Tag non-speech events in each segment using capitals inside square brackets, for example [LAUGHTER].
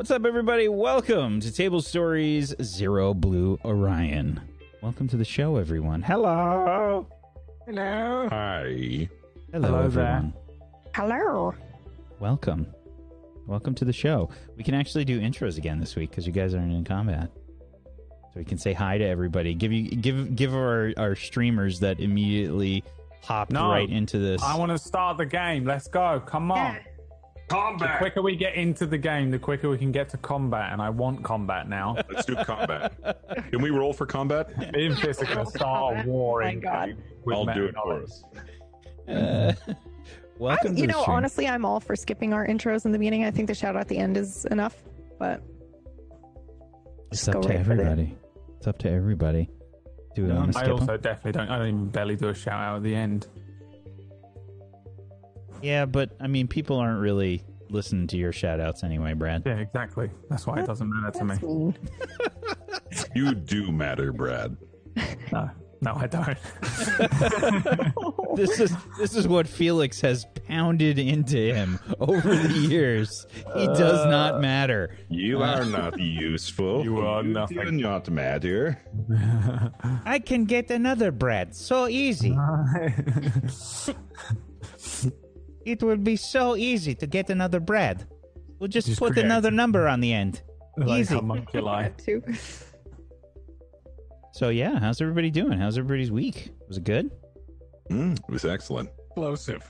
What's up, everybody? Welcome to Table Stories Zero Blue Orion. Welcome to the show, everyone. Hello. Hello. Hi. Hello, Hello everyone. Hello. Welcome. Welcome to the show. We can actually do intros again this week because you guys aren't in combat. So we can say hi to everybody. Give you give give our, our streamers that immediately hopped No. right into this. I want to start the game. Let's go. Come on. The Combat. quicker we get into the game, the quicker we can get to combat. And I want combat now. [LAUGHS] Let's do combat. Can we roll for combat? [LAUGHS] Me and Fist are going to start a war Oh my in God. game with I'll do it for knowledge. us. Uh, [LAUGHS] welcome I- to you know, stream. honestly, I'm all for skipping our intros in the beginning. I think the shout out at the end is enough. But It's up to right everybody. It's up to everybody. Do we Yeah, want to I skip 'em? also definitely don't. I don't even barely do a shout out at the end. Yeah, but I mean, people aren't really listening to your shout outs anyway, Brad. Yeah, exactly. That's why it doesn't matter to me. [LAUGHS] You do matter, Brad. [LAUGHS] No, no, I don't. This is this is what Felix has pounded into him over the years. He does not matter. You are not useful. You are do nothing. not matter. I can get another Brad so easy. [LAUGHS] It would be so easy to get another Brad. We'll just, Just put create- another number on the end. like Easy. a homunculi. Too. So yeah, how's everybody doing? How's everybody's week? Was it good? Mm, it was excellent. explosive.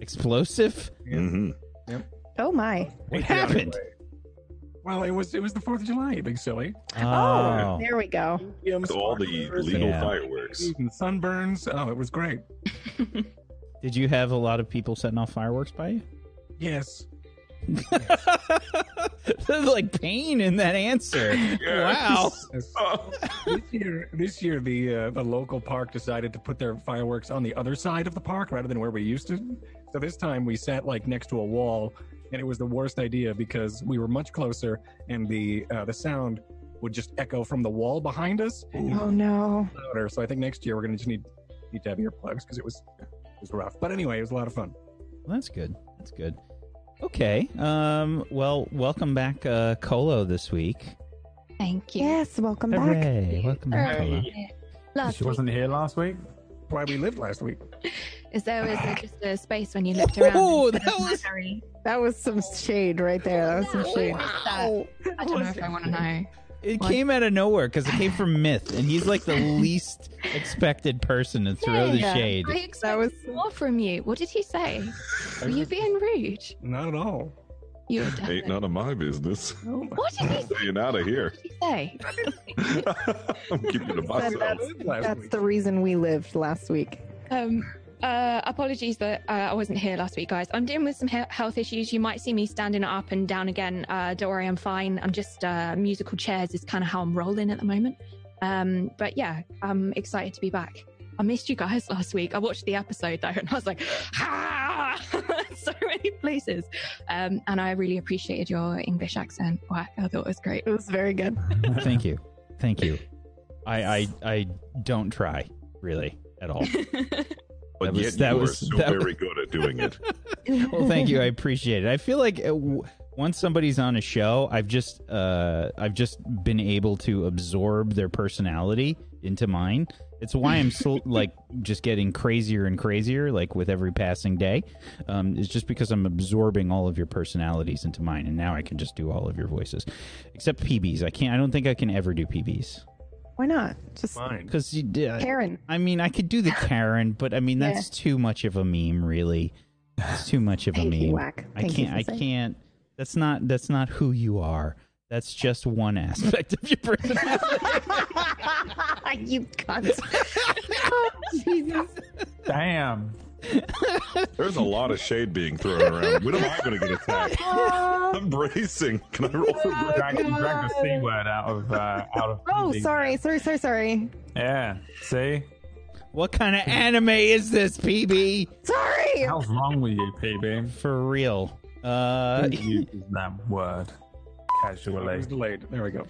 Explosive? hmm Oh my. What happened? Well, it was it was the Fourth of July, you big silly. Oh, there we go. All the legal Yeah. fireworks. and sunburns. Oh, it was great. [LAUGHS] Did you have a lot of people setting off fireworks by you? Yes. [LAUGHS] There's like pain in that answer. Wow. Yes. this year, this year, the uh, the local park decided to put their fireworks on the other side of the park rather than where we used to. So this time we sat like next to a wall, and it was the worst idea because we were much closer, and the uh, the sound would just echo from the wall behind us Oh no. louder. So I think next year we're gonna just need need to have earplugs because it was it was rough. But anyway, it was a lot of fun. Well, that's good. That's good. Okay. Um. Well, welcome back, uh, Colo, this week. Thank you. Yes, welcome back. Hooray! Welcome back, Colo. Last She wasn't here last week. Why we lived last week. week, is there was there [SIGHS] just a space when you looked around? Oh, that was- Harry, That was some shade right there. That was some shade. was that? I don't know if I want to know. It What? came out of nowhere because it came [SIGHS] from Myth, and he's like the least expected person to throw the shade. I expected was- more from you. What did he say? Were you being rude? Not at all. You were Ain't none of my business. What did he [LAUGHS] say? Staying out of here. What did he say? [LAUGHS] I'm keeping to Said myself. that's, that's the reason we lived last week. Um, uh, apologies that uh, I wasn't here last week, guys. I'm dealing with some he- health issues. You might see me standing up and down again. Uh, don't worry, I'm fine. I'm just uh, musical chairs is kind of how I'm rolling at the moment. Um, but yeah, I'm excited to be back. I missed you guys [LAUGHS] last week. I watched the episode though, [LAUGHS] and I was like, ah, [LAUGHS] so many places. Um, and I really appreciated your English accent. Wow, I thought it was great. It was very good. Thank you. Thank you. I I I don't try really at all. But That was- yet that you was- so that was- very good at doing it. [LAUGHS] well, thank you. I appreciate it. I feel like uh, w- once somebody's on a show, I've just uh, I've just been able to absorb their personality into mine. It's why I'm so [LAUGHS] like just getting crazier and crazier, like with every passing day. Um, it's just because I'm absorbing all of your personalities into mine, and now I can just do all of your voices, except PBs. I can't. I don't think I can ever do PBs Why not? Just Fine. because you. Uh, Karen. I mean, I could do the Karen, but I mean Yeah. that's too much of a meme, really. It's too much of a Thank meme. you, Whack. I Thank you can't. for I saying- can't. That's not. That's not who you are. That's just one aspect of your personality. [LAUGHS] you cunt. oh, [LAUGHS] [LAUGHS] Jesus. Damn. There's a lot of shade being thrown around. When am I going to get attacked? [LAUGHS] I'm bracing. Can I roll for brace? Drag, drag the c word out of uh, out of. [LAUGHS] Oh, TV. sorry, sorry, sorry, sorry. Yeah. See, what kind of anime is this, PB? Sorry. how's wrong with you, PB? For real. Uh, Who [LAUGHS] uses that word It casually? was delayed. There we go.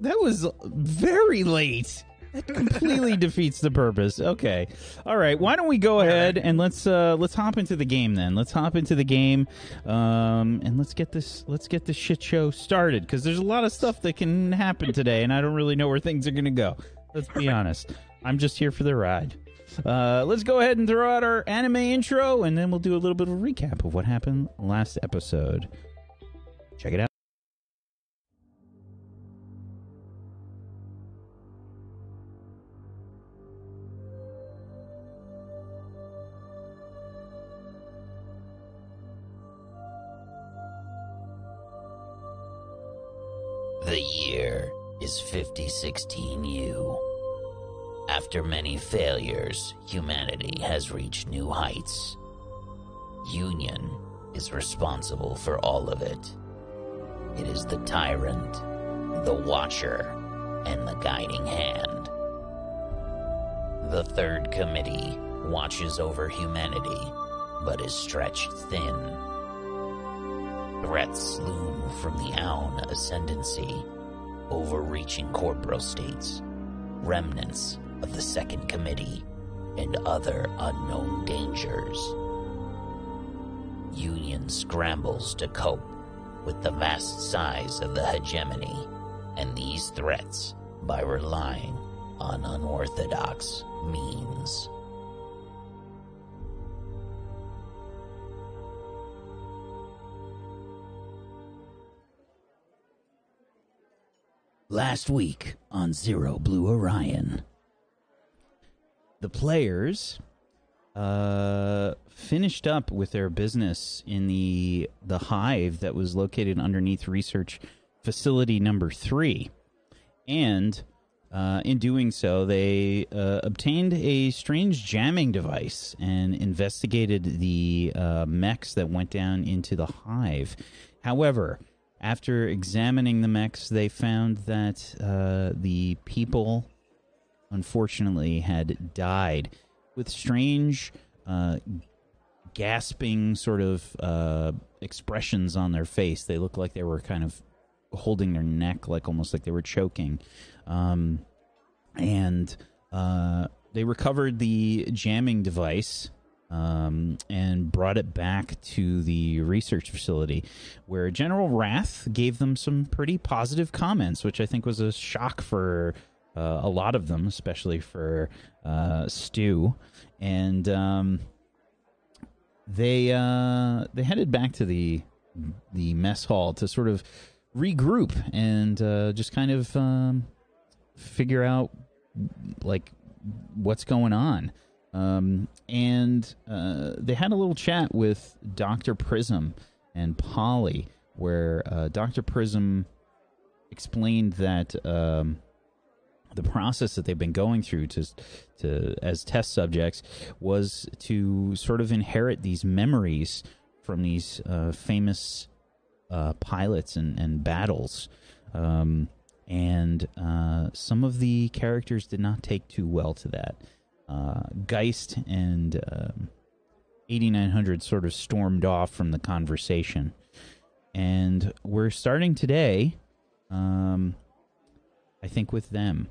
that was very late. That [LAUGHS] completely defeats the purpose. Okay. All right. Why don't we go ahead and let's uh let's hop into the game then. Let's hop into the game. Um and let's get this let's get this shit show started cuz there's a lot of stuff that can happen today and I don't really know where things are going to go. Let's be honest. I'm just here for the ride. Uh, let's go ahead and throw out our anime intro, and then we'll do a little bit of a recap of what happened last episode. Check it out. Is 5016U. After many failures, humanity has reached new heights. Union is responsible for all of it. It is the tyrant, the watcher, and the guiding hand. The third committee watches over humanity, but is stretched thin. Threats loom from the Aun ascendancy, overreaching corpro-states, remnants of the Second Committee, and other unknown dangers. Union scrambles to cope with the vast size of the hegemony and these threats by relying on unorthodox means. Last week on Zero Blue Orion. the players uh, finished up with their business in the the hive that was located underneath research facility number three, and uh, in doing so, they uh, obtained a strange jamming device and investigated the uh, mechs that went down into the hive. However, after examining the mechs, they found that uh, the people unfortunately had died with strange uh, gasping sort of uh, expressions on their face. They looked like they were kind of holding their neck like almost like they were choking. Um, and uh, they recovered the jamming device um, and brought it back to the research facility, where General Wrath gave them some pretty positive comments, which I think was a shock for uh, a lot of them, especially for uh, Stu. And um, they uh, they headed back to the the mess hall to sort of regroup and uh, just kind of um, figure out like what's going on. Um, and uh, they had a little chat with Dr. Prism and Polly, where uh, Dr. Prism explained that um, the process that they've been going through to, to as test subjects was to sort of inherit these memories from these uh, famous uh, pilots and, and battles. Um, and uh, some of the characters did not take too well to that uh, Geist and um, 8900 sort of stormed off from the conversation. And we're starting today, um, I think, with them.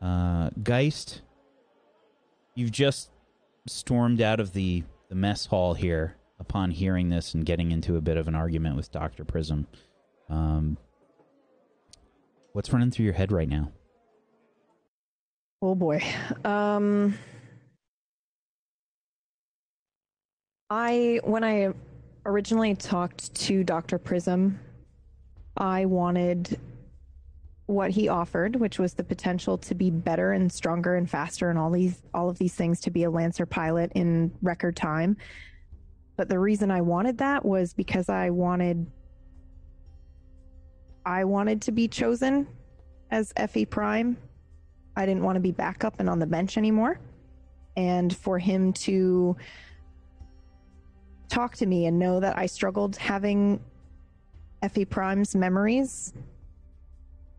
Uh, Geist, you've just stormed out of the, the mess hall here upon hearing this and getting into a bit of an argument with Dr. Prism. Um, what's running through your head right now? Oh boy. Um I when I originally talked to Dr. Prism, I wanted what he offered, which was the potential to be better and stronger and faster and all these all of these things to be a Lancer pilot in record time. But the reason I wanted that was because I wanted I wanted to be chosen as Effie Prime I didn't want to be backup and on the bench anymore. And for him to talk to me and know that I struggled having Effie Prime's memories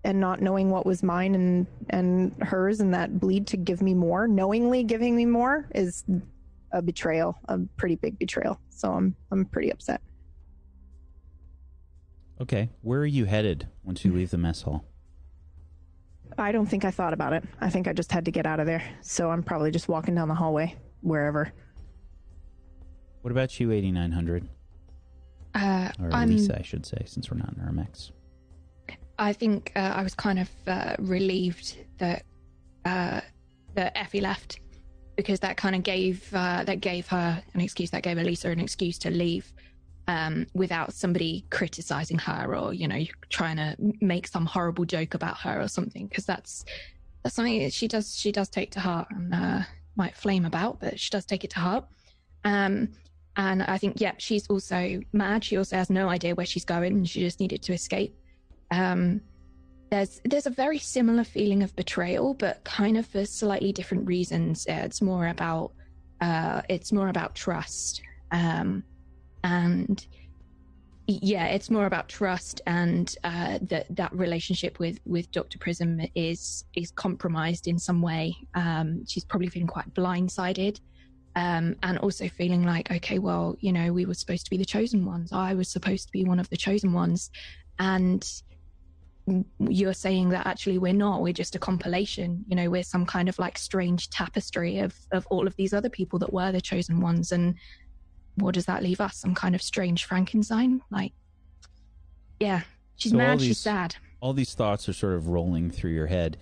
and not knowing what was mine and and hers and that bleed to give me more, knowingly giving me more is a betrayal, a pretty big betrayal. So I'm I'm pretty upset. Okay, where are you headed once you leave the mess hall? I don't think I thought about it. I think I just had to get out of there. So I'm probably just walking down the hallway, wherever. What about you, 8900? Uh, Or I'm. Lisa, I should say, since we're not in RMX. I think uh, I was kind of uh, relieved that uh, that Effie left because that kind of gave uh, that gave her an excuse. That gave Elisa an excuse to leave um, without somebody criticizing her or you know trying to make some horrible joke about her or something. Because that's that's something that she does she does take to heart and uh, might flame about, but she does take it to heart. Um, and I think, yeah, she's also mad. She also has no idea where she's going. And she just needed to escape. Um, there's there's a very similar feeling of betrayal, but kind of for slightly different reasons. It's more about uh, it's more about trust, um, and yeah, it's more about trust, and uh, that that relationship with with Doctor Prism is is compromised in some way. Um, she's probably feeling quite blindsided um, and also feeling like, okay, well, you know, we were supposed to be the chosen ones. I was supposed to be one of the chosen ones, and you're saying that actually we're not. We're just a compilation. You know, we're some kind of like strange tapestry of of all of these other people that were the chosen ones. And what does that leave us? Some kind of strange Frankenstein? Like, yeah, she's So mad. these- She's sad. All these thoughts are sort of rolling through your head.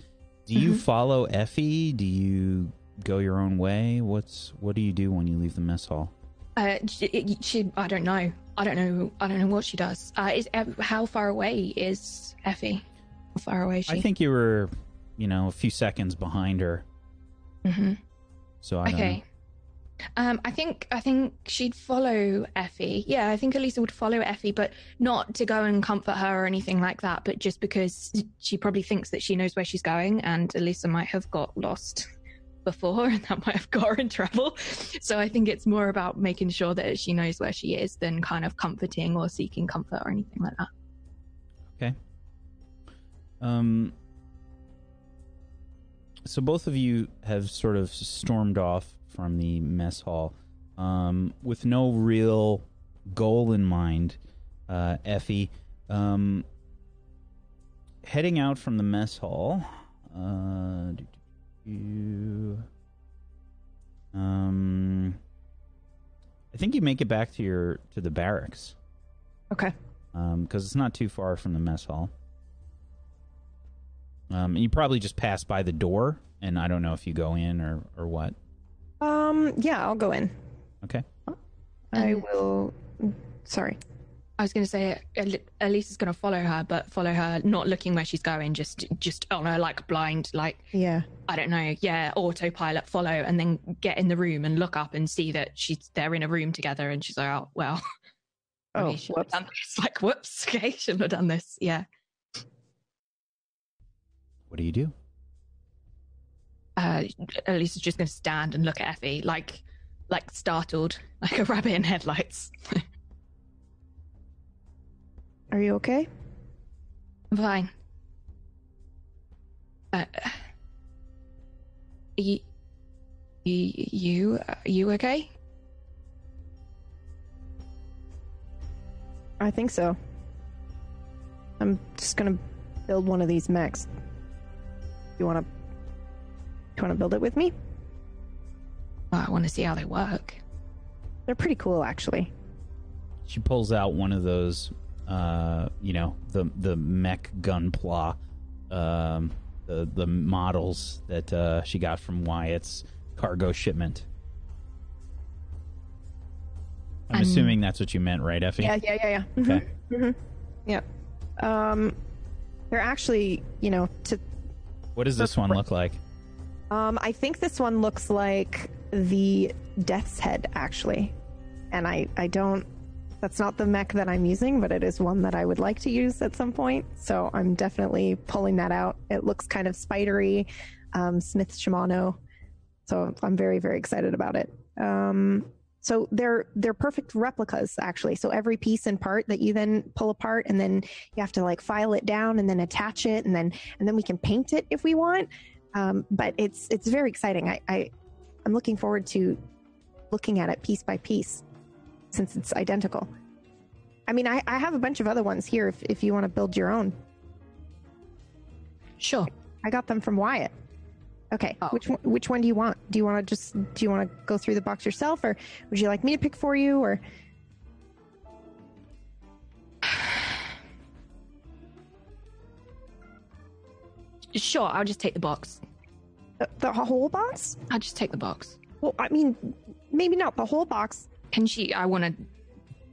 Do you Mhm. follow Effie? Do you go your own way? What's what do you do when you leave the mess hall? Uh, she, she, I don't know. I don't know. I don't know what she does. Uh, is how far away is Effie? How far away is she? I think you were, you know, a few seconds behind her. hmm So I don't know. Okay. Um, I think I think she'd follow Effie. Yeah, I think Elisa would follow Effie, but not to go and comfort her or anything like that. But just because she probably thinks that she knows where she's going, and Elisa might have got lost before, [LAUGHS] and that might have got her in trouble. So I think it's more about making sure that she knows where she is than kind of comforting or seeking comfort or anything like that. Okay. Um. So both of you have sort of stormed off from the mess hall, um, with no real goal in mind. Uh, Effie, um, heading out from the mess hall. Uh, do, do, do, um, I think you make it back to your to the barracks Okay. because it's not too far from the mess hall. Um, you probably just pass by the door, and I don't know if you go in or or what. Um. Yeah, I'll go in. Okay. I Um, will. Sorry. I was going to say Elise is going to follow her, but follow her not looking where she's going, just just on a like blind, like Yeah. I don't know, yeah, autopilot follow, and then get in the room and look up and see that she's they're in a room together, and she's like, oh well, Oh, okay, shouldn't have whoops. done this. [LAUGHS] Like, whoops, okay, [LAUGHS] shouldn't have done this. Yeah, What do you do? Uh, Elisa's just going to stand and look at Effie, like like startled, [LAUGHS] like a rabbit in headlights. Are you okay? I'm fine. Uh, you, you, you, you okay? I think so. I'm just gonna build one of these mechs. You wanna? You wanna build it with me? Well, I want to see how they work. They're pretty cool, actually. She pulls out one of those, uh, you know, the the mech gunpla, um, the the models that uh, she got from Wyatt's cargo shipment. I'm Um, assuming that's what you meant, right, Effie? Yeah, yeah, yeah, yeah. Mhm, Okay. mhm. Yeah. Um, they're actually, you know, to What does this one look like? Um, I think this one looks like the Death's Head, actually. And I, I don't. That's not the mech that I'm using, but it is one that I would like to use at some point. So I'm definitely pulling that out. It looks kind of spidery, um, Smith Shimano. So I'm very, very excited about it. Um, so they're they're perfect replicas actually. So every piece and part that you then pull apart, and then you have to like file it down, and then attach it, and then and then we can paint it if we want um, but it's it's very exciting. I, I I'm looking forward to looking at it piece by piece since it's identical. I mean, I, I have a bunch of other ones here if, if you want to build your own. Sure. I got them from Wyatt. Okay, Oh. which one, which one do you want? Do you want to just do you want to go through the box yourself, or would you like me to pick for you, or Sure, I'll just take the box. the, the whole box? I'll just take the box. Well, I mean, maybe not the whole box. Can she? I want to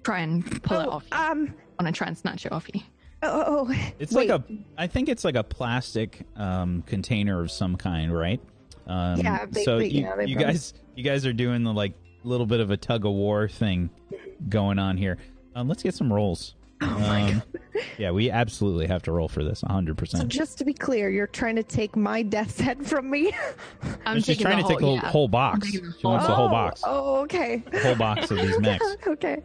try and pull it Oh, off. Um. I want to try and snatch it off you. Oh. oh, oh. It's Wait, like a. I think it's like a plastic um, container of some kind, right? Um, Yeah, they- so they- you, yeah, they you guys, you guys are doing the like little bit of a tug of war thing going on here. Um, let's get some rolls. [CLEARS THROAT] Oh my Um, yeah, we absolutely have to roll for this, hundred So percent. just to be clear, you're trying to take my death head from me. [LAUGHS] I'm She's taking trying the to take the whole, whole, yeah. whole box. I'm taking the She wants the whole Oh, box, Oh, okay. the whole box of these mechs. [LAUGHS] okay.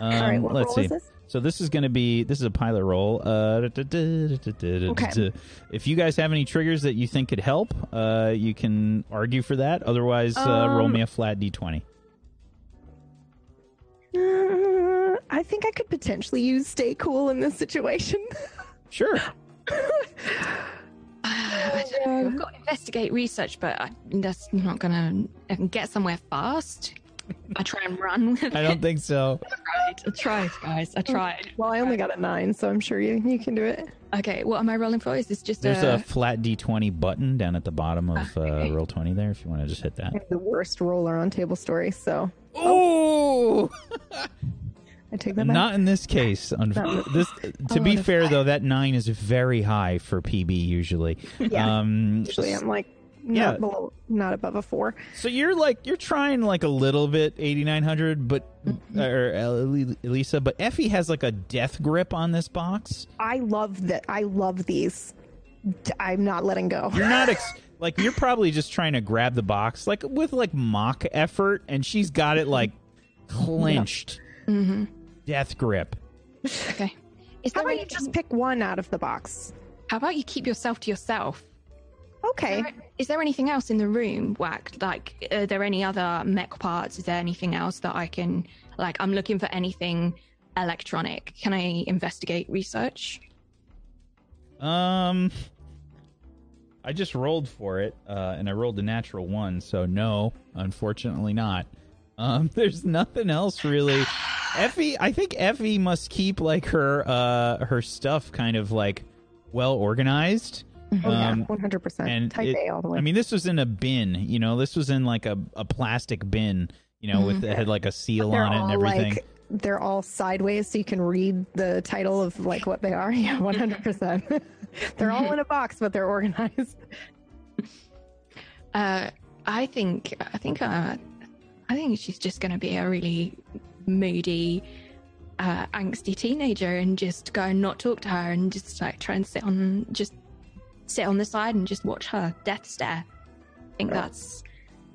Um, All right. What let's roll see. is this? So this is going to be this is a pilot roll. Uh, da- da- da- da- da- da- da- Okay. da. If you guys have any triggers that you think could help, uh, you can argue for that. Otherwise, uh, roll Um, me a flat d20. [LAUGHS] I think I could potentially use stay cool in this situation. [LAUGHS] Sure. [SIGHS] [SIGHS] I don't know. I've got to investigate research, but I, that's not gonna I can get somewhere fast. I try and run with I don't think so. [LAUGHS] I tried, guys. I tried. well, I only got a nine, so I'm sure you you can do it. Okay, what am I rolling for? Is this just There's a? a flat d20 button down at the bottom of uh, roll 20 there. If you want to just hit that. I'm the worst roller on table story, so Oh, [LAUGHS] I take that back. not in this case. Un- No. this, to be fair, though, that nine is very high for PB usually. Yeah. Um, Usually, I'm like not Yeah. below, not above a four. So you're like you're trying like a little bit 8900 but or uh, Elisa but Effie has like a death grip on this box. I love that. I love these. I'm not letting go. You're not ex- [LAUGHS] like you're probably just trying to grab the box like with like mock effort and she's got it like [LAUGHS] clenched. Mhm. Death grip. Okay. [LAUGHS] Is How there about you anything- just pick one out of the box? How about you keep yourself to yourself? Okay. Is there anything else in the room, Whack? Like, are there any other mech parts? Is there anything else that I can, like, I'm looking for anything electronic. Can I investigate research? Um I just rolled for it uh and I rolled a natural 1 so no, unfortunately not. Um [LAUGHS] there's nothing else really. Effie, I think Effie must keep like her uh her stuff kind of like well organized. Oh yeah, Um, 100. percent and Type it- A all the way. I mean, this was in a bin. You know, this was in like a, a plastic bin. You know, with that had like a seal they're on it and everything. like they're all sideways, so you can read the title of like what they are. [LAUGHS] Yeah, 100. percent [LAUGHS] They're all in a box, but they're organized. Uh, I think, I think, uh, I think she's just going to be a really moody, uh, angsty teenager and just go and not talk to her and just like try and sit on, just sit on the side and just watch her death stare. I think that's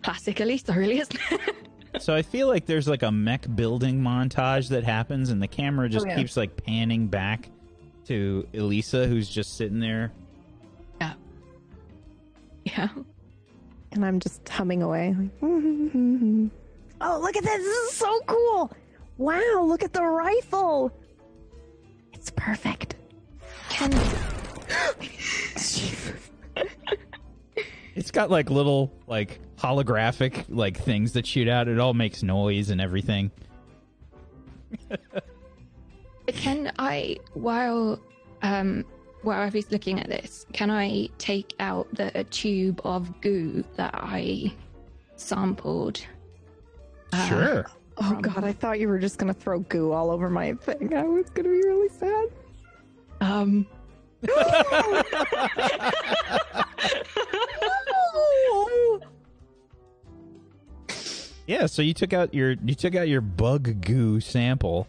classic Elisa, really, isn't it? [LAUGHS] So I feel like there's like a mech building montage that happens, and the camera just Oh, yeah. keeps like panning back to Elisa, who's just sitting there. yeah. Yeah. And I'm just humming away. Like, [LAUGHS] [LAUGHS] oh, look at this! This is so cool! Wow, look at the rifle! It's perfect. Can [LAUGHS] It's got like little like holographic like things that shoot out. It all makes noise and everything. [LAUGHS] can I while um while Effie's looking at this, can I take out the tube of goo that I sampled? Uh, Sure. Oh god, I thought you were just gonna throw goo all over my thing. I was gonna be really sad. Um [LAUGHS] Yeah, so you took out your you took out your bug goo sample.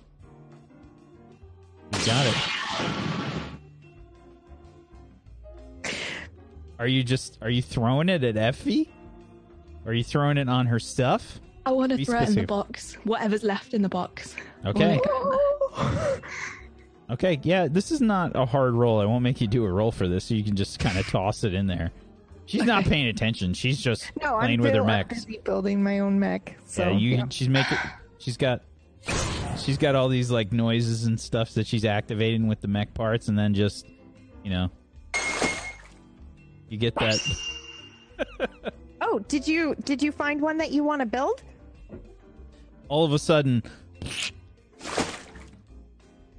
You got it. Are you just are you throwing it at Effie? Are you throwing it on her stuff? I want to Be throw it in the box. Whatever's left in the box. Okay. Okay, yeah, this is not a hard roll. I won't make you do a roll for this, so you can just kind of toss it in there. She's not paying attention. She's just No, I'm, playing with her build- I'm busy building my own mech. So yeah, you. yeah. She's making. She's got. She's got all these like noises and stuff that she's activating with the mech parts, and then just, you know. You get that. [LAUGHS] Oh, did you did you find one that you want to build? All of a sudden,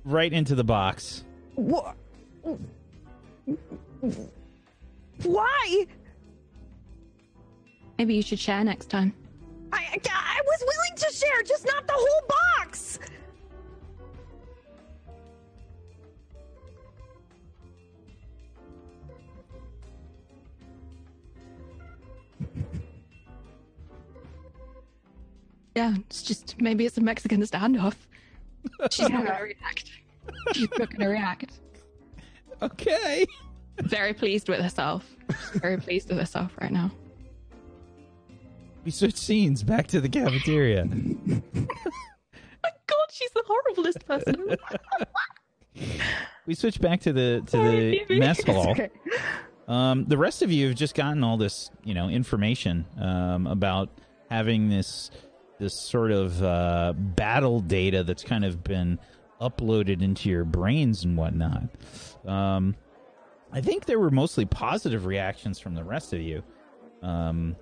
right into the box. Wha- Why? Maybe you should share next time. I, I I was willing to share, just not the whole box. Yeah, it's just maybe it's a Mexican standoff. She's not gonna react. She's not gonna react. Okay. Very pleased with herself. Very pleased with herself right now. We switch scenes back to the cafeteria. [LAUGHS] My God, she's the horriblest person. [LAUGHS] we switch back to the to Sorry, the mess hall. Okay. Um, the rest of you have just gotten all this, you know, information um, about having this this sort of uh, battle data that's kind of been uploaded into your brains and whatnot. Um, I think there were mostly positive reactions from the rest of you. Um,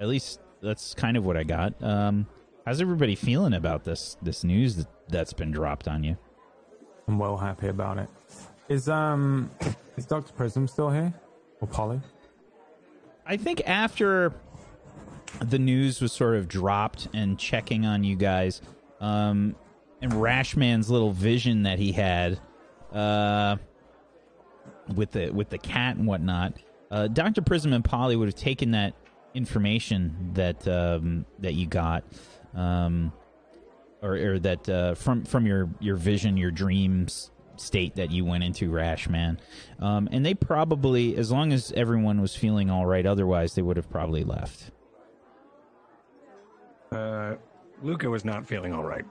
at least that's kind of what I got. Um, how's everybody feeling about this this news that, that's been dropped on you? I'm well happy about it. Is um is Doctor Prism still here? Or Polly? I think after the news was sort of dropped and checking on you guys, um, and Rashman's little vision that he had, uh, with the with the cat and whatnot, uh, Doctor Prism and Polly would have taken that information that um, that you got, um, or, or that uh, from from your your vision, your dreams state that you went into, Rashman, um, and they probably, as long as everyone was feeling all right, otherwise they would have probably left. Uh, Luca was not feeling all right.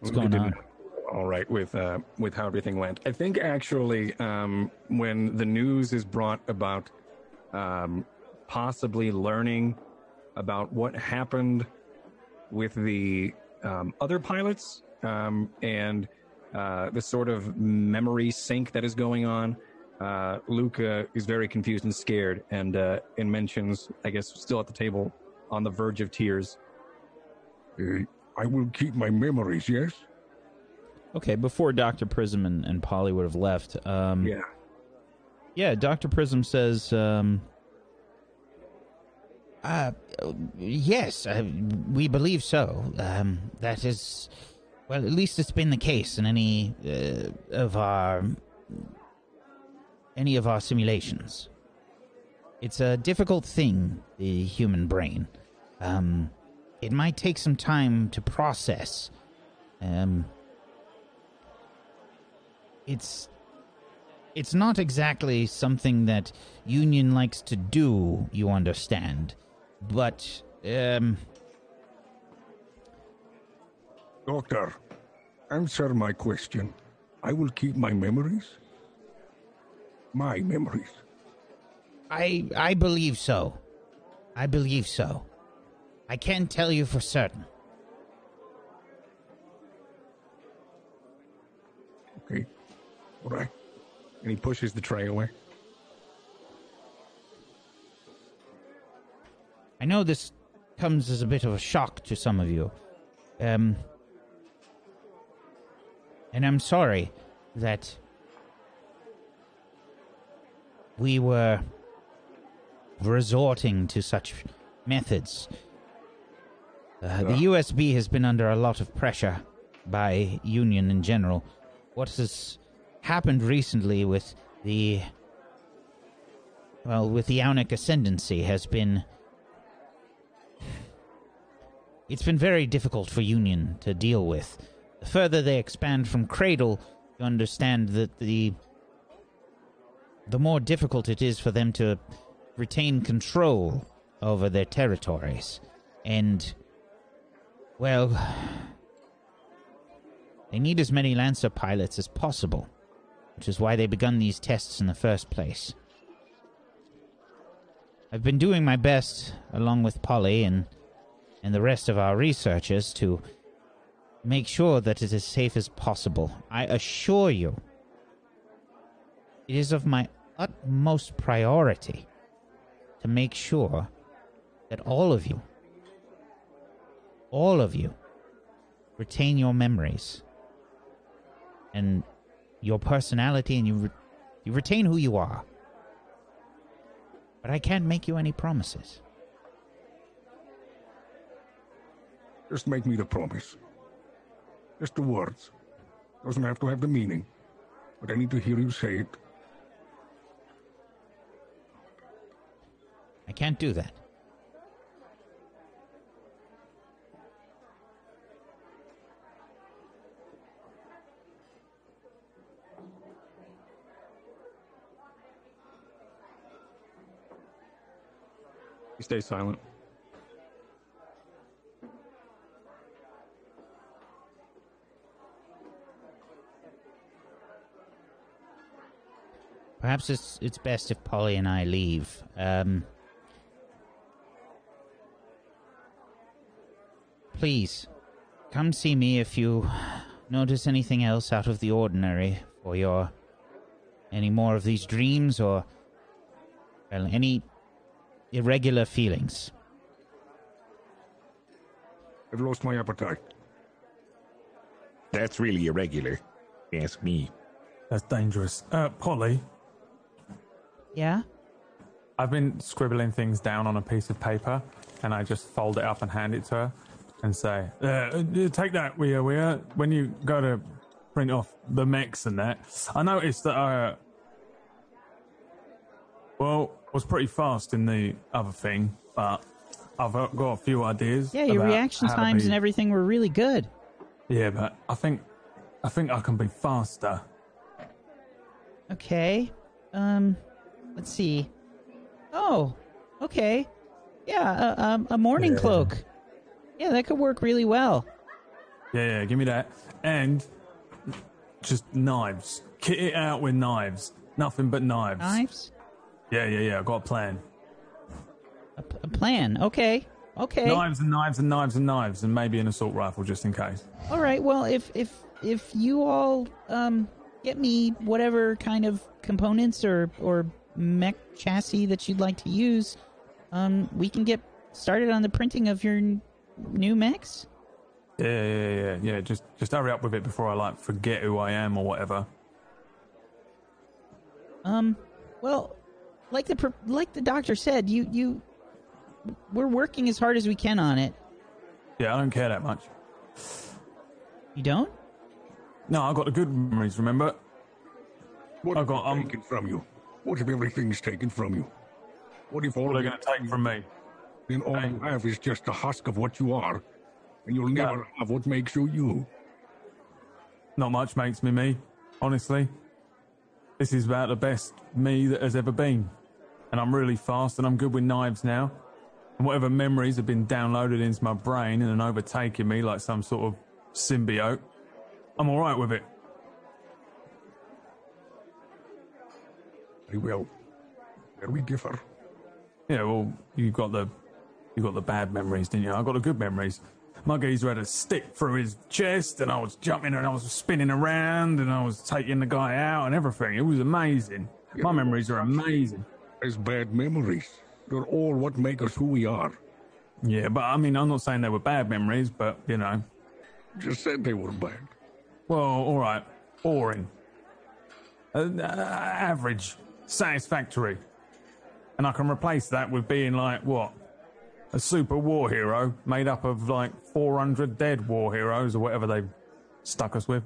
What's Luca going on? All right, with uh, with how everything went. I think actually, um, when the news is brought about, um, possibly learning about what happened with the um, other pilots um, and uh, the sort of memory sync that is going on. Uh, Luca is very confused and scared, and uh, and mentions, I guess, still at the table, on the verge of tears. Uh, I will keep my memories, yes? Okay, before Doctor Prism and, and Polly would have left, um, Yeah. yeah, Doctor Prism says, um, Uh, yes, uh, we believe so. Um, that is, well, at least it's been the case in any uh, of our any of our simulations. It's a difficult thing, the human brain. Um, it might take some time to process. Um, it's it's not exactly something that Union likes to do, you understand. But um Doctor, answer my question. I will keep my memories. My memories. I I believe so. I believe so. I can't tell you for certain. Okay. All right. And he pushes the tray away. I know this comes as a bit of a shock to some of you. Um and I'm sorry that we were resorting to such methods. Uh, the USB has been under a lot of pressure by Union in general. What has happened recently with the well, with the Aunic ascendancy has been it's been very difficult for Union to deal with. The further they expand from Cradle, you understand that the the more difficult it is for them to retain control over their territories. And well, they need as many Lancer pilots as possible, which is why they begun these tests in the first place. I've been doing my best, along with Polly and and the rest of our researchers, to make sure that it is safe as possible. I assure you it is of my utmost priority to make sure that all of you, all of you, retain your memories and your personality and you, re- you retain who you are. But I can't make you any promises. Just make me the promise. Just the words. Doesn't have to have the meaning. But I need to hear you say it. I can't do that. He stays silent. Perhaps it's it's best if Polly and I leave. Um, please, come see me if you notice anything else out of the ordinary for your any more of these dreams or well, any irregular feelings. I've lost my appetite. That's really irregular. Ask me. That's dangerous. Uh, Polly, Yeah. I've been scribbling things down on a piece of paper, and I just fold it up and hand it to her, and say, uh, uh, "Take that, we are, we are. when you go to print off the mechs and that." I noticed that I, uh, well, was pretty fast in the other thing, but I've uh, got a few ideas. Yeah, your reaction times be- and everything were really good. Yeah, but I think, I think I can be faster. Okay. Um, let's see. Oh, okay. Yeah, a, um, a mourning Yeah. cloak. Yeah, that could work really well. Yeah, yeah, give me that. And just knives. Kit it out with knives. Nothing but knives. Knives? Yeah, yeah, yeah. I got a plan. A, p- a plan. Okay. Okay. Knives and knives and knives and knives, and maybe an assault rifle just in case. All right. Well, if if if you all um get me whatever kind of components or or mech chassis that you'd like to use, um, we can get started on the printing of your new mechs? Yeah, yeah, yeah, yeah, yeah. Just, just hurry up with it before I like forget who I am or whatever. Um, well, like the pro- like the doctor said, you you we're working as hard as we can on it. Yeah, I don't care that much. You don't? No, I got the good memories. Remember? What I if got, it's um, taken from you? What if everything's taken from you? What if all What are they going to take from me? Then all you have is just a husk of what you are, and you'll Yeah. never have what makes you you? Not much makes me me, honestly. This is about the best me that has ever been. And I'm really fast and I'm good with knives now. And whatever memories have been downloaded into my brain and then overtaking me like some sort of symbiote, I'm alright with it. Very well. There we differ. Yeah, well, you've got the you got the bad memories, didn't you? I got the good memories. My geezer had a stick through his chest, and I was jumping and I was spinning around, and I was taking the guy out and everything. It was amazing. My memories are amazing. It's bad memories. They're all what make us who we are. Yeah, but I mean, I'm not saying they were bad memories, but you know, Just said they were bad. well, all right, boring, uh, uh, average, satisfactory, and I can replace that with being like what a super war hero made up of like 400 dead war heroes or whatever they've stuck us with.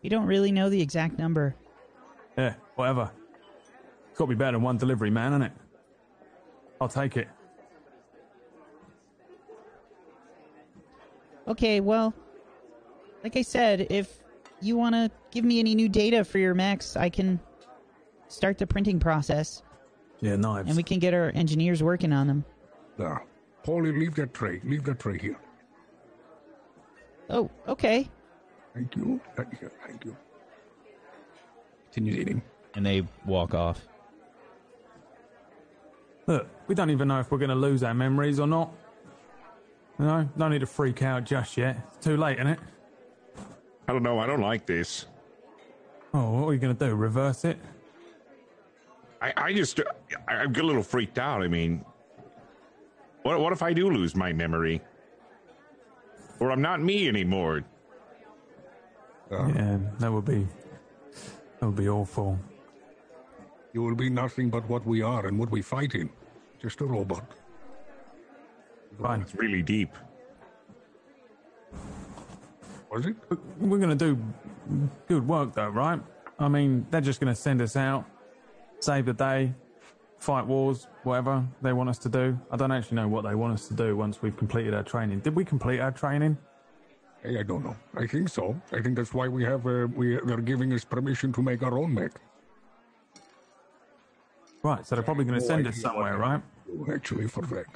You don't really know the exact number. Yeah, whatever. It's got to be better than one delivery man, isn't it? I'll take it. Okay, well, like I said, if you want to give me any new data for your mechs, I can start the printing process Yeah, knives. and we can get our engineers working on them. There. Polly, leave that tray. Leave that tray here. Oh, okay. Thank you. Thank you. Thank you. Continues eating. And they walk off. Look, we don't even know if we're going to lose our memories or not. You know, don't need to freak out just yet. It's too late, isn't it? I don't know. I don't like this. Oh, what are you going to do? Reverse it? I, I just I, I get a little freaked out. I mean, what what if I do lose my memory, or I'm not me anymore? Oh. Yeah, that would be that would be awful. You will be nothing but what we are and what we fight in. Just a robot. Fine. It's really deep. Was it? We're going to do good work, though, right? I mean, they're just going to send us out, save the day, fight wars, whatever they want us to do. I don't actually know what they want us to do once we've completed our training. Did we complete our training? Hey, I don't know. I think so. I think that's why we have uh, we they're giving us permission to make our own mech. Right, so they're probably going to No send us somewhere, right? Actually, for that.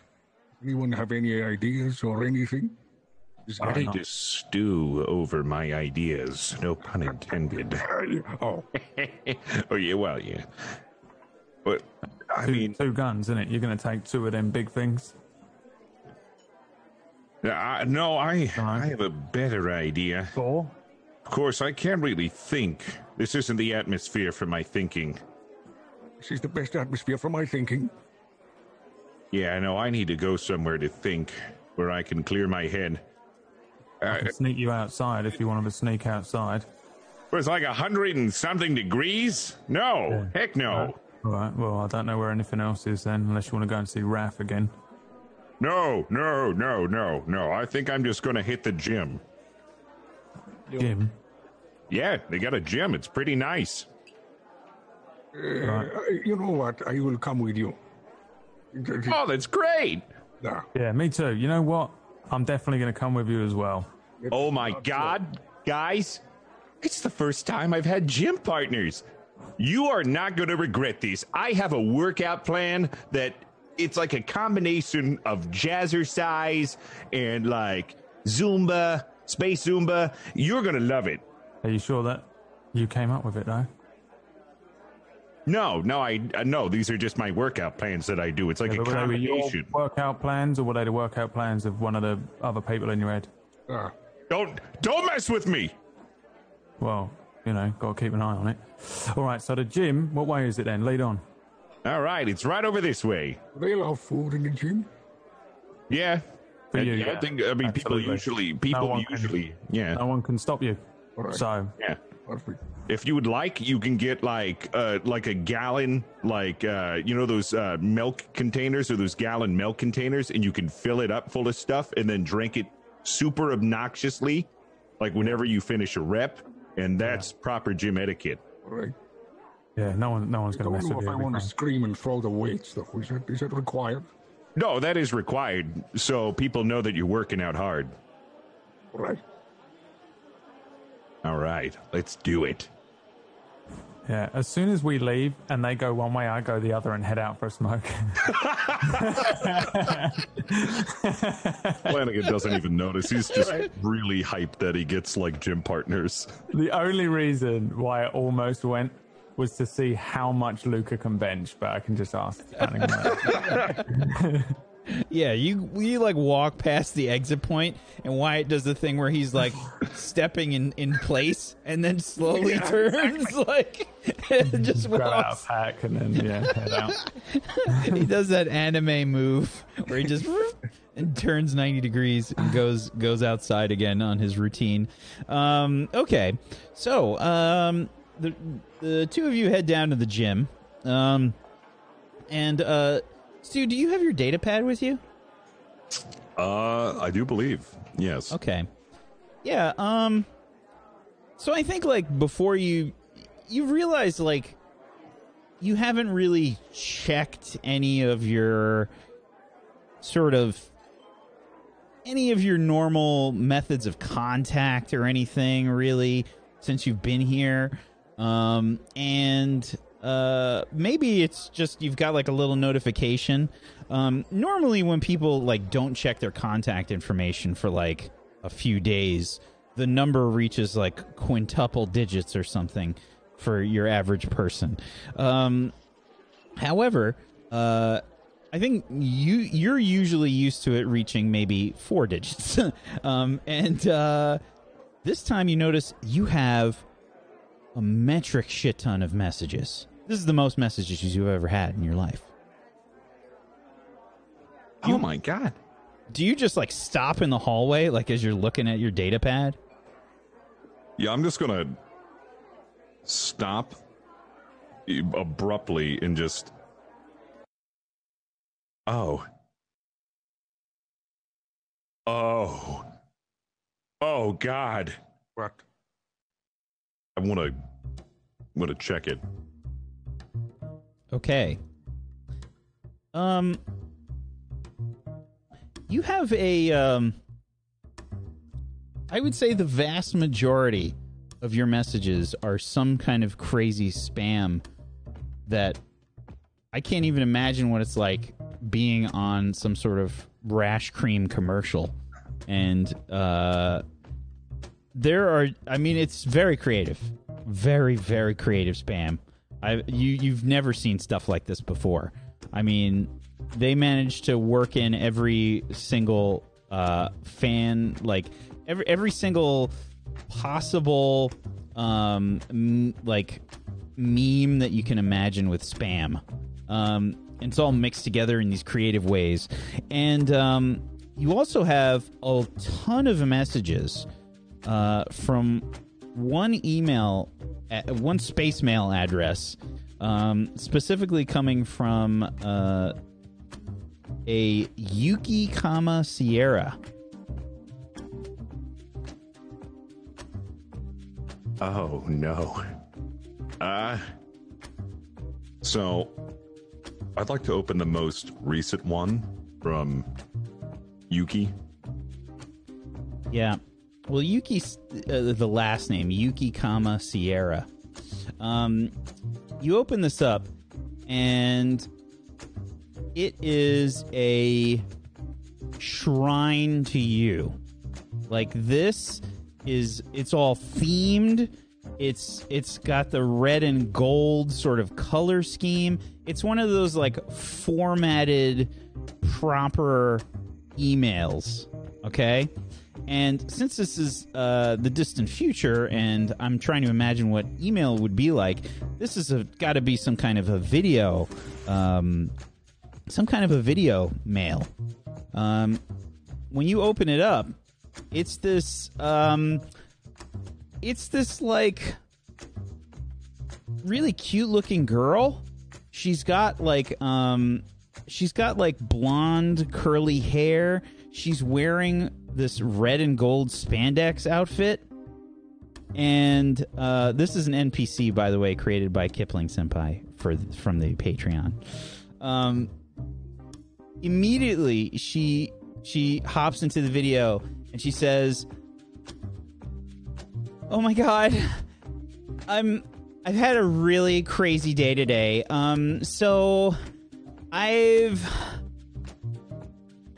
Anyone have any ideas or anything? Is I that- need to stew over my ideas. No pun intended. [LAUGHS] oh, [LAUGHS] oh yeah, well yeah. But I Two, mean, two guns, isn't it? You're going to take two of them big things. I, no, I I have a better idea. Four? Of course, I can't really think. This isn't the atmosphere for my thinking. this is the best atmosphere for my thinking. Yeah, I know. I need to go somewhere to think, where I can clear my head. I Uh, can sneak you outside if you want to sneak outside. it was like a hundred and something degrees. No, heck no, All right, well, I don't know where anything else is then, unless you want to go and see Raph again. no, no, no, no, no. I think I'm just gonna hit the gym. Jim, Yeah, they got a gym. It's pretty nice. Uh, you know what? I will come with you. Oh, that's great. Nah, yeah, me too. You know what? I'm definitely going to come with you as well. Oh my God, guys! It's the first time I've had gym partners. You are not going to regret these. I have a workout plan that it's like a combination of jazzercise and like Zumba, space Zumba. You're going to love it. Are you sure that you came up with it, though? No, no, I uh, no. These are just my workout plans that I do. It's like Yeah, a but were they your combination. workout plans, or were they the workout plans of one of the other people in your head? ah, Don't don't mess with me. Well, you know, got to keep an eye on it. All right, so the gym, what way is it then? Lead on. All right, it's right over this way. they allow food in the gym. Yeah. For you, I, yeah. I think I mean people usually people one can- usually yeah. No one can stop you. All right. So, Yeah. Perfect. If you would like, you can get like uh like a gallon, like uh you know those uh milk containers or those gallon milk containers, and you can fill it up full of stuff and then drink it super obnoxiously, like whenever you finish a rep, and that's proper gym etiquette. All right. yeah, no one, no one's going to don't mess know with if you. I every want to scream and throw the weights, though. Is that, is that required? No, that is required, so people know that you're working out hard. All right. All right, let's do it. Yeah, as soon as we leave and they go one way, I go the other and head out for a smoke. [LAUGHS] Flanagan doesn't even notice. He's just really hyped that he gets like gym partners. the only reason why I almost went was to see how much Luca can bench, but I can just ask. [LAUGHS] Flanagan. Yeah, you you like walk past the exit point, and Wyatt does the thing where he's like stepping in in place and then slowly [LAUGHS] turns, like and just Grab out a pack and then yeah, head out. [LAUGHS] He does that anime move where he just [LAUGHS] and turns ninety degrees and goes goes outside again on his routine. Um, okay, so um, the the two of you head down to the gym, um, and uh, Stu, do you have your data pad with you? Uh, I do believe. Yes. Okay. Yeah, um so I think like before you you realize like you haven't really checked any of your sort of any of your normal methods of contact or anything really since you've been here. Um and uh maybe it's just you've got like a little notification. Um normally when people like don't check their contact information for like a few days, the number reaches like quintuple digits or something for your average person. Um However, uh, I think you you're usually used to it reaching maybe four digits, [LAUGHS] um, and uh, this time you notice you have a metric shit ton of messages. This is the most messages you've ever had in your life. Oh my god. Do you just like stop in the hallway, like as you're looking at your data pad? Yeah, I'm just gonna stop abruptly and just. Oh. Oh. Oh God. What? I want to. Want to check it. Okay. Um you have a um I would say the vast majority of your messages are some kind of crazy spam that I can't even imagine what it's like being on some sort of rash cream commercial. And uh there are I mean it's very creative. Very very creative spam. I you you've never seen stuff like this before. I mean, they managed to work in every single uh, fan, like every every single possible um, m- like meme that you can imagine with spam. Um, it's all mixed together in these creative ways, and um, you also have a ton of messages uh, from one email, one space mail address, um, specifically coming from uh, a Yuki, comma Sierra. Oh no. Uh so I'd like to open the most recent one from Yuki. Yeah. Well, Yuki's uh, the last name, Yuki, comma Sierra. Um, you open this up, and it is a shrine to you. Like this is it's all themed. It's it's got the red and gold sort of color scheme. It's one of those like formatted proper emails, okay? And since this is uh, the distant future, and I'm trying to imagine what email would be like, this is got to be some kind of a video, um, some kind of a video mail. Um, when you open it up, it's this, um, it's this like really cute looking girl. She's got like, um, she's got like blonde curly hair. She's wearing this red and gold spandex outfit. And uh, this is an NPC, by the way, created by Kipling Senpai for from the Patreon. Um, immediately, she she hops into the video and she says, "Oh my god, [LAUGHS] I'm I've had a really crazy day today. Um, so I've."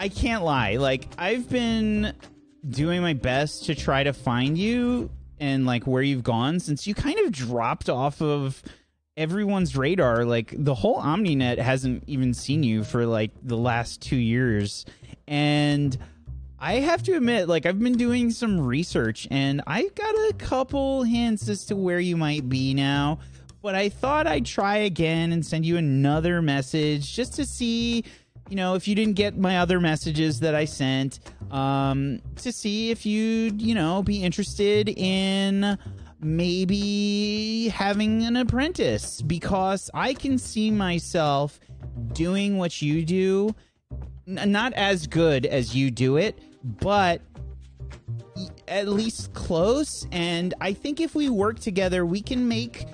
I can't lie. Like I've been doing my best to try to find you and like where you've gone since you kind of dropped off of everyone's radar. Like the whole OmniNet hasn't even seen you for like the last 2 years and I have to admit like I've been doing some research and I've got a couple hints as to where you might be now. But I thought I'd try again and send you another message just to see you know, if you didn't get my other messages that I sent, um, to see if you'd, you know, be interested in maybe having an apprentice because I can see myself doing what you do, N- not as good as you do it, but at least close. And I think if we work together, we can make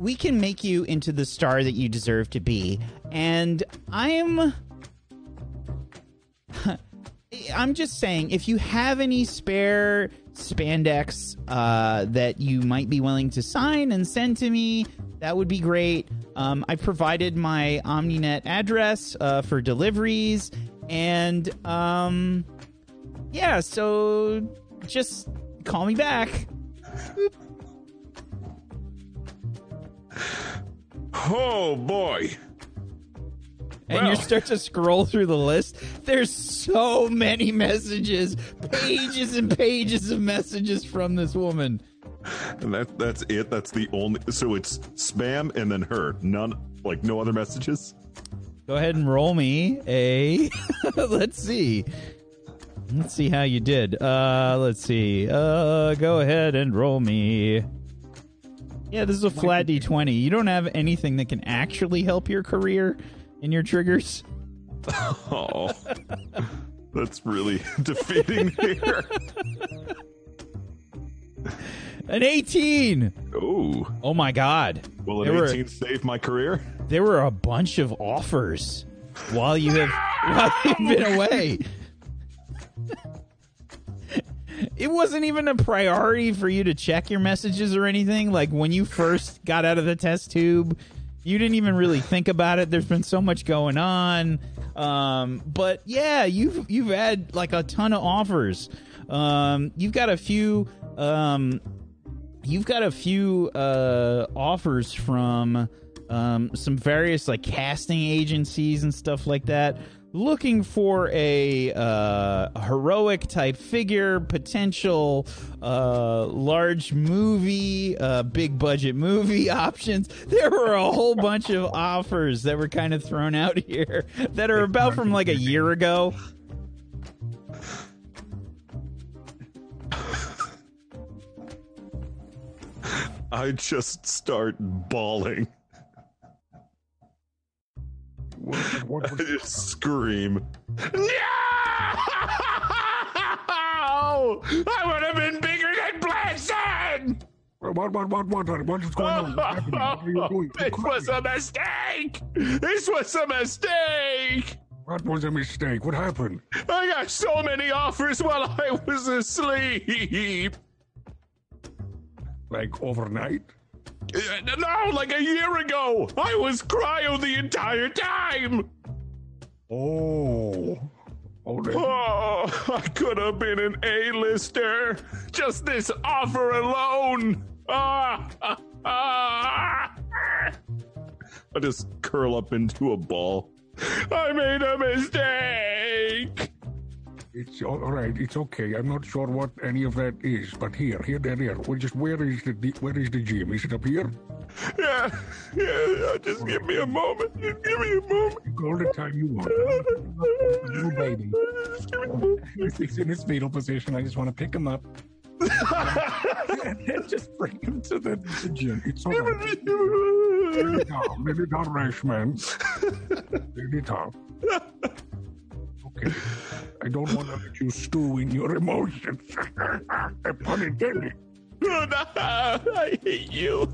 we can make you into the star that you deserve to be. And I'm [LAUGHS] I'm just saying if you have any spare spandex uh, that you might be willing to sign and send to me, that would be great. Um, I provided my OmniNet address uh, for deliveries, and um, yeah, so just call me back. [LAUGHS] [LAUGHS] Oh boy. and you start to scroll through the list, there's so many messages, pages and pages of messages from this woman. And that that's it. That's the only. So it's spam and then her. None, like no other messages. Go ahead and roll me a. [LAUGHS] let's see. Let's see how you did. Uh, let's see. Uh, go ahead and roll me. Yeah, this is a flat d20. You don't have anything that can actually help your career in your triggers. [LAUGHS] Oh, that's really [LAUGHS] defeating here. An 18. Oh, Oh my god. will There an were- 18 save my career? There were a bunch of offers while you have [LAUGHS] while you've been away. [LAUGHS] It wasn't even a priority for you to check your messages or anything. Like when you first got out of the test tube, you didn't even really think about it. There's been so much going on. Um, but yeah, you've you've had like a ton of offers. Um, you've got a few um, you've got a few uh, offers from um, some various like casting agencies and stuff like that looking for a uh, heroic type figure potential uh, large movie uh, big budget movie [LAUGHS] options. There were a whole bunch of offers that were kind of thrown out here that are about from like a year ago. I just start bawling. What, what I just scream. No! I would have been bigger than Blanson! what, what, what, what, what, is going on? What are you doing? [LAUGHS] This was a mistake! This was a mistake! What was a mistake? What happened? I got so many offers while I was asleep. Like overnight? No, like a year ago. I was cryo the entire time. Oh. Oh, Oh, I could have been an A-lister. Just this offer alone. Ah, ah, ah. I just curl up into a ball. I made a mistake. It's all right. It's okay. I'm not sure what any of that is, but here, here, there, there. Well, just where is the where is the gym? Is it up here? Yeah, yeah. Just give me a moment. Just give me a moment. All the time you want. [LAUGHS] Little baby. Just give me a moment. He's in his fetal position. I just want to pick him up and [LAUGHS] then just bring him to the, the gym. It's all right. Let it down. Let it down, rash [LAUGHS] Okay. I don't want to let you stew in your emotions. Pun intended. No, I hate you.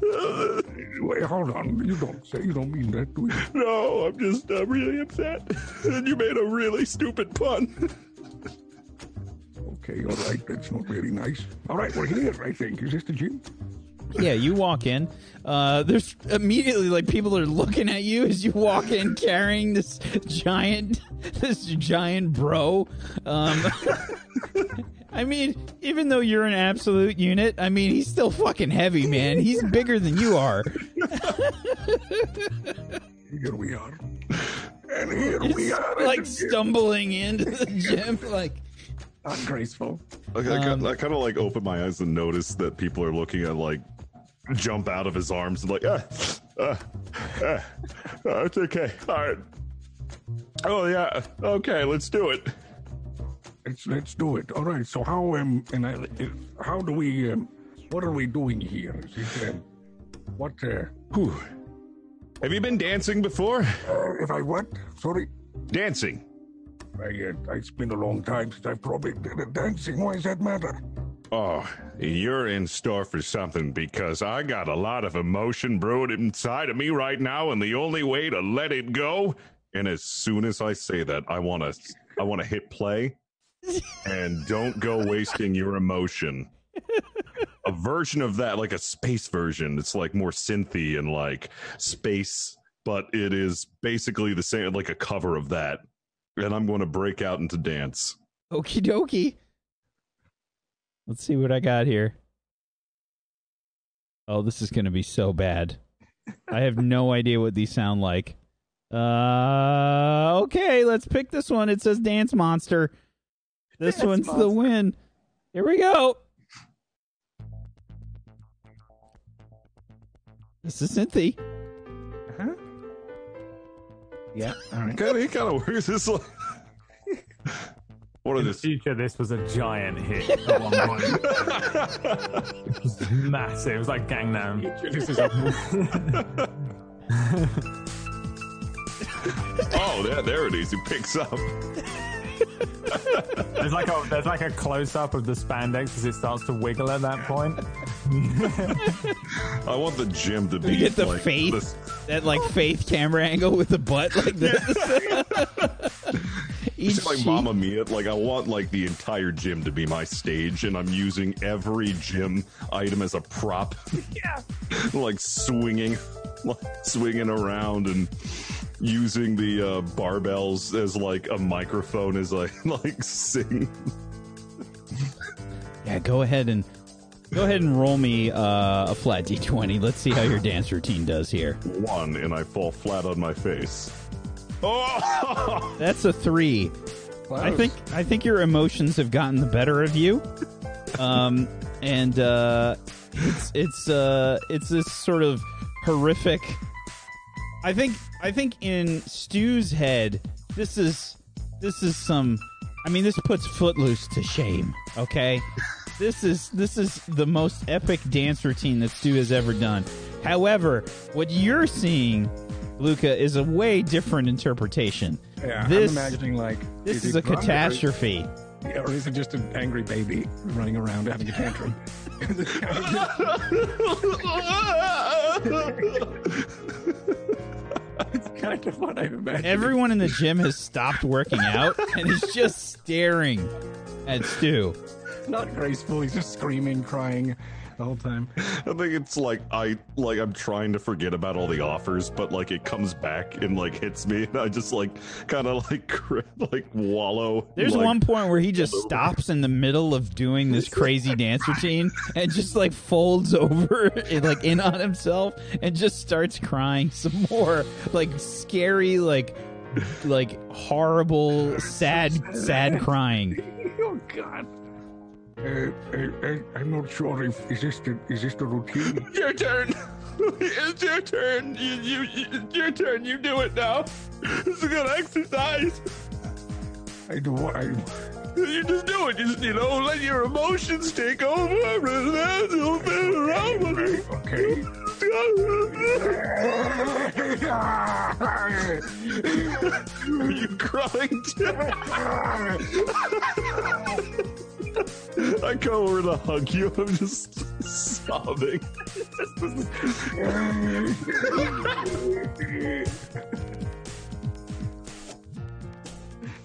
Wait, hold on. You don't say you don't mean that, do you? No, I'm just uh, really upset. And you made a really stupid pun. Okay, all right. That's not very nice. All right, we're here. I think. Is this the gym? Yeah, you walk in. Uh, there's immediately like people are looking at you as you walk in carrying this giant, this giant bro. Um, [LAUGHS] I mean, even though you're an absolute unit, I mean, he's still fucking heavy, man. He's bigger than you are. Here we are. And here we are. like stumbling into the gym, like Ungraceful. Like, I, kind- I kind of like open my eyes and notice that people are looking at like jump out of his arms and like ah, ah, ah, ah, it's okay. All right. Oh yeah. Okay, let's do it. Let's let's do it. All right. So how um and I, how do we um what are we doing here? Is it, um, what uh, Whew. Have you been dancing before? uh if I what? Sorry. Dancing. I uh, it's been a long time since I've probably did a dancing. Why does that matter? Oh, you're in store for something because I got a lot of emotion brewing inside of me right now, and the only way to let it go. And as soon as I say that, I want to, I want to hit play, and don't go wasting your emotion. A version of that, like a space version, it's like more synthy and like space, but it is basically the same, like a cover of that. And I'm going to break out into dance. okie dokie. Let's see what I got here. Oh, this is going to be so bad. I have no [LAUGHS] idea what these sound like. Uh, okay, let's pick this one. It says Dance Monster. This Dance one's the win. Here we go. This is Cynthia. Yeah. [LAUGHS] All right. Kind of, he kind of works. It's like, what In the future, this was a giant hit at one point. it was massive. It was like Gangnam. This is a [LAUGHS] Oh, there, there it is. It picks up. There's like a there's like a close up of the spandex as it starts to wiggle at that point. [LAUGHS] I want the gym to be You get the like faith, this- that like faith camera angle with the butt like this. [LAUGHS] Each It's like cheek- Mamma Mia. Like I want like the entire gym to be my stage, and I'm using every gym item as a prop. [LAUGHS] Yeah, [LAUGHS] like swinging, like swinging around and using the uh, barbells as like a microphone as I [LAUGHS] like sing. Yeah, go ahead and go ahead and roll me uh, a flat d20. Let's see how your dance routine does here. One, and I fall flat on my face. Oh! [LAUGHS] That's a three. I think I think your emotions have gotten the better of you, um, and uh, it's it's uh, it's this sort of horrific. I think I think in Stu's head, this is this is some. I mean, this puts Footloose to shame. Okay, this is this is the most epic dance routine that Stu has ever done. However, what you're seeing, Luca, is a way different interpretation. Yeah, this I'm imagining like this he is a drunk or- catastrophe. Yeah, or is it just an angry baby running around having a tantrum? it's kind of what I imagine. Everyone in the gym has stopped working out and is just staring at Stu. Not graceful. He's just screaming, crying the whole time. I think it's like I like I'm trying to forget about all the offers, but like it comes back and like hits me, and I just like kind of like [LAUGHS] cr- like wallow. There's like, one point where he just [LAUGHS] stops in the middle of doing this crazy dance routine and just like folds over [LAUGHS] and, like in on himself and just starts crying some more like scary like like horrible sad sad crying. oh God. Uh, I, I, I'm not sure if is this the is this the routine? [LAUGHS] Your turn. [LAUGHS] it's your turn. You, you, you, it's your turn. You do it now. It's a good exercise. I do what I. You just do it. Just you know, let your emotions take over. You'll fit around with it. Okay. [LAUGHS] Are you crying? I go over to hug you. I'm just sobbing.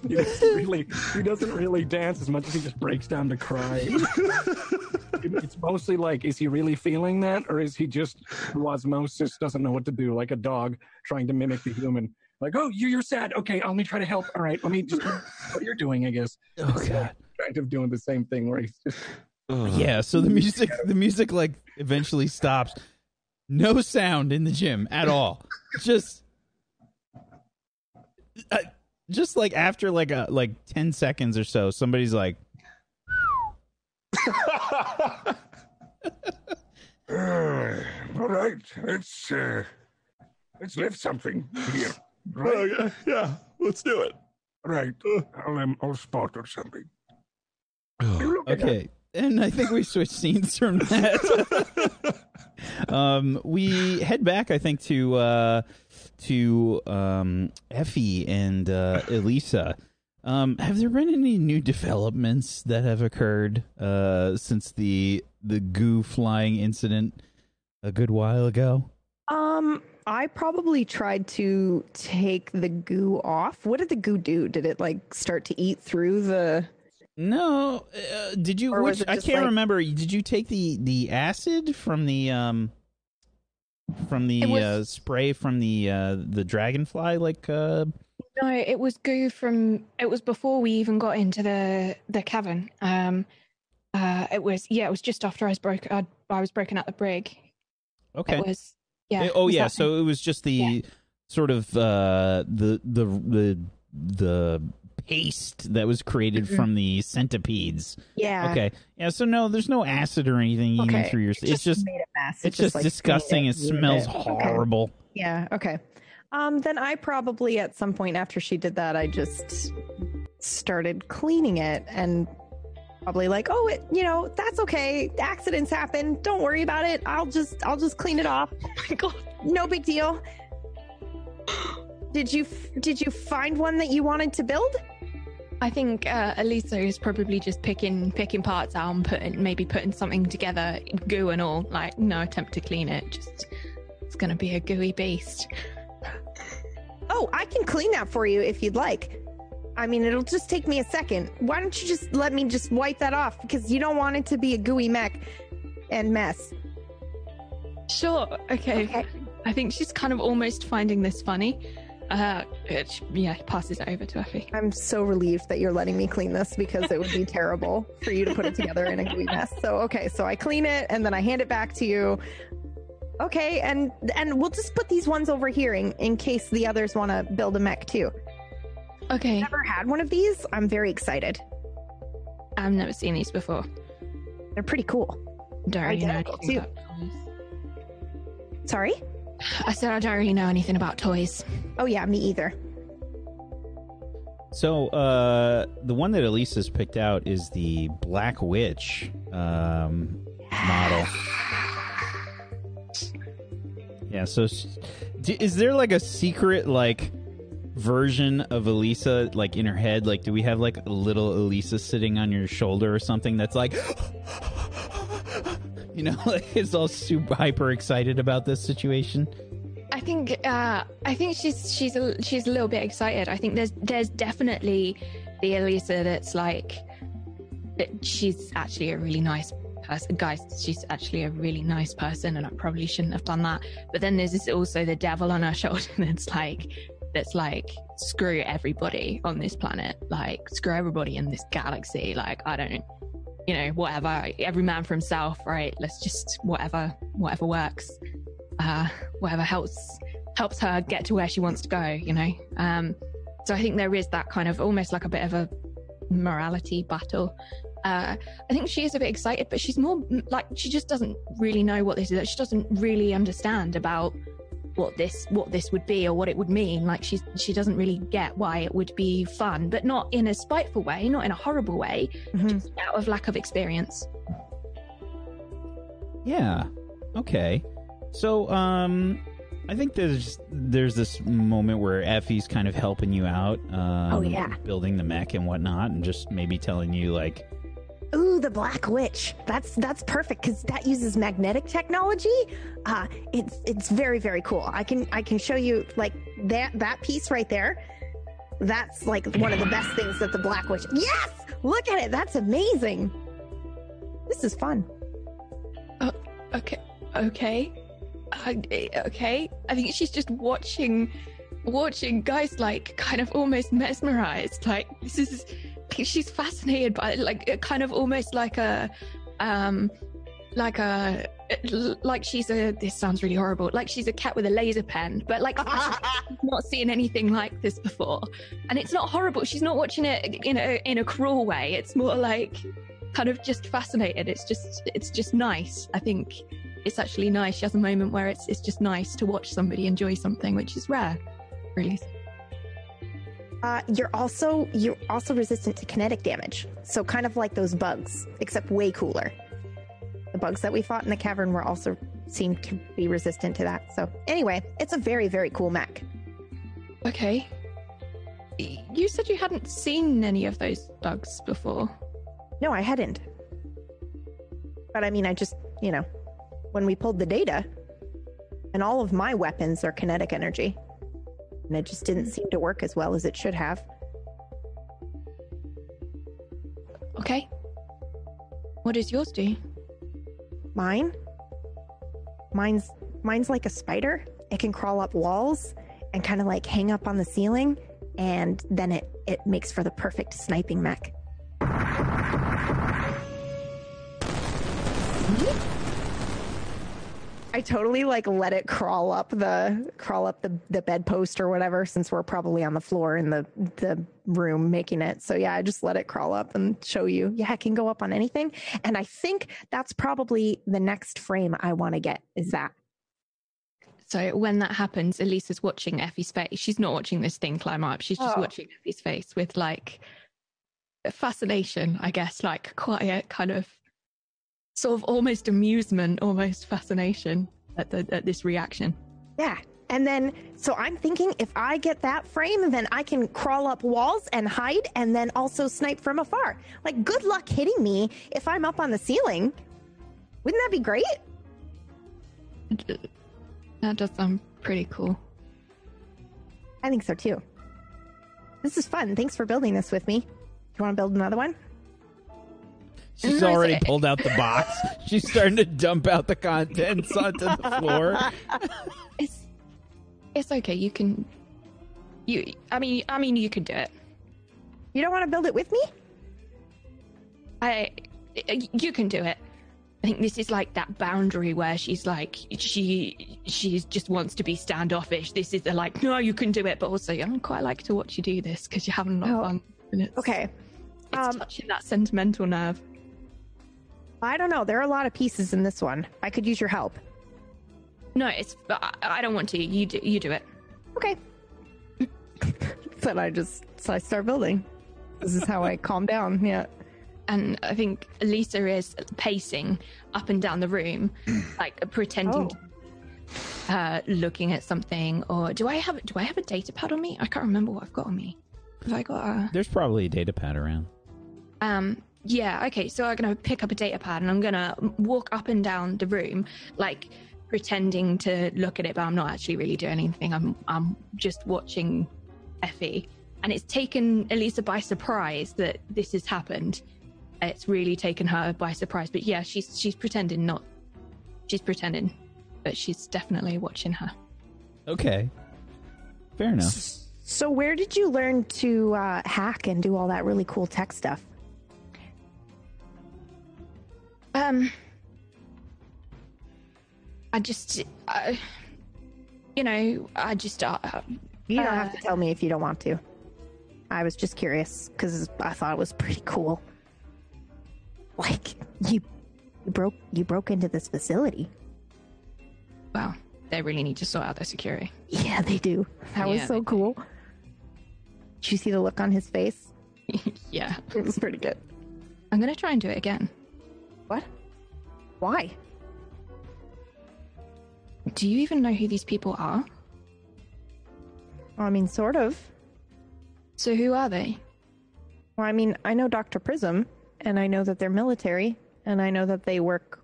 He doesn't really, he doesn't really dance as much as he just breaks down to cry. it's mostly like, is he really feeling that, or is he just through osmosis doesn't know what to do, like a dog trying to mimic the human? Like, oh, you- you're sad. Okay, let me try to help. All right, let me just what you're doing, I guess. Oh god. Kind of doing the same thing where he's just Yeah, so the music the music like eventually stops. No sound in the gym at all. Just uh, just like after like a like 10 seconds or so somebody's like Uh, [LAUGHS] all right, let's uh, let's lift something here. Right, Okay, yeah, let's do it. right. I'll um, I'll spot or something. Okay. And I think we switched scenes from that. [LAUGHS] um, we head back, I think, to uh, to um, Effie and uh, Elisa. Um, have there been any new developments that have occurred uh, since the the goo flying incident a good while ago? Um, I probably tried to take the goo off. What did the goo do? Did it like start to eat through the? No, uh, did you? Or Which, I can't like- remember. Did you take the the acid from the um from the was- uh, spray from the uh, the dragonfly? Like, uh, No, it was goo from. It was before we even got into the the cavern. Um, uh, it was yeah, it was just after I was broke. I, I was broken out the brig. okay. It was yeah. Eh, it oh was yeah. So it was just the Yeah. sort of uh, the the the the paste that was created from the centipedes. Yeah. Okay. Yeah. So no, there's no acid or anything eating Okay. through your. It It's just made a mess. It it's just like, disgusting. It stained smells Okay. horrible. Yeah. Okay. Um, then I probably at some point after she did that, I just started cleaning it and probably like, oh, it, you know, that's okay. Accidents happen. Don't worry about it. I'll just, I'll just clean it off. Oh my god. No big deal. Did you, did you find one that you wanted to build? I think uh, Elisa is probably just picking picking parts out and putting maybe putting something together, goo and all. Like no attempt to clean it. Just it's gonna be a gooey beast. Oh, I can clean that for you if you'd like. I mean, it'll just take me a second. Why don't you just let me just wipe that off? Because you don't want it to be a gooey mech and mess. Sure. Okay. Okay. I think she's kind of almost finding this funny. Uh, it, yeah, passes it over to Effie. I'm so relieved that you're letting me clean this because it would be terrible for you to put it together in a gooey mess. So okay, so I clean it and then I hand it back to you. Okay, and and we'll just put these ones over here in, in case the others want to build a mech too. Okay. Never had one of these. I'm very excited. I've never seen these before. They're pretty cool. Don't Identical, too. Sorry? I said I don't really know anything about toys. Oh yeah, me either. So uh, the one that Elisa's picked out is the Black Witch um, model. Yeah. So, is there like a secret like version of Elisa like in her head? Like, do we have like a little Elisa sitting on your shoulder or something that's like, [GASPS] [GASPS] [GASPS] you know, [LAUGHS] like it's all super hyper excited about this situation? I think uh, I think she's she's a, she's a little bit excited. I think there's there's definitely the Elisa that's like she's actually a really nice person. Guys, she's actually a really nice person, and I probably shouldn't have done that. But then there's this also the devil on her [LAUGHS] shoulder that's like that's like screw everybody on this planet, like screw everybody in this galaxy. Like I don't, you know, whatever. Every man for himself, right? Let's just whatever whatever works uh, whatever helps helps her get to where she wants to go. You know, um, so I think there is that kind of almost like a bit of a morality battle. Uh, I think she is a bit excited, but she's more like she just doesn't really know what this is. She doesn't really understand about what this what this would be or what it would mean. Like she she doesn't really get why it would be fun, but not in a spiteful way, not in a horrible way, Mhm. just out of lack of experience. Yeah. Okay. So, um, I think there's there's this moment where Effie's kind of helping you out. Um, Oh, yeah. building the mech and whatnot, and just maybe telling you like, Ooh, the Black Witch. That's that's perfect because that uses magnetic technology. Uh, it's it's very very cool. I can I can show you like that that piece right there. That's like one of the best things that the Black Witch. Yes, look at it. That's amazing. This is fun. Okay, okay, uh, okay. I think she's just watching, watching guys like kind of almost mesmerized. Like this is, she's fascinated by like kind of almost like a, um, like a like she's a. This sounds really horrible. Like she's a cat with a laser pen, but like [LAUGHS] not seen anything like this before, and it's not horrible. She's not watching it in a in a cruel way. It's more like kind of just fascinated. It's just it's just nice. I think it's actually nice. She has a moment where it's it's just nice to watch somebody enjoy something, which is rare, Uh, you're also you're also resistant to kinetic damage. So kind of like those bugs, except way cooler. The bugs that we fought in the cavern were also seemed to be resistant to that. So anyway, it's a very very cool mech. Okay. You said you hadn't seen any of those bugs before. No, I hadn't. But I mean, I just, you know, when we pulled the data, and all of my weapons are kinetic energy, and it just didn't seem to work as well as it should have. Okay. What does yours do? Mine? Mine's mine's like a spider. It can crawl up walls and kind of like hang up on the ceiling, and then it it makes for the perfect sniping mech. Hmm? I totally like let it crawl up the crawl up the the bedpost or whatever since we're probably on the floor in the the room making it. So yeah, I just let it crawl up and show you. Yeah, it can go up on anything. And I think that's probably the next frame I want to get is that. So when that happens, Elisa's watching Effie's face. She's not watching this thing climb up. She's just Oh. watching Effie's face with like fascination, I guess, like quiet kind of sort of almost amusement, almost fascination at the at this reaction. Yeah. And then, so I'm thinking if I get that frame, then I can crawl up walls and hide and then also snipe from afar. Like, good luck hitting me if I'm up on the ceiling. Wouldn't that be great? That does sound pretty cool. I think so too. This is fun. Thanks for building this with me. You want to build another one? She's Nice. already pulled out the box. [LAUGHS] She's starting to dump out the contents onto the floor. [LAUGHS] It's it's okay. You can. You. I mean. I mean. You can do it. You don't want to build it with me? I. You can do it. I think this is like that boundary where she's like she she just wants to be standoffish. This is the like no, you can do it, but also I quite like to watch you do this because you're having a lot of Oh, fun. And it's, Okay. it's um, touching that sentimental nerve. I don't know. There are a lot of pieces in this one. I could use your help. No, it's I, I don't want to. You do you do it. Okay. [LAUGHS] then I just so I start building. This is how I calm down. Yeah. and I think Lisa is pacing up and down the room, [CLEARS THROAT] like pretending, Oh. uh, looking at something. Or do I have do I have a data pad on me? I can't remember what I've got on me. Have I got a? There's probably a data pad around. Um. Yeah. Okay. So I'm gonna pick up a data pad and I'm gonna walk up and down the room, like pretending to look at it, but I'm not actually really doing anything. I'm I'm just watching Effie, and it's taken Elisa by surprise that this has happened. It's really taken her by surprise. But yeah, she's she's pretending not. She's pretending, but she's definitely watching her. Okay. Fair enough. So where did you learn to uh, hack and do all that really cool tech stuff? Um, I just, uh, you know, I just, uh, You don't Uh, have to tell me if you don't want to. I was just curious because I thought it was pretty cool. Like you, you broke you broke into this facility. well, they really need to sort out their security. Yeah, they do. That was so they do. cool. Did you see the look on his face? [LAUGHS] yeah, It was pretty good. I'm gonna try and do it again. What? Why? Do you even know who these people are? Well, I mean, sort of. So who are they? Well, I mean, I know Dr. Prism, and I know that they're military, and I know that they work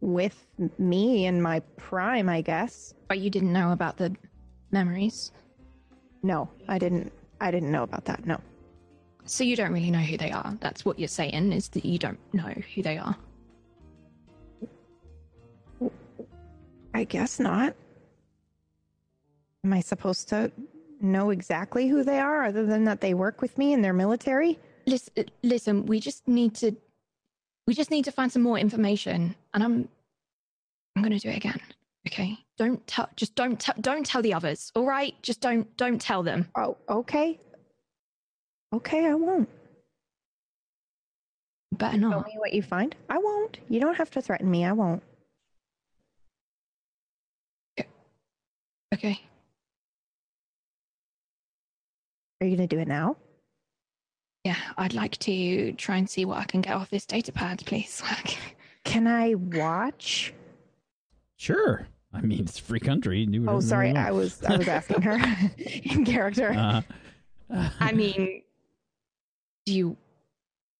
with me in my prime, I guess. But you didn't know about the memories, No, I didn't. I didn't know about that. No. So you don't really know who they are. That's what you're saying is that you don't know who they are. I guess not. Am I supposed to know exactly who they are, other than that they work with me and they're military? Listen, listen, we just need to, we just need to find some more information, and I'm, I'm gonna do it again. Okay, don't tell, just don't tell, don't tell the others. All right, just don't, don't tell them. Oh, okay. Okay, I won't. Better Tell me what you find. I won't. You don't have to threaten me. I won't. Okay. Are you gonna do it now? Yeah, I'd like to try and see what I can get off this data pad, please. [LAUGHS] Can I watch? Sure. I mean, it's free country. You can Oh, sorry. I was I was [LAUGHS] asking her [LAUGHS] in character. Uh, I mean, do you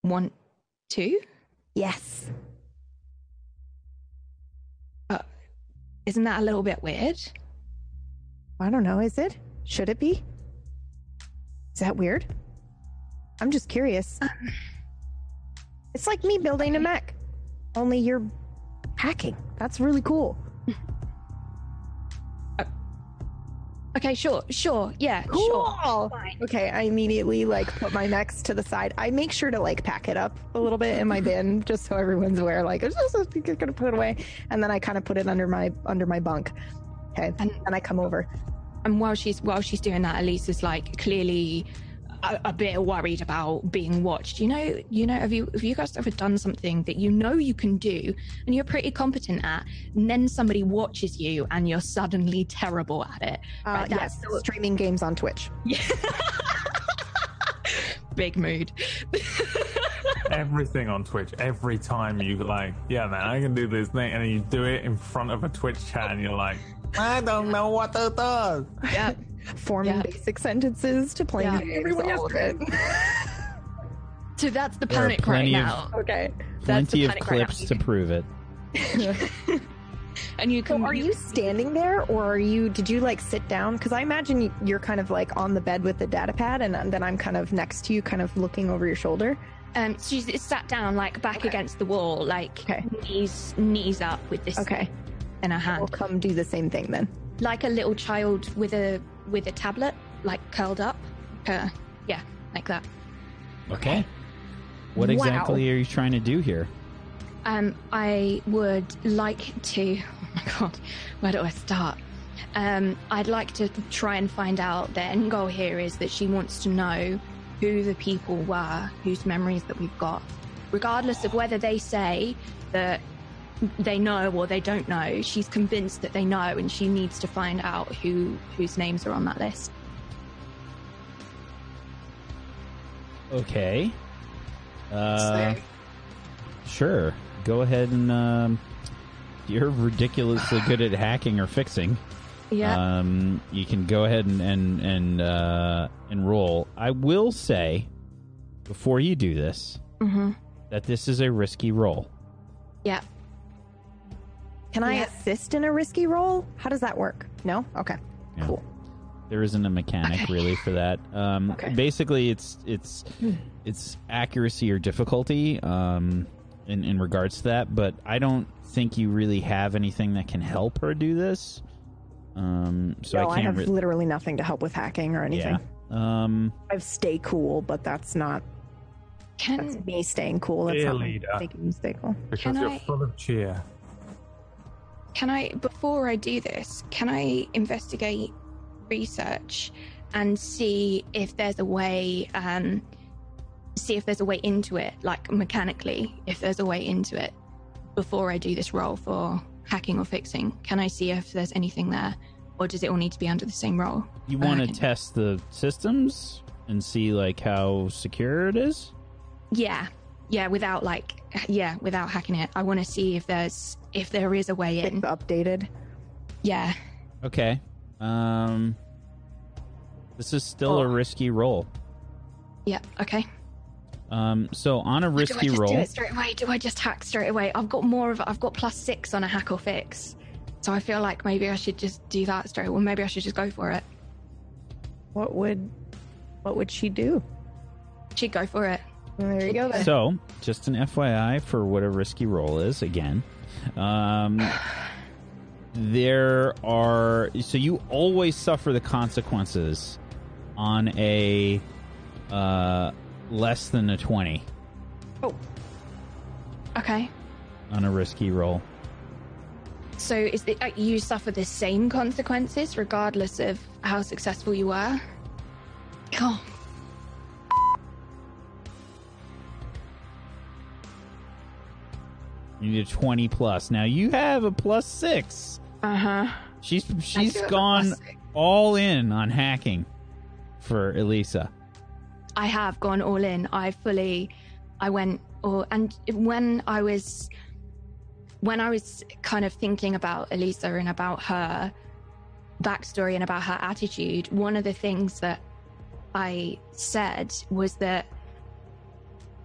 want to? yes. Uh, isn't that a little bit weird? I don't know. Is it? Should it be? Is that weird? I'm just curious. Um, it's like me building a mech, only you're hacking. That's really cool. [LAUGHS] Okay, sure, sure, yeah, sure. Cool. Okay, I immediately like put my next to the side. I make sure to like pack it up a little bit in my [LAUGHS] bin just so everyone's aware. Like, I'm just gonna put it away, and then I kind of put it under my under my bunk. Okay, and then I come over. And while she's while she's doing that, Elise is like clearly a, a bit worried about being watched. You know, you know, have you have you guys ever done something that you know you can do and you're pretty competent at, and then somebody watches you and you're suddenly terrible at it? Uh, Right, yes, that's the- streaming games on Twitch. [LAUGHS] Big mood. Everything on Twitch, every time you like, yeah, man, I can do this thing, and then you do it in front of a Twitch chat, and you're like, I don't know what to do. yeah. Forming Yeah. basic sentences to playing Yeah. games. Everyone all of it. So that's the There are panic right plenty of- now. okay. That's the Plenty of panic right now. clips to prove it. [LAUGHS] And you So are you standing there, or are you? Did you like sit down? Because I imagine you- you're kind of like on the bed with the data pad, and then I'm kind of next to you, kind of looking over your shoulder. Um, she's sat down, like back Okay. against the wall, like Okay. knees knees up with this Okay, in her I'll hand, come do the same thing then. like a little child with a with a tablet, like curled up. Uh, yeah, like that. Okay. What Wow. exactly are you trying to do here? Um, I would like to. [LAUGHS] Oh my god, where do I start? Um, I'd like to try and find out. The end goal here is that she wants to know who the people were, whose memories that we've got, regardless of whether they say that they know or they don't know. She's convinced that they know, and she needs to find out who whose names are on that list. Okay. Uh, sure. Go ahead and um, you're ridiculously good at hacking or fixing. Yeah. Um, you can go ahead and and and uh, enroll. I will say before you do this mm-hmm. that this is a risky roll. Yeah. Can I Yeah. assist in a risky roll? How does that work? No. Okay. Yeah. Cool. There isn't a mechanic Okay. really for that. Um, Okay. Basically, it's it's it's accuracy or difficulty um, in in regards to that. But I don't think you really have anything that can help her do this. Um, so no, I I, can't. have re- literally nothing to help with hacking or anything. yeah. Um, I have stay cool, but that's not that's Can me staying cool. That's Dear not leader. making me stay cool. Because Can you're I- full of cheer. Can I, before I do this, can I investigate research and see if there's a way, um, see if there's a way into it, like mechanically, if there's a way into it before I do this roll for hacking or fixing? Can I see if there's anything there, or does it all need to be under the same roll? you want to test the systems and see like how secure it is. Yeah, yeah, without like, yeah, without hacking it. I want to see if there's if there is a way It's in. updated. Yeah. Okay. Um, this is still a Oh. risky roll. Yeah. Okay. Um, so on a risky do I risky just roll, do it straight away? Do I just hack straight away? I've got more of I've got plus six on a hack or fix, so I feel like maybe I should just do that straight. Well, maybe I should just go for it. What would what would she do? She'd go for it. Well, there you go. Then. So, just an FYI for what a risky roll is, again. Um, there are. So, you always suffer the consequences on a uh, less than a 20 Oh. Okay. on a risky roll. So is it uh, you suffer the same consequences regardless of how successful you were? Oh, You need a 20 plus. Now, you have a plus six. uh huh. She's she's gone all in on hacking for Elisa. I have gone all in. I fully, I went all, and when I was, when I was kind of thinking about Elisa and about her backstory and about her attitude, one of the things that I said was that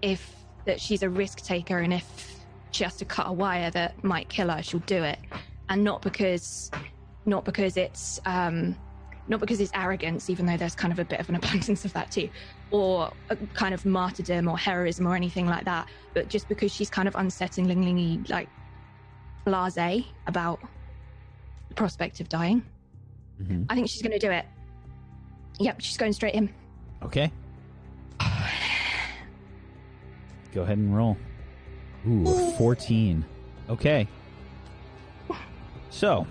if that she's a risk taker and if she has to cut a wire that might kill her, she'll do it, and not because, not because it's um, not because it's arrogance, even though there's kind of a bit of an [LAUGHS] abundance of that too, or a kind of martyrdom or heroism or anything like that, but just because she's kind of unsettlingly like blase about the prospect of dying. Mhm. I think she's going to do it. Yep, she's going straight in. Okay. [SIGHS] Go ahead and roll. Ooh, a 14. Okay. So,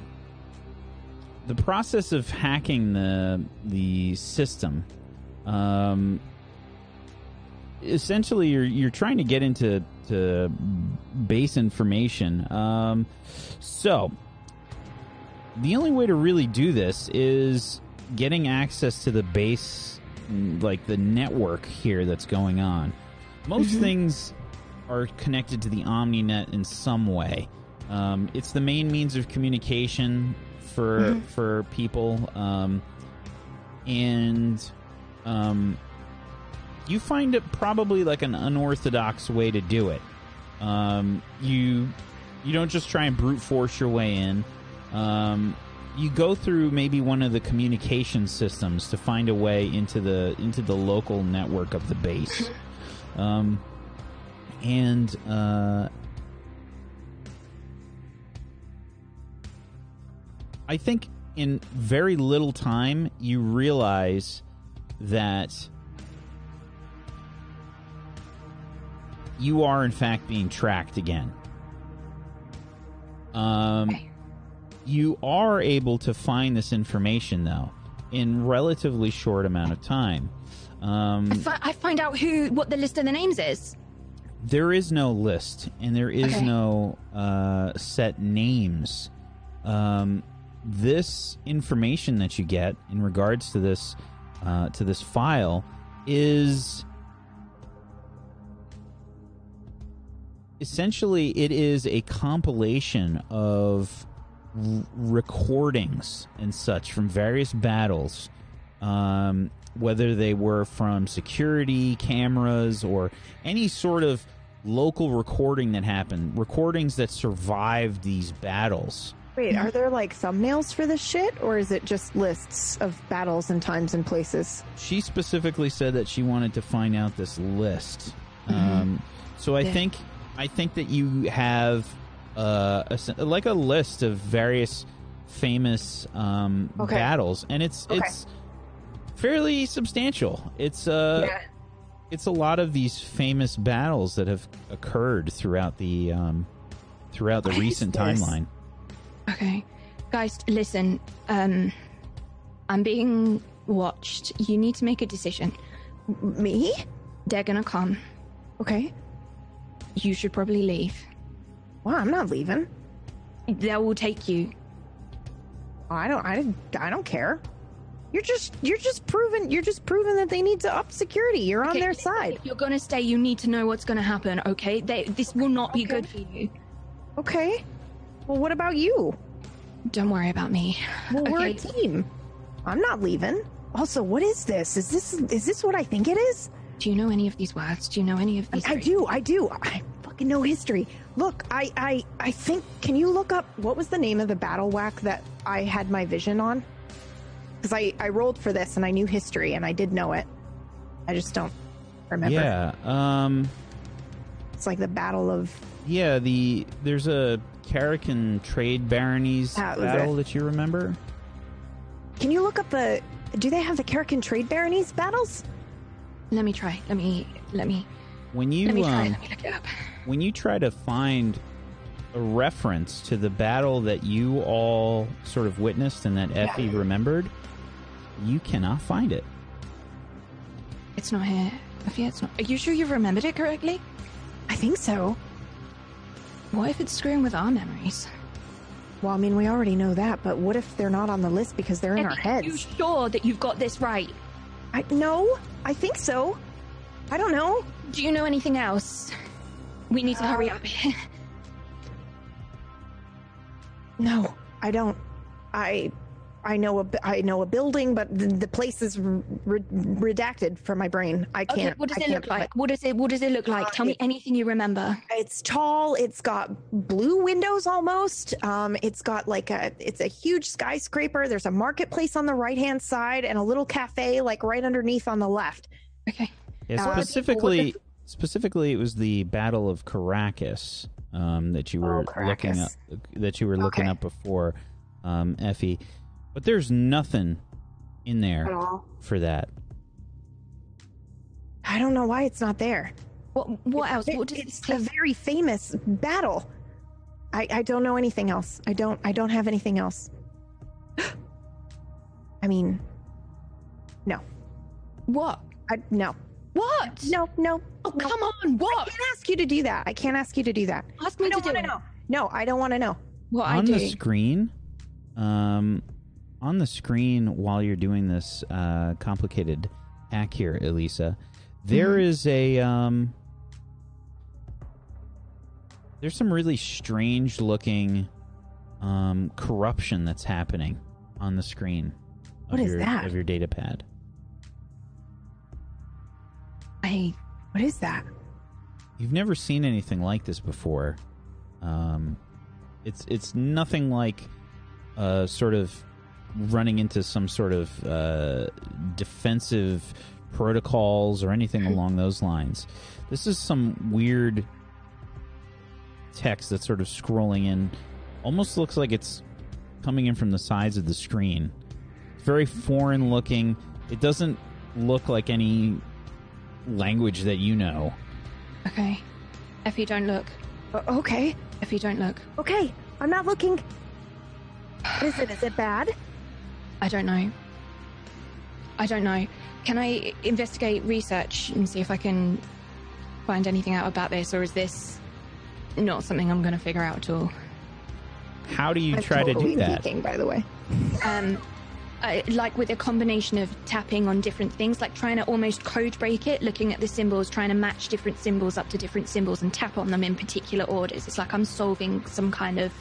the process of hacking the the system, um, essentially, you're you're trying to get into to base information. Um, so, the only way to really do this is getting access to the base, like the network here that's going on. Most things are connected to the OmniNet in some way. Um, it's the main means of communication for for people, um, and um, you find it probably like an unorthodox way to do it. Um, you you don't just try and brute force your way in. Um, you go through maybe one of the communication systems to find a way into the into the local network of the base. And uh, I think in very little time you realize that you are in fact being tracked again. Um, you are able to find this information though in relatively short amount of time. Um, I, fi- I find out who, what the list of the names is. There is no list and there is Okay. no uh, set names. Um, this information that you get in regards to this uh, to this file is essentially it is a compilation of r- recordings and such from various battles um, whether they were from security cameras or any sort of local recording that happened recordings that survived these battles Wait, are there like thumbnails for this shit, or is it just lists of battles and times and places? she specifically said that she wanted to find out this list. Um, so I Yeah. think I think that you have uh, a like a list of various famous um, Okay. battles, and it's Okay. it's fairly substantial. It's uh, it's a lot of these famous battles that have occurred throughout the um, throughout the What is recent this? timeline. Okay. Guys, listen. Um, I'm being watched. You need to make a decision. Me? They're gonna come. Okay. You should probably leave. Well, I'm not leaving. They will take you. I don't. I, I don't care. You're just. You're just proving. You're just proving that they need to up security. You're on their side. If you're gonna stay, you need to know what's gonna happen. Okay? They, this will not be Okay. good for you. Okay. Well, what about you? Don't worry about me. Well, we're a team. I'm not leaving. Also, what is this? Is this is this what I think it is? Do you know any of these words? Do you know any of I, these? I do. I do. I fucking know history. Look, I I I think. Can you look up what was the name of the battle whack that I had my vision on? Because I I rolled for this and I knew history and I did know it. I just don't remember. Yeah. Um, It's like the battle of. Yeah, the there's a Karrakin trade baronies That battle it. that you remember. Can you look up the? Do they have the Karrakin trade baronies battles? Let me try. Let me. Let me. When you let me try. um, Let me look it up. when you try to find a reference to the battle that you all sort of witnessed and that Effie remembered, you cannot find it. It's not here. If yeah, it's not. Are you sure you've remembered it correctly? I think so. What if it's screwing with our memories? Well, I mean, we already know that, but what if they're not on the list because they're in our heads? Are you sure that you've got this right? I no, I think so. I don't know. Do you know anything else? We need to hurry up. No, I don't. I I know a bu- I know a building, but the, the place is re- redacted from my brain. I can't. Okay, what does I it look put my- like? What does it? What does it look like? Uh, Tell me it- anything you remember. It's tall. It's got blue windows almost. Um, it's got like a. It's a huge skyscraper. There's a marketplace on the right hand side and a little cafe like right underneath on the left. Okay. Yeah, Uh, specifically, specifically, it was the Battle of Caracas um, that you were Oh, looking up. That you were looking Okay. up before, um, Effie. But there's nothing in at there all. for that. I don't know why it's not there. What what else? What does it's this a very famous battle. I, I don't know anything else. I don't I don't have anything else. [GASPS] I mean, no, What? I, no, What? no, no. Oh, no. come on. What I What? can't ask you to do that. I can't ask you to do that. Ask me I to don't do want it. to know. No, I don't want to know. What I on do. the screen, um, on the screen while you're doing this uh, complicated hack here, Elisa, there Mm-hmm. is a um, there's some really strange looking um, corruption that's happening on the screen. What of is your, that? Of your data pad. I What is that? You've never seen anything like this before. Um, it's it's nothing like uh, sort of running into some sort of uh, defensive protocols or anything along those lines. This is some weird text that's sort of scrolling in. Almost looks like it's coming in from the sides of the screen. It's very foreign looking. It doesn't look like any language that you know. okay. Effie, don't look. Okay, Effie, don't look. okay. I'm not looking. What is it? Is it bad? I don't know. I don't know. Can I investigate research and see if I can find anything out about this, or is this not something I'm going to figure out at all? How do you I'm try totally to do that? geeking, by the way. Um, I, like with a combination of tapping on different things, like trying to almost code break it, looking at the symbols, trying to match different symbols up to different symbols and tap on them in particular orders. It's like I'm solving some kind of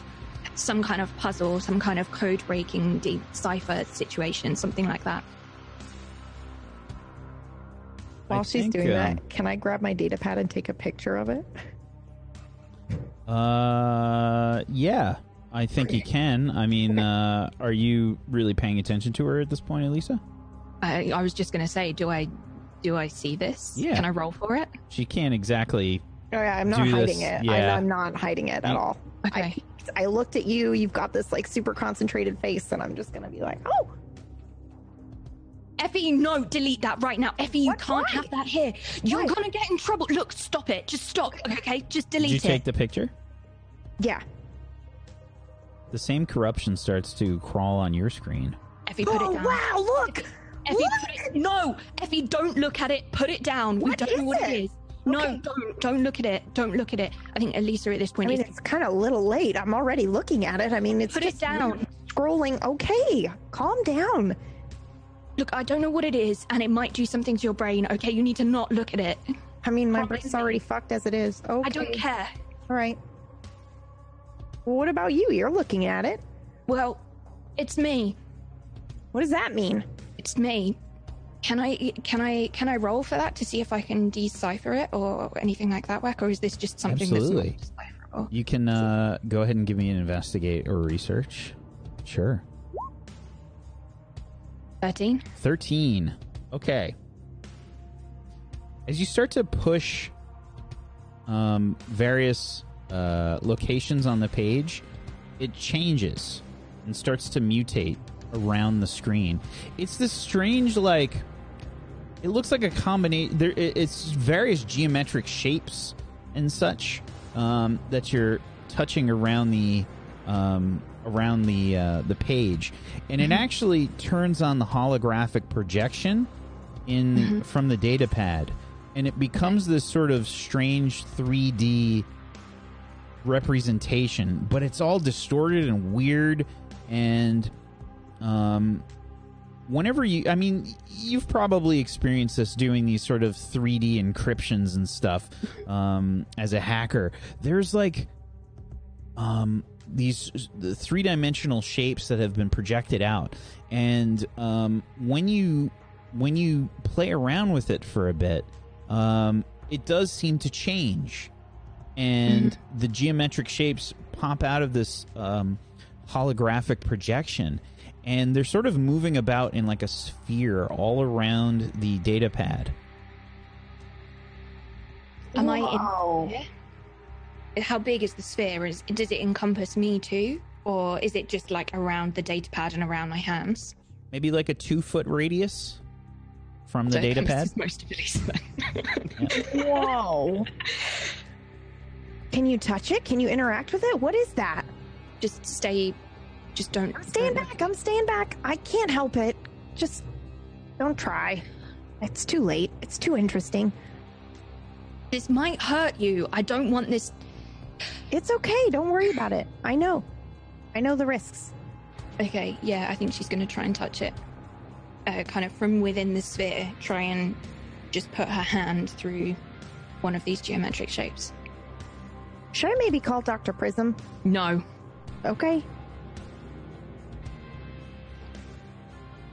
some kind of puzzle, some kind of code breaking decipher situation, something like that. While I she's think, doing um, that, can I grab my data pad and take a picture of it? Uh, yeah, I think you can. I mean, uh, are you really paying attention to her at this point, Elisa? I, I was just going to say, do I do I see this? Yeah. Can I roll for it? She can't exactly. Oh yeah, I'm not hiding this, it. yeah. I'm, I'm not hiding it at all. Okay. I, I looked at you. You've got this like super concentrated face, and I'm just gonna be like, oh, Effie, no, delete that right now. Effie, you What? can't Why? have that here. You're Why? gonna get in trouble. Look, stop it. Just stop. Okay, just Did delete you it. take the picture? yeah. The same corruption starts to crawl on your screen. Effie, put oh it down. wow, look, Effie, look. put it, no, Effie, don't look at it. Put it down. we What don't know is what it? it is. No, Okay. don't don't look at it. Don't look at it. I think Elisa at this point. I mean, is it's kind of a little late. I'm already looking at it. I mean, it's Put it just down. scrolling. Okay, calm down. look. I don't know what it is, and it might do something to your brain. Okay, you need to not look at it. I mean, my brain's already fucked as it is. Okay, I don't care. All right. Well, what about you? You're looking at it. Well, it's me. What does that mean? It's me. Can I can I can I roll for that to see if I can decipher it or anything like that work, or is this just something Absolutely. that's not decipherable? You can uh, go ahead and give me an investigate or research. Sure. Thirteen. 13. Okay. As you start to push um, various uh, locations on the page, it changes and starts to mutate around the screen. It's this strange, like, it looks like a combination. There, it's various geometric shapes and such um, that you're touching around the um, around the uh, the page, and it actually turns on the holographic projection in from the data pad, and it becomes this sort of strange 3D representation, but it's all distorted and weird and um whenever you I mean you've probably experienced this doing these sort of 3D encryptions and stuff um as a hacker. There's like um these the three-dimensional shapes that have been projected out. And um when you when you play around with it for a bit um it does seem to change. And the geometric shapes pop out of this um, holographic projection and they're sort of moving about in like a sphere all around the data pad Am I Whoa. in? How big is the sphere? Is does it encompass me too, Or is it just like around the data pad and around my hands? Maybe like a two foot radius from the So data [LAUGHS] pad. Most of it is then. Whoa. Can you touch it? Can you interact with it? What is that? just stay. Just don't. I'm staying don't- back. I'm staying back. I can't help it. Just don't try. It's too late. It's too interesting. This might hurt you. I don't want this. It's okay. Don't worry about it. I know. I know the risks. Okay, yeah, I think she's going to try and touch it. Uh, kind of from within the sphere, try and just put her hand through one of these geometric shapes. Should I maybe call Dr. Prism? No. Okay.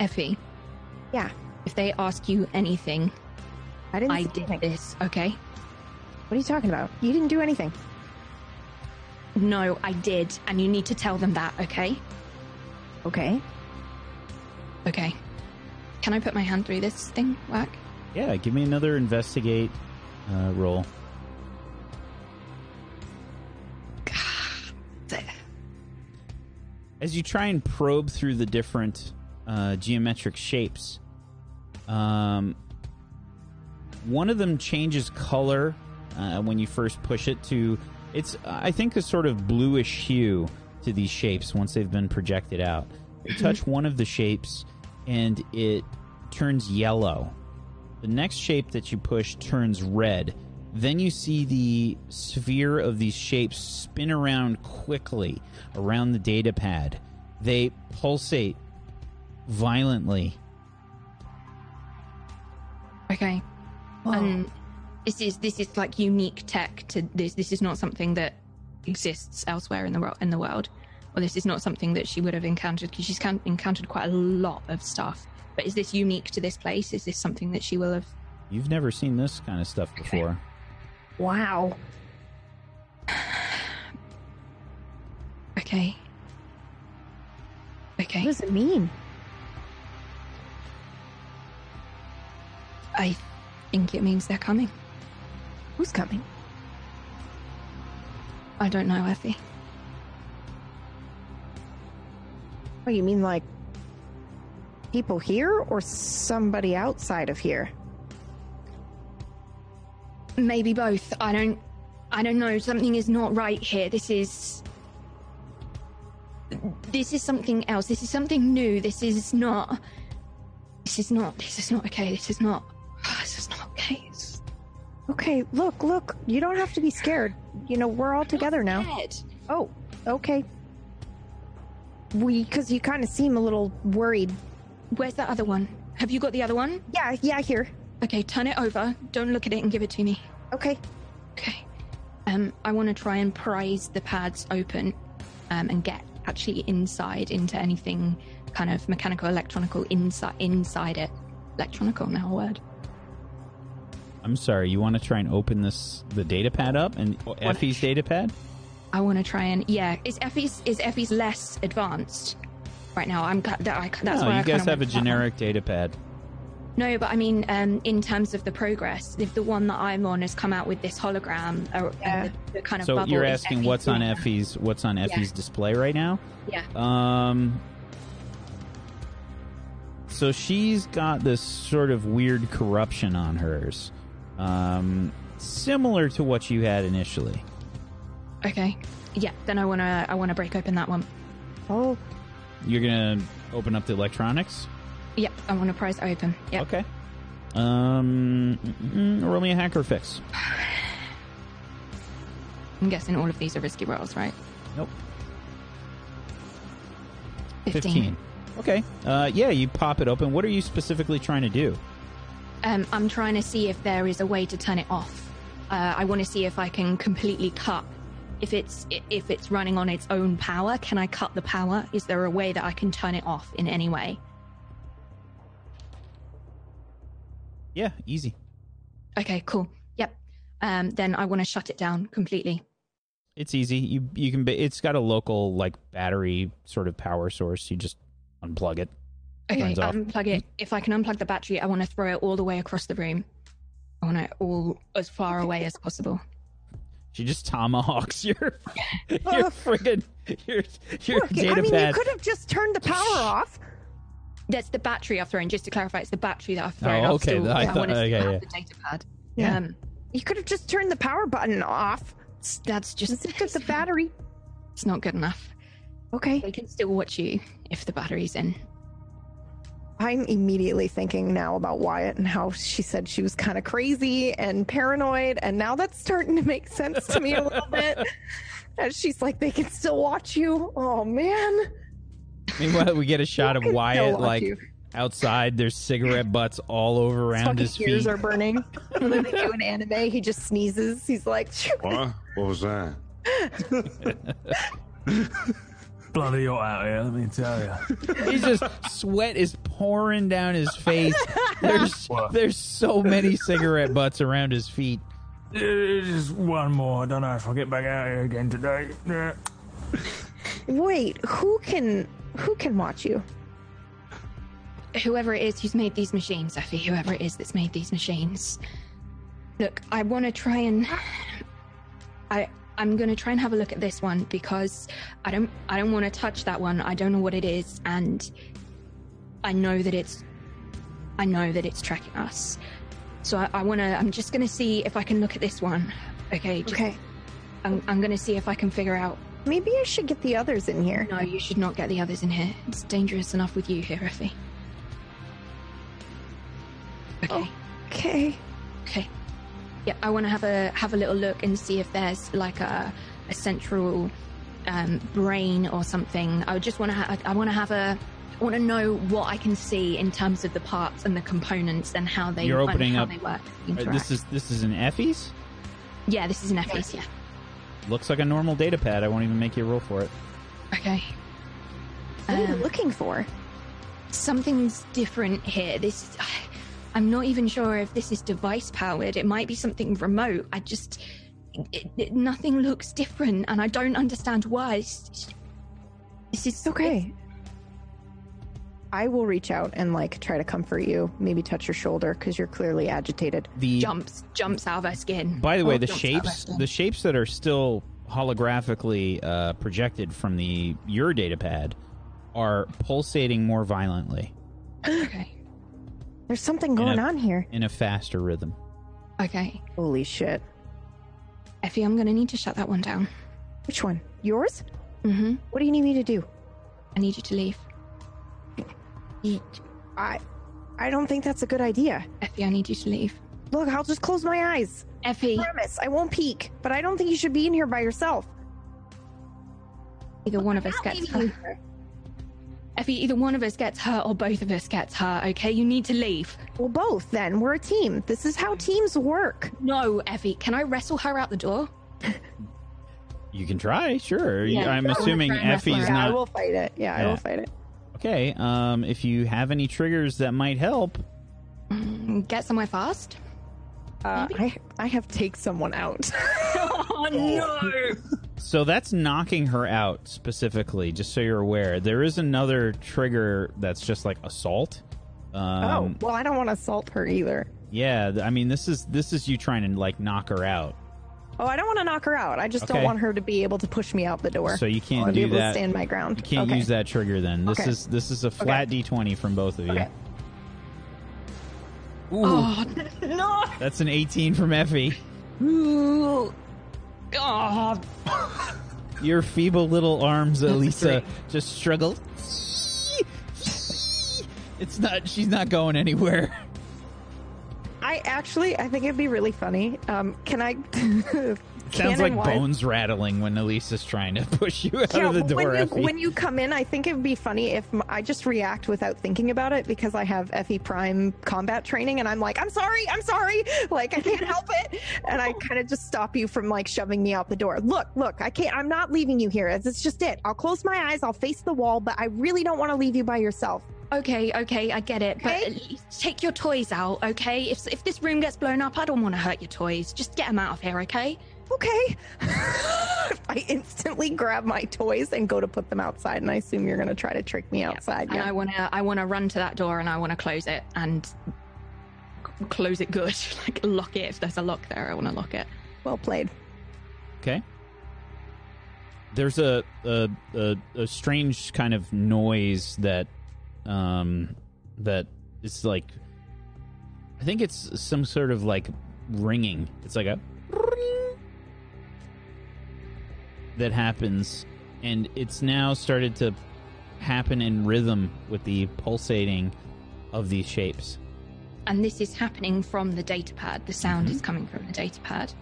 Effie, Yeah. if they ask you anything, I didn't I say did anything. this, okay? What are you talking about? You didn't do anything. No, I did, and you need to tell them that, okay? Okay. Okay. Can I put my hand through this thing, Whack? Yeah, give me another investigate uh, roll. As you try and probe through the different uh, geometric shapes, um, one of them changes color uh, when you first push it to it's I think a sort of bluish hue to these shapes once they've been projected out. You touch one of the shapes and it turns yellow. The next shape that you push turns red. Then you see the sphere of these shapes spin around quickly around the data pad. They pulsate violently. Okay. And this is this is like unique tech to this. This is not something that exists elsewhere in the world. In the world, or this is not something that she would have encountered because she's can- encountered quite a lot of stuff. But is this unique to this place? Is this something that she will have? You've never seen this kind of stuff before. Wow. [SIGHS] Okay. Okay. What does it mean? I think it means they're coming. Who's coming? I don't know, Effie. Oh, you mean like people here or somebody outside of here? Maybe both. I don't. I don't know. Something is not right here. This is. This is something else. This is something new. This is not. This is not. This is not okay. This is not. This is not okay. It's Okay, look, look. You don't have to be scared. You know, we're all together now. Oh, okay. We, because you kind of seem a little worried. Where's that other one? Have you got the other one? Yeah, yeah, here. Okay, turn it over. Don't look at it and give it to me. Okay. Okay. Um, I want to try and prise the pads open, um, and get actually inside into anything kind of mechanical, electronical inside inside it. Electronical now a word. I'm sorry, you want to try and open this the data pad up and Effie's data pad? I want to try and yeah. Is Effie's is Effie's less advanced right now? I'm ca- that I, that's no, why you I guys have a went for that one. generic data pad. No, but I mean, um, in terms of the progress, if the one that I'm on has come out with this hologram, or Yeah. the, the kind of So bubble you're asking Effie's what's on now. Effie's what's on Effie's display right now? Yeah. Um so she's got this sort of weird corruption on hers. Um similar to what you had initially. Okay. Yeah. Then I wanna I wanna break open that one. Oh, You're going to open up the electronics? Yep. I wanna prise it open. Yep. Okay. Um mm, roll me a hack or fix. I'm guessing all of these are risky rolls, right? Nope. 15. 15. Okay. Uh yeah, you pop it open. What are you specifically trying to do? Um, I'm trying to see if there is a way to turn it off. Uh, I want to see if I can completely cut. If it's if it's running on its own power, can I cut the power? Is there a way that I can turn it off in any way? Yeah, easy. Okay, cool. Yep. Um, then I want to shut it down completely. It's easy. You you can. Be, it's got a local like battery sort of power source. You just unplug it. Okay, off. unplug it. If I can unplug the battery, I want to throw it all the way across the room. I want it all as far away as possible. She just tomahawks your [LAUGHS] your friggin' your your Look, data I mean, pad. you could have just turned the power [LAUGHS] off. That's the battery I've thrown. Just to clarify, it's the battery that I've thrown. Oh, I've okay, Still, I I thought- want to okay, have yeah. the data pad. Yeah. Um, You could have just turned the power button off. that's just Just took the battery. It's not good enough. Okay. They can still watch you if the battery's in. I'm immediately thinking now about Wyatt and how she said she was kind of crazy and paranoid, and now that's starting to make sense to me a little bit. [LAUGHS] And she's like, they can still watch you. Oh man. Meanwhile, we get a shot of They can still Wyatt like you. outside. There's cigarette butts all over around His his ears feet. are burning. [LAUGHS] and then they do an anime. He just sneezes. He's like, What? What was that? [LAUGHS] Bloody hot out here, let me tell you. [LAUGHS] He's just sweat is pouring down his face. [LAUGHS] There's there's so many cigarette butts around his feet. Uh, just one more. I don't know if I'll get back out here again today. Yeah. wait, who can who can watch you? Whoever it is who's made these machines, Effie, whoever it is that's made these machines. Look, I want to try and I I'm going to try and have a look at this one because I don't I don't want to touch that one. I don't know what it is and I know that it's I know that it's tracking us. So I, I want to I'm just going to see if I can look at this one. Okay, just, Okay. I'm I'm going to see if I can figure out Maybe I should get the others in here. No, you should not get the others in here. It's dangerous enough with you here, Effie. Okay. Okay. Okay. Yeah, I want to have a have a little look and see if there's like a a central um, brain or something. I just want to. Ha- I want to have a. I want to know what I can see in terms of the parts and the components and how they You're opening how up- they work. This is this is an Effie's. yeah, this is an Effie's. Yeah. Looks like a normal data pad. I won't even make you roll for it. Okay. What are you Um, looking for? something's different here. This is, I'm not even sure if this is device powered. It might be something remote. I just it, it, nothing looks different, and I don't understand why. It's- This is It's okay. I will reach out and like try to comfort you, maybe touch your shoulder because you're clearly agitated. The jumps jumps out of her skin. by the way, Oh, the jumps out of her shapes the shapes that are still holographically uh, projected from the your data pad are pulsating more violently Okay. There's something going a- on here. in a faster rhythm. Okay. Holy shit. Effie, I'm gonna need to shut that one down. Which one? Yours? Mm-hmm. What do you need me to do? I need you to leave. I I don't think that's a good idea. Effie, I need you to leave. Look, I'll just close my eyes. Effie, Promise, I won't peek. But I don't think you should be in here by yourself. either one of us gets you hurt. Here. Effie, either one of us gets hurt or both of us gets hurt. Okay, you need to leave. Well, both then. We're a team. This is how teams work. No, Effie, can I wrestle her out the door? [LAUGHS] You can try, sure. Yeah, I'm assuming try and wrestle Effie's not. Yeah, I will fight it. Yeah, I will fight it. okay. Um, if you have any triggers that might help, Mm, Get somewhere fast? Uh, I I have take someone out. [LAUGHS] Oh no! [LAUGHS] So that's knocking her out specifically, just so you're aware. There is another trigger that's just like assault. oh, Um, well, I don't want to assault her either. yeah, I mean this is this is you trying to like knock her out. Oh, I don't want to knock her out. I just Okay. don't want her to be able to push me out the door. So you can't want to be do able that. to stand my ground. You can't okay. use that trigger then. This Okay. is this is a flat d20 from both of you. Okay. Ooh, Oh [LAUGHS] no! that's an 18 from Effie. Ooh. Oh, [LAUGHS] Your feeble little arms, Elisa, just struggle. It's not. She's not going anywhere. I actually, I think it'd be really funny. Um, can I? [LAUGHS] Sounds like canon-wise- bones rattling when Elisa's trying to [LAUGHS] push you out Yeah, of the door. when you, when you come in, I think it would be funny if I just react without thinking about it because I have Effie Prime combat training and I'm like, I'm sorry, I'm sorry, [LAUGHS] like I can't help it, and I kind of just stop you from like shoving me out the door. Look, look, I can't. I'm not leaving you here. It's just it. I'll close my eyes. I'll face the wall, but I really don't want to leave you by yourself. okay, okay, I get it. But Okay. at least take your toys out, okay? If if this room gets blown up, I don't want to hurt your toys. Just get them out of here, okay? Okay. [LAUGHS] I instantly grab my toys and go to put them outside, and I assume you're going to try to trick me outside. And I want to I want to run to that door and I want to close it and c- close it good. [LAUGHS] like lock it if there's a lock there. I want to lock it. Well played. Okay. There's a a, a a strange kind of noise that um that is like I think it's some sort of like ringing. It's like a that happens and it's now started to happen in rhythm with the pulsating of these shapes. And this is happening from the data pad. The sound Mm-hmm. is coming from the data pad.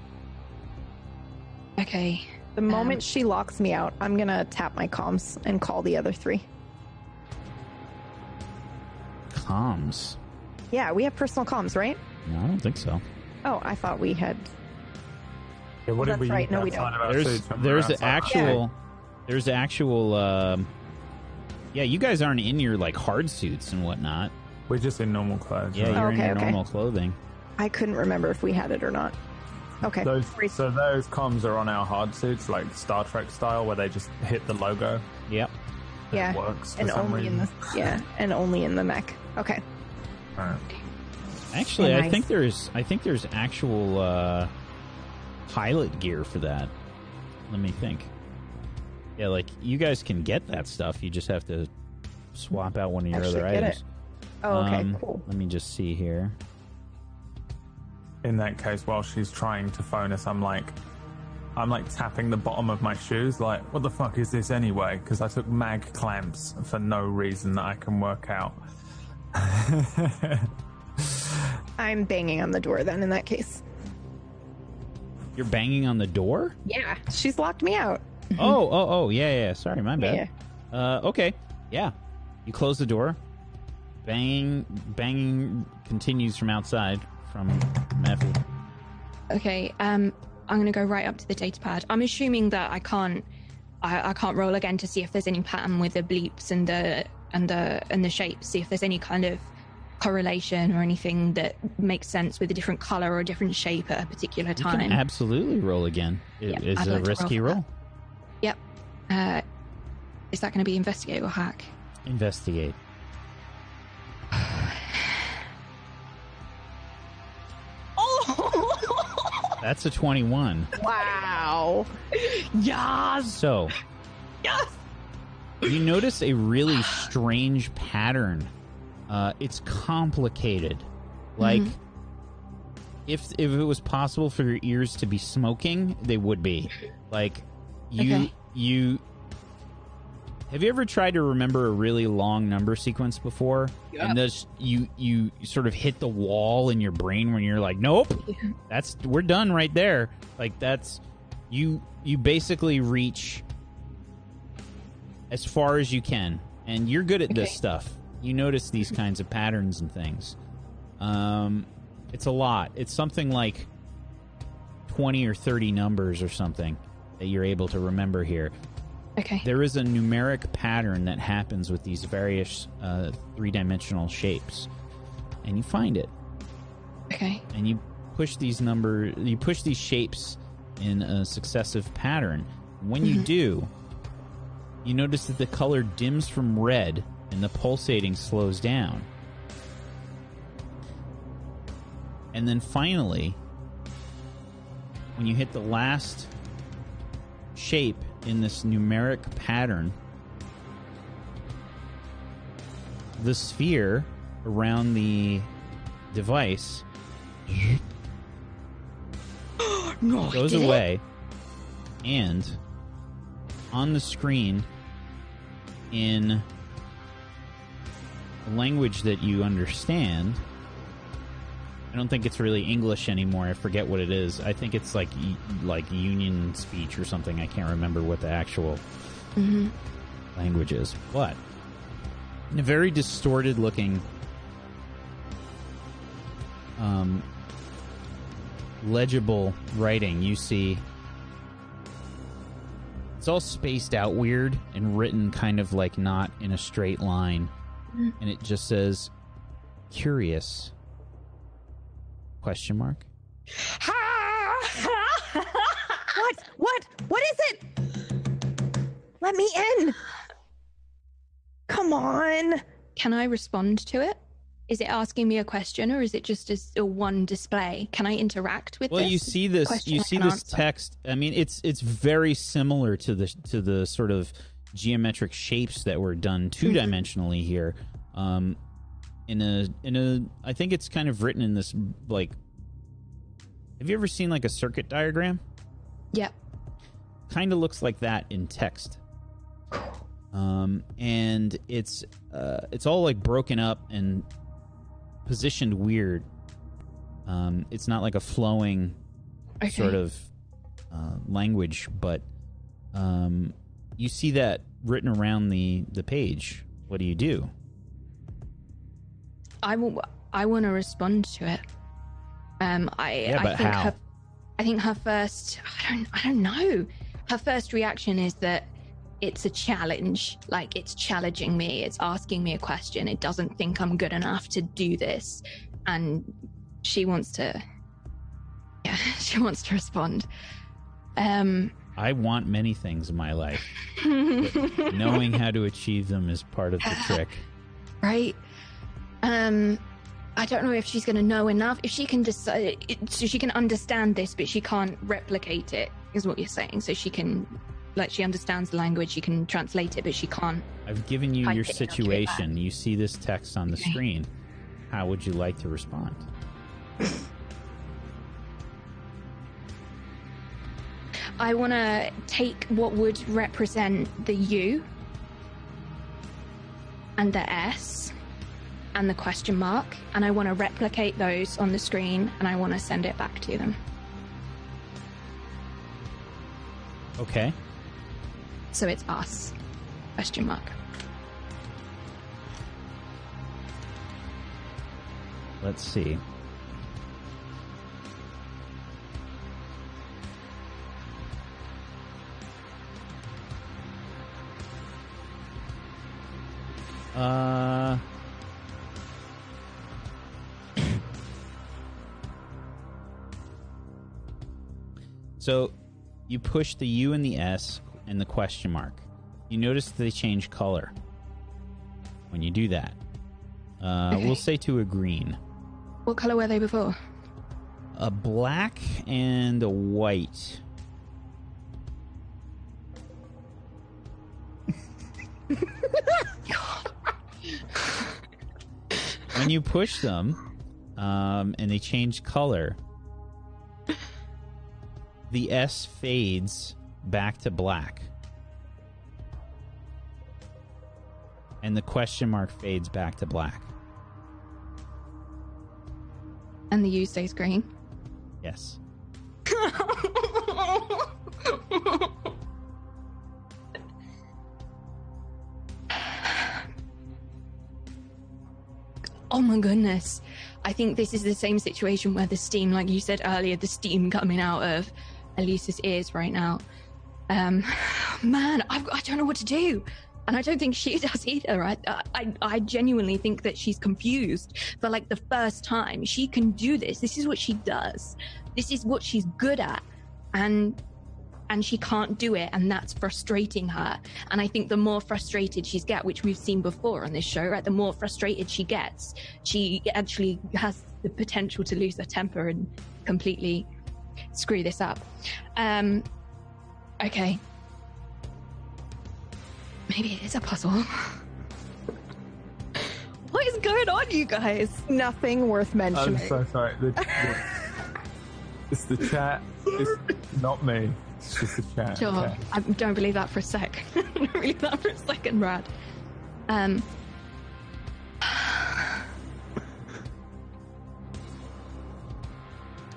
Okay. The moment Um, she locks me out, I'm gonna tap my comms and call the other three. Comms. Yeah, we have personal comms, right? No, I don't think so. Oh, I thought we had. Yeah, what That's did we right, no, we don't. of there's suits when we were there's outside? actual there's actual um yeah you guys aren't in your like hard suits and whatnot We're just in normal clothes. yeah right? you're Okay, in your okay. normal clothing I couldn't remember if we had it or not. Okay. Those, so those comms are on our hard suits, like Star Trek style, where they just hit the logo. yep and Yeah, it works for and some only in the yeah, and only in the mech. Okay. Right. actually i Nice. think there's i think there's actual uh pilot gear for that let me think yeah like you guys can get that stuff you just have to swap out one of your Actually other get items it. Oh, okay, Um, cool. let me just see here In that case, while she's trying to phone us, I'm like, I'm like tapping the bottom of my shoes, like, what the fuck is this anyway? Because I took mag clamps for no reason that I can work out. [LAUGHS] I'm banging on the door then. In that case. You're banging on the door Yeah, she's locked me out. [LAUGHS] oh oh oh yeah yeah sorry my bad Yeah. Uh, okay. Yeah. You close the door. Banging, banging continues from outside from Matthew. Okay. Um, I'm going to go right up to the data pad. I'm assuming that I can't. I, I can't roll again to see if there's any pattern with the bleeps and the and the and the shapes. See if there's any kind of correlation or anything that makes sense with a different color or a different shape at a particular time. can absolutely roll again. It is a like risky roll roll. Yep. Uh, is that going to be investigate or hack? Investigate. Oh! [LAUGHS] That's a 21. Wow. yes. So, Yes. you notice a really strange pattern. Uh, it's complicated. Like, if if it was possible for your ears to be smoking, they would be. Like, you Okay. you. Have you ever tried to remember a really long number sequence before? And this you you sort of hit the wall in your brain when you're like, nope, that's we're done right there. Like that's you you basically reach as far as you can, and you're good at this stuff. You notice these kinds of patterns and things. Um, it's a lot. It's something like twenty or thirty numbers or something that you're able to remember here. Okay. There is a numeric pattern that happens with these various uh, three-dimensional shapes, and you find it, Okay. and you push these number, you push these shapes in a successive pattern. When you do, you notice that the color dims from red and the pulsating slows down. And then finally, when you hit the last shape in this numeric pattern, the sphere around the device No, [GASPS] goes away, and on the screen, in language that you understand, I don't think it's really English anymore. I forget what it is. I think it's like like Union speech or something. I can't remember what the actual Mhm. language is, but in a very distorted looking um, legible writing you see it's all spaced out weird and written kind of like not in a straight line and it just says curious question mark [LAUGHS] What? What? What is it? Let me in. Come on. Can I respond to it? is it asking me a question or is it just as a one display? Can I interact with Well, this? you see this. question You I see this answer? text. I mean, it's it's very similar to the to the sort of geometric shapes that were done two dimensionally here. Um, in a in a, I think it's kind of written in this like. Have you ever seen like a circuit diagram? Yep. Kind of looks like that in text. Um, and it's uh, it's all like broken up and positioned weird. Um, it's not like a flowing Okay. sort of uh, language, but um, you see that written around the the page. What do you do? I will. I want to respond to it. Um, I. Yeah, I but think how? her. I think her first. I don't. I don't know. Her first reaction is that it's a challenge. Like it's challenging me. It's asking me a question. It doesn't think I'm good enough to do this, and she wants to. [LAUGHS] Yeah, she wants to respond. Um. I want many things in my life. [LAUGHS] Knowing how to achieve them is part of the [SIGHS] trick. right? Um, I don't know if she's going to know enough. If she can decide, so she can understand this, but she can't replicate it, is what you're saying. So she can, like, she understands the language, she can translate it, but she can't. I've given you your think I'll do situation. You see this text on the Okay. screen. How would you like to respond? [LAUGHS] I want to take what would represent the U and the S and the question mark, and I want to replicate those on the screen, and I want to send it back to them. Okay. So it's us. Question mark. Let's see. Uh. So, you push the U and the S and the question mark. You notice they change color when you do that. Uh, Okay. We'll say to a green. What color were they before? A black and a white. [LAUGHS] when you push them um, and they change color, the S fades back to black. And the question mark fades back to black. And the U stays green. Yes. [LAUGHS] Oh my goodness. I think this is the same situation where the steam, like you said earlier, the steam coming out of Elisa's ears right now. Um, [SIGHS] man, I've, I don't know what to do. And I don't think she [LAUGHS] does either. I, I, I genuinely think that she's confused for like the first time. She can do this. This is what she does. This is what she's good at. And and she can't do it and that's frustrating her and i think the more frustrated she's get which we've seen before on this show right the more frustrated she gets she actually has the potential to lose her temper and completely screw this up um okay maybe it is a puzzle [LAUGHS] what is going on you guys Nothing worth mentioning. I'm so sorry. The, the- [LAUGHS] it's the chat. It's not me. It's just the chat. Sure. okay. I don't believe that for a sec. [LAUGHS] I don't believe that for a second, Brad. Um. [SIGHS]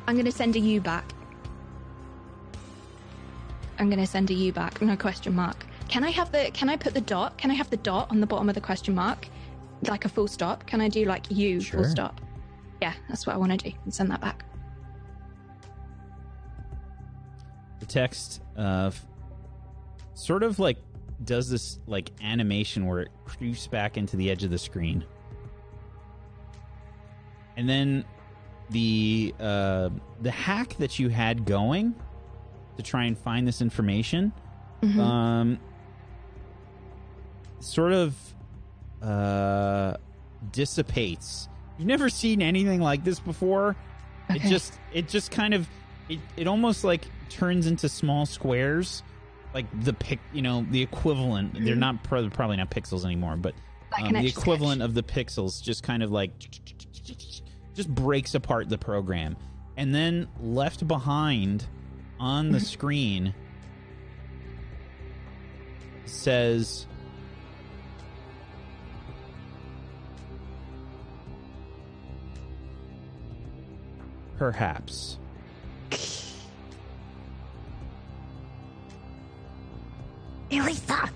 I'm gonna send a U back. I'm gonna send a U back. No question mark. Can I have the? Can I put the dot? Can I have the dot on the bottom of the question mark, like a full stop? Can I do like U Sure. full stop? Yeah, that's what I want to do. And send that back. The text uh, f- sort of like does this like animation where it creeps back into the edge of the screen and then the uh, the hack that you had going to try and find this information Mhm. um, sort of uh, dissipates You've never seen anything like this before. It just it just kind of it, it almost like turns into small squares, like the pic. You know, the equivalent. They're not pro- probably not pixels anymore, but um, the equivalent of the pixels just kind of like just breaks apart the program and then left behind on the screen says perhaps Elisa!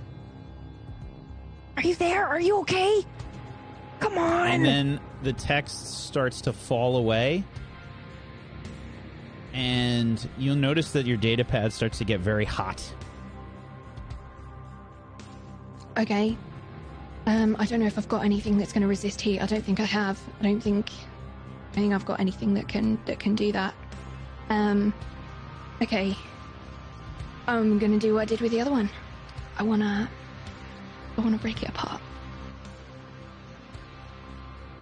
Are you there? Are you okay? Come on! and then the text starts to fall away and you'll notice that your data pad starts to get very hot Okay. Um, I don't know if I've got anything that's going to resist heat. I don't think I have. I don't think. I think I've got anything that can that can do that. Um. Okay. I'm gonna do what I did with the other one. I wanna. I wanna break it apart.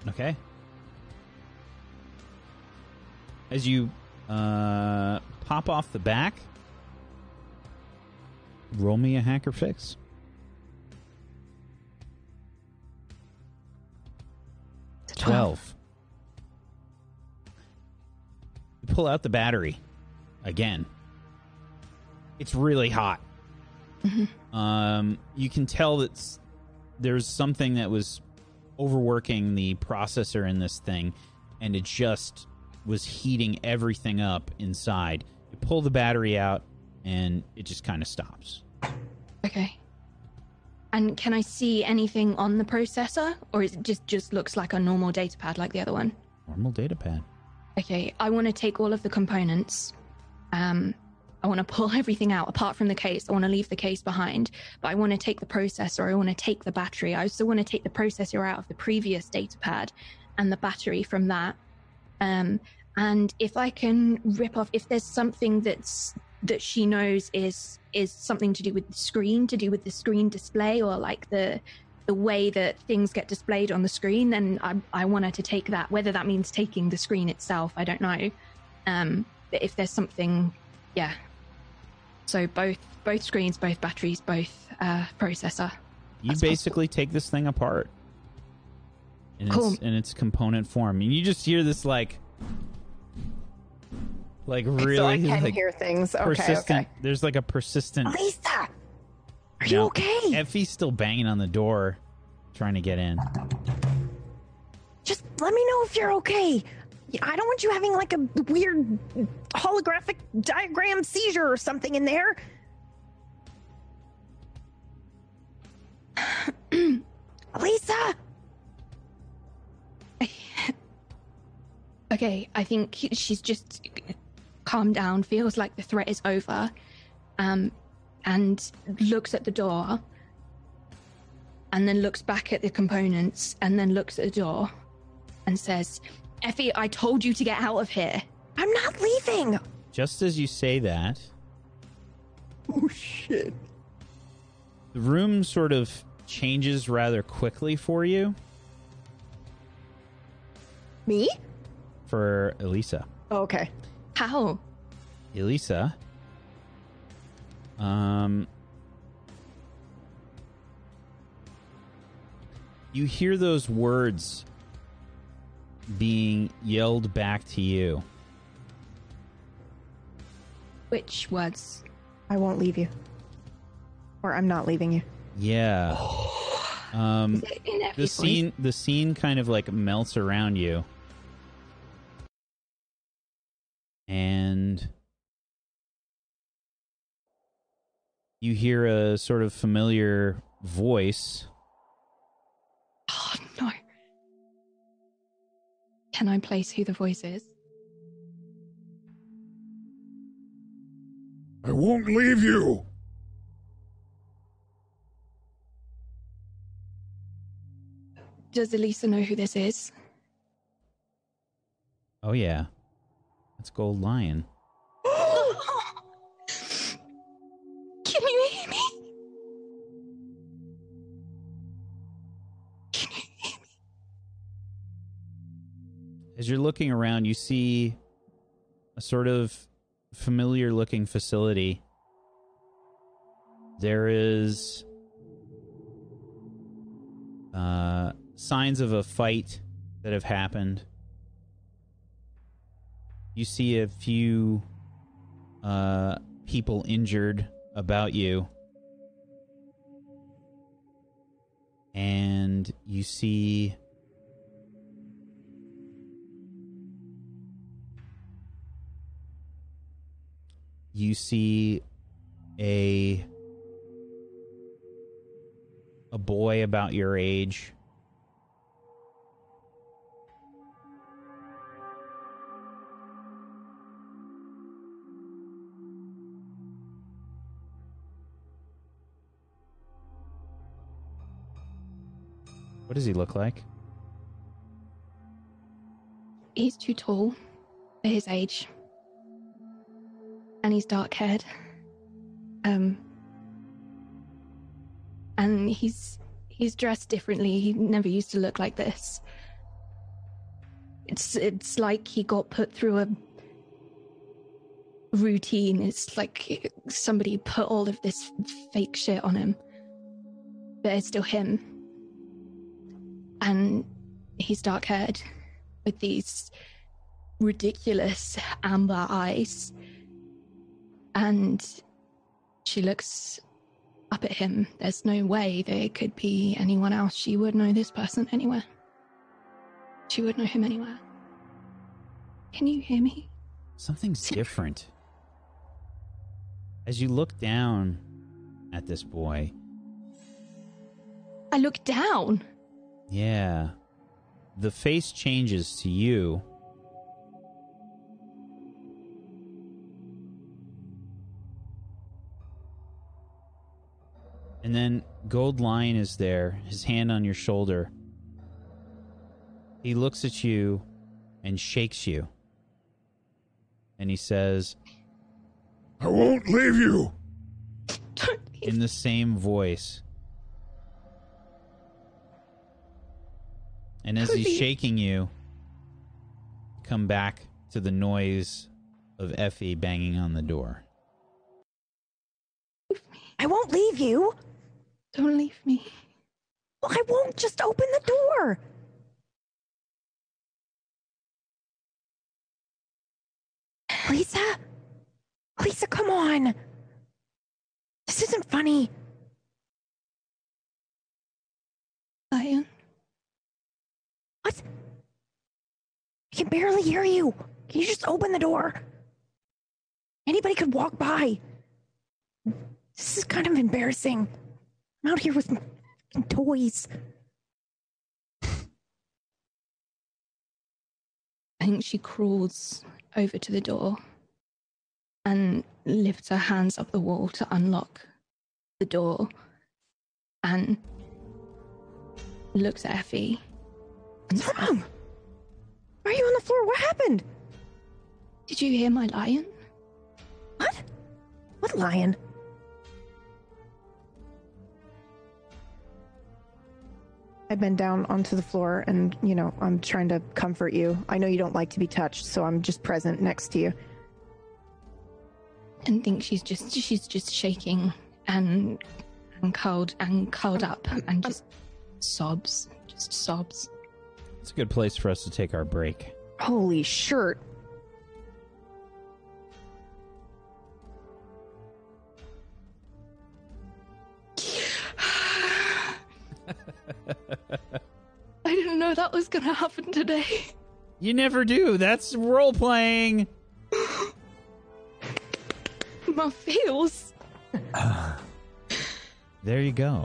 Okay. As you uh, pop off the back, roll me a hack or fix. It's a 12. You pull out the battery again. It's really hot. Um, you can tell that there's something that was overworking the processor in this thing, and it just was heating everything up inside. You pull the battery out, and it just kind of stops. Okay. And can I see anything on the processor, or is it just just looks like a normal data pad like the other one? Normal data pad. Okay, I want to take all of the components. Um, I want to pull [LAUGHS] everything out apart from the case. I want to leave the case behind, but I want to take the processor. I want to take the battery. I also want to take the processor out of the previous data pad and the battery from that. Um, and if I can rip off, if there's something that's that she knows is is something to do with the screen, to do with the screen display, or like the the way that things get displayed on the screen, then I, I want her to take that. Whether that means taking the screen itself, I don't know. Um, but if there's something, yeah. So both both screens, both batteries, both uh, processor. You That's basically take this thing apart in Cool. its in its component form, and you just hear this like, like really so I can like hear things. Okay, persistent. okay. There's like a persistent. Elisa! Are you you know, okay? Effie's still banging on the door, trying to get in. Just let me know if you're okay. I don't want you having like a weird holographic diagram seizure or something in there. [CLEARS THROAT] Lisa! [LAUGHS] Okay, I think she's just calmed down, feels like the threat is over, um, and looks at the door, and then looks back at the components, and then looks at the door, and says, "Effie, I told you to get out of here." I'm not leaving! Just as you say that, Oh shit. the room sort of changes rather quickly for you, Me? for Elisa. Oh, okay. How? Elisa. Um, you hear those words being yelled back to you. Which words? I won't leave you. Or I'm not leaving you. Yeah. Um, Is it in the scene, the scene kind of like melts around you, and you hear a sort of familiar voice. Oh no. Can I place who the voice is? I won't leave you. Does Elisa know who this is? Oh yeah, that's Gold Lion. As you're looking around, you see a sort of familiar looking facility. There is uh, signs of a fight that have happened. You see a few uh, people injured about you. And you see you see a a boy about your age What does he look like? He's too tall for his age. And he's dark haired. Um and he's he's dressed differently. He never used to look like this. It's it's like he got put through a routine. It's like somebody put all of this fake shit on him. But it's still him. And he's dark haired with these ridiculous amber eyes. And she looks up at him. There's no way there could be anyone else. She would know this person anywhere. She would know him anywhere. Can you hear me? Something's [LAUGHS] different. As you look down at this boy, I look down. yeah, the face changes to you. And then Gold Lion is there, his hand on your shoulder. He looks at you and shakes you. And he says, I won't leave you. in the same voice. And as he's shaking you, come back to the noise of Effie banging on the door. I won't leave you. Don't leave me. Well, I won't just open the door. Lisa? Lisa, come on. This isn't funny. Lion. What? I can barely hear you. Can you just open the door? Anybody could walk by. This is kind of embarrassing. I'm out here with my toys. I think she crawls over to the door and lifts her hands up the wall to unlock the door and looks at Effie. What's wrong? Why are you on the floor? What happened? Did you hear my lion? What? What lion? I bend down onto the floor and, you know, I'm trying to comfort you. I know you don't like to be touched, so I'm just present next to you. And think she's just she's just shaking and and curled and curled up and just sobs. Just sobs. It's a good place for us to take our break. Holy shirt. I didn't know that was gonna happen today. You never do. That's role playing. My feels. There you go.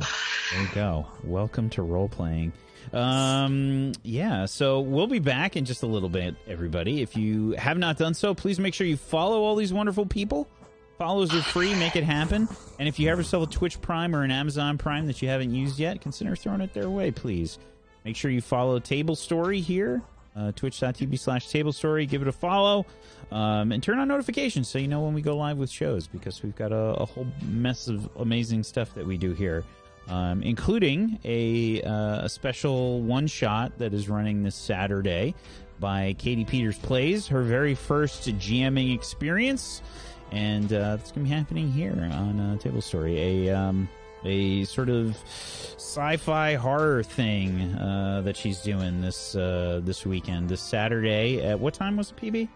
There you go. Welcome to role playing. Um, yeah, so we'll be back in just a little bit, everybody. If you have not done so, please make sure you follow all these wonderful people. Follows are free, make it happen. And if you have yourself a Twitch Prime or an Amazon Prime that you haven't used yet, consider throwing it their way, please. Make sure you follow Table Story here, uh, twitch.tv slash Table Story. Give it a follow. Um, and turn on notifications so you know when we go live with shows because we've got a, a whole mess of amazing stuff that we do here um, including a, uh, a special one shot that is running this Saturday by Katie Peters Plays, her very first GMing experience, and uh, it's going to be happening here on uh, Table Story. A um, a sort of sci-fi horror thing uh, that she's doing this uh, this weekend, this Saturday. At what time was the PB?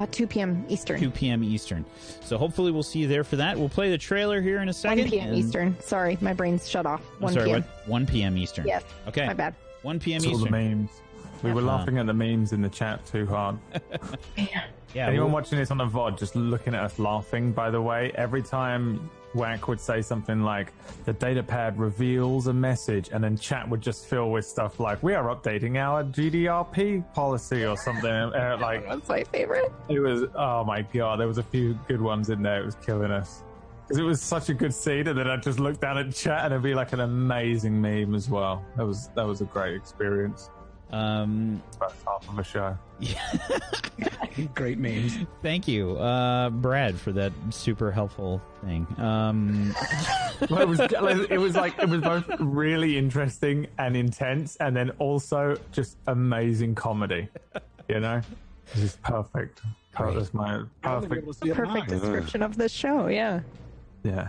At 2 p.m. Eastern. 2 p.m. Eastern. So hopefully we'll see you there for that. We'll play the trailer here in a 1 second. p.m. and- Eastern. Sorry, my brain's shut off. I'm 1 sorry, p.m. what? 1 p.m. Eastern. Yes. Okay. My bad. 1 p.m. It's all the Eastern. Memes. We were laughing at the memes in the chat too hard. [LAUGHS] Yeah. Anyone we'll- watching this on the VOD just looking at us laughing, by the way, every time Wack would say something like, the data pad reveals a message, and then chat would just fill with stuff like, we are updating our GDRP policy or something. [LAUGHS] uh, like, That's my favorite. it was, oh my god, there was a few good ones in there. It was killing us. Because it was such a good scene, and then I'd just look down at chat and it'd be like an amazing meme as well. That was, that was a great experience. Um, First half of a show. Yeah. [LAUGHS] Great memes. thank you, uh, Brad, for that super helpful thing. Um, [LAUGHS] Well, it was it was like it was both really interesting and intense, and then also just amazing comedy. You know, this is perfect. Per- That's my perfect. Perfect description of this show. Yeah. Yeah.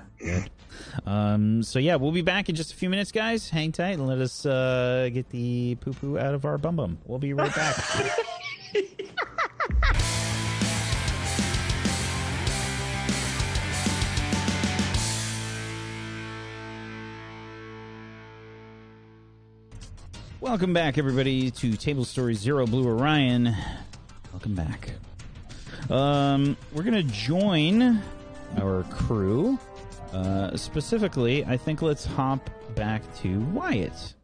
um, so yeah, we'll be back in just a few minutes, guys. Hang tight and let us uh, get the poo poo out of our bum bum. We'll be right back. [LAUGHS] Welcome back, everybody, to Table Story Zero Blue Orion. Welcome back. Um, we're gonna join our crew. Uh, specifically, I think let's hop back to Wyatt.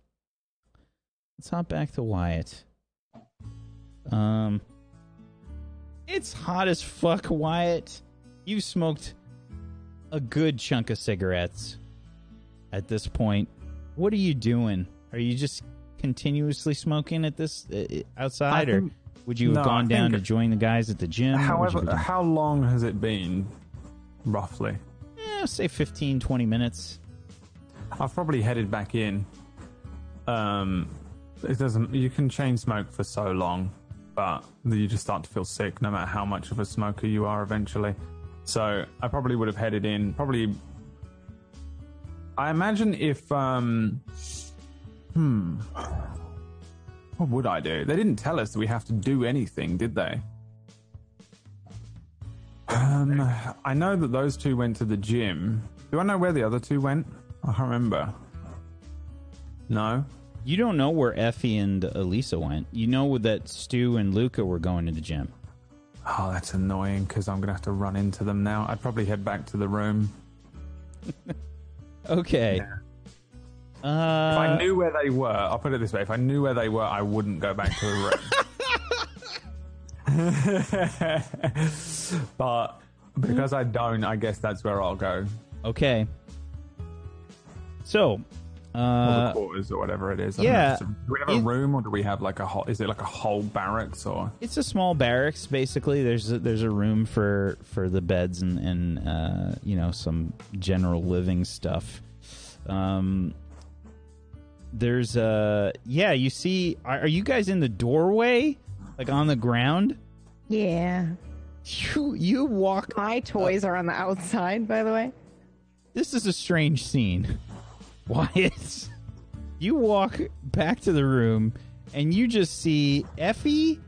Let's hop back to Wyatt. Um, it's hot as fuck, Wyatt. You smoked a good chunk of cigarettes at this point. What are you doing? Are you just continuously smoking at this uh, outside, or would you have no, gone down to join the guys at the gym? What would you be However, how long has it been, roughly? Eh, say 15, 20 minutes. I've probably headed back in. Um, it doesn't. You can chain smoke for so long, but you just start to feel sick, no matter how much of a smoker you are. Eventually, so I probably would have headed in. Probably. I imagine if um, hmm, what would I do? They didn't tell us that we have to do anything, did they? Um, I know that those two went to the gym. Do I know where the other two went? I can't remember. No. You don't know where Effie and Elisa went. You know that Stu and Luca were going to the gym. Oh, that's annoying because I'm gonna have to run into them now. I'd probably head back to the room. [LAUGHS] Okay. If I Uh, knew where they were, I'll put it this way: if I knew where they were, I wouldn't go back to the room. [LAUGHS] [LAUGHS] but because I don't, I guess that's where I'll go. okay. So, uh, Or the quarters or whatever it is. I yeah, know a- do we have a it- room or do we have like a whole? Is it like a whole barracks or? it's a small barracks. Basically, there's a, there's a room for for the beds and and uh, you know some general living stuff. Um, there's uh yeah. You see, are, are you guys in the doorway, like on the ground? Yeah. You you walk My toys are on the outside, by the way. This is a strange scene. [LAUGHS] Why Wyatt, you walk back to the room and you just see Effie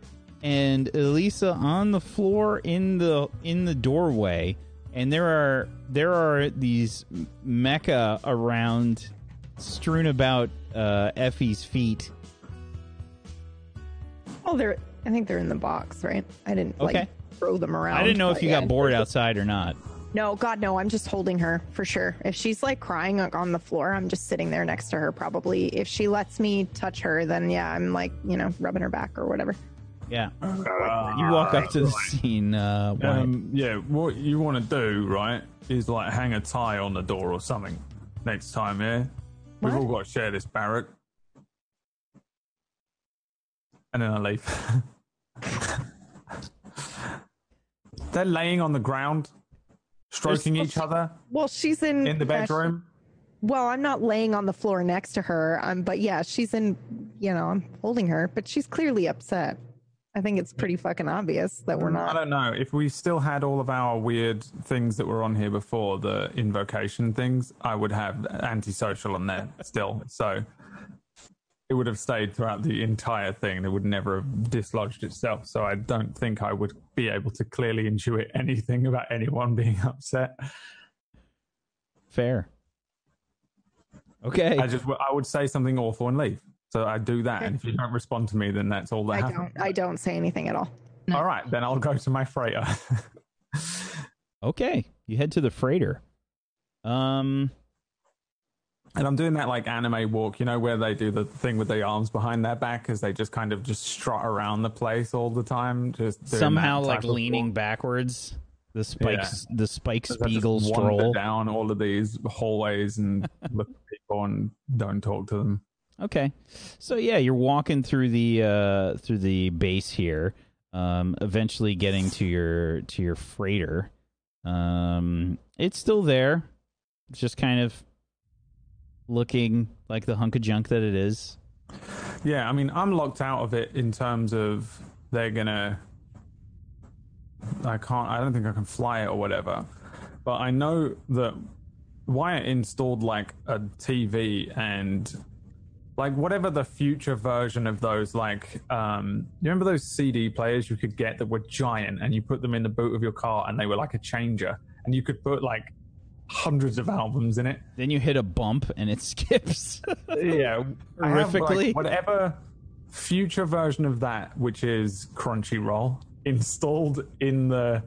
and Elisa on the floor in the in the doorway, and there are there are these mecha around, strewn about uh, Effie's feet. Oh, they're. I think they're in the box, right? I didn't Okay. like throw them around. I didn't know if you yeah. got bored outside or not. No, God, no. I'm just holding her for sure. If she's like crying like, on the floor, I'm just sitting there next to her. Probably. If she lets me touch her, then yeah, I'm like you know rubbing her back or whatever. Yeah, you walk up to the scene. Uh, Wyatt. Um, yeah, what you want to do, right, is like hang a tie on the door or something next time, yeah? We've all got to share this barrack. And then I leave. [LAUGHS] They're laying on the ground, stroking They're each other Well, she's in in the bedroom. well, I'm not laying on the floor next to her. Um, but yeah, she's in. You know, I'm holding her, but she's clearly upset. I think it's pretty fucking obvious that we're not. I don't know. If we still had all of our weird things that were on here before, the invocation things, I would have antisocial on there still. So it would have stayed throughout the entire thing. It would never have dislodged itself. So I don't think I would be able to clearly intuit anything about anyone being [LAUGHS] upset. Fair. Okay. I just I would say something awful and leave. So I do that, and if you don't respond to me, then that's all that I happens. don't. I don't say anything at all. All right, then I'll go to my freighter. [LAUGHS] Okay. You head to the freighter. Um. And I'm doing that like anime walk, you know, where they do the thing with the arms behind their back as they just kind of just strut around the place all the time, just somehow like leaning walk. backwards. The spikes, the Spike Spiegel stroll. down all of these hallways and look at people and don't talk to them. Okay, so yeah, you're walking through the uh, through the base here, um, eventually getting to your to your freighter. Um, it's still there. It's just kind of looking like the hunk of junk that it is. Yeah, I mean, I'm locked out of it in terms of they're gonna. I can't. I don't think I can fly it or whatever. But I know that Wyatt installed like a TV and like whatever the future version of those like um you remember those CD players you could get that were giant and you put them in the boot of your car and they were like a changer and you could put like hundreds of albums in it. Then you hit a bump and it [LAUGHS] skips. yeah, have, like, Horrifically? whatever future version of that, which is Crunchyroll, installed in the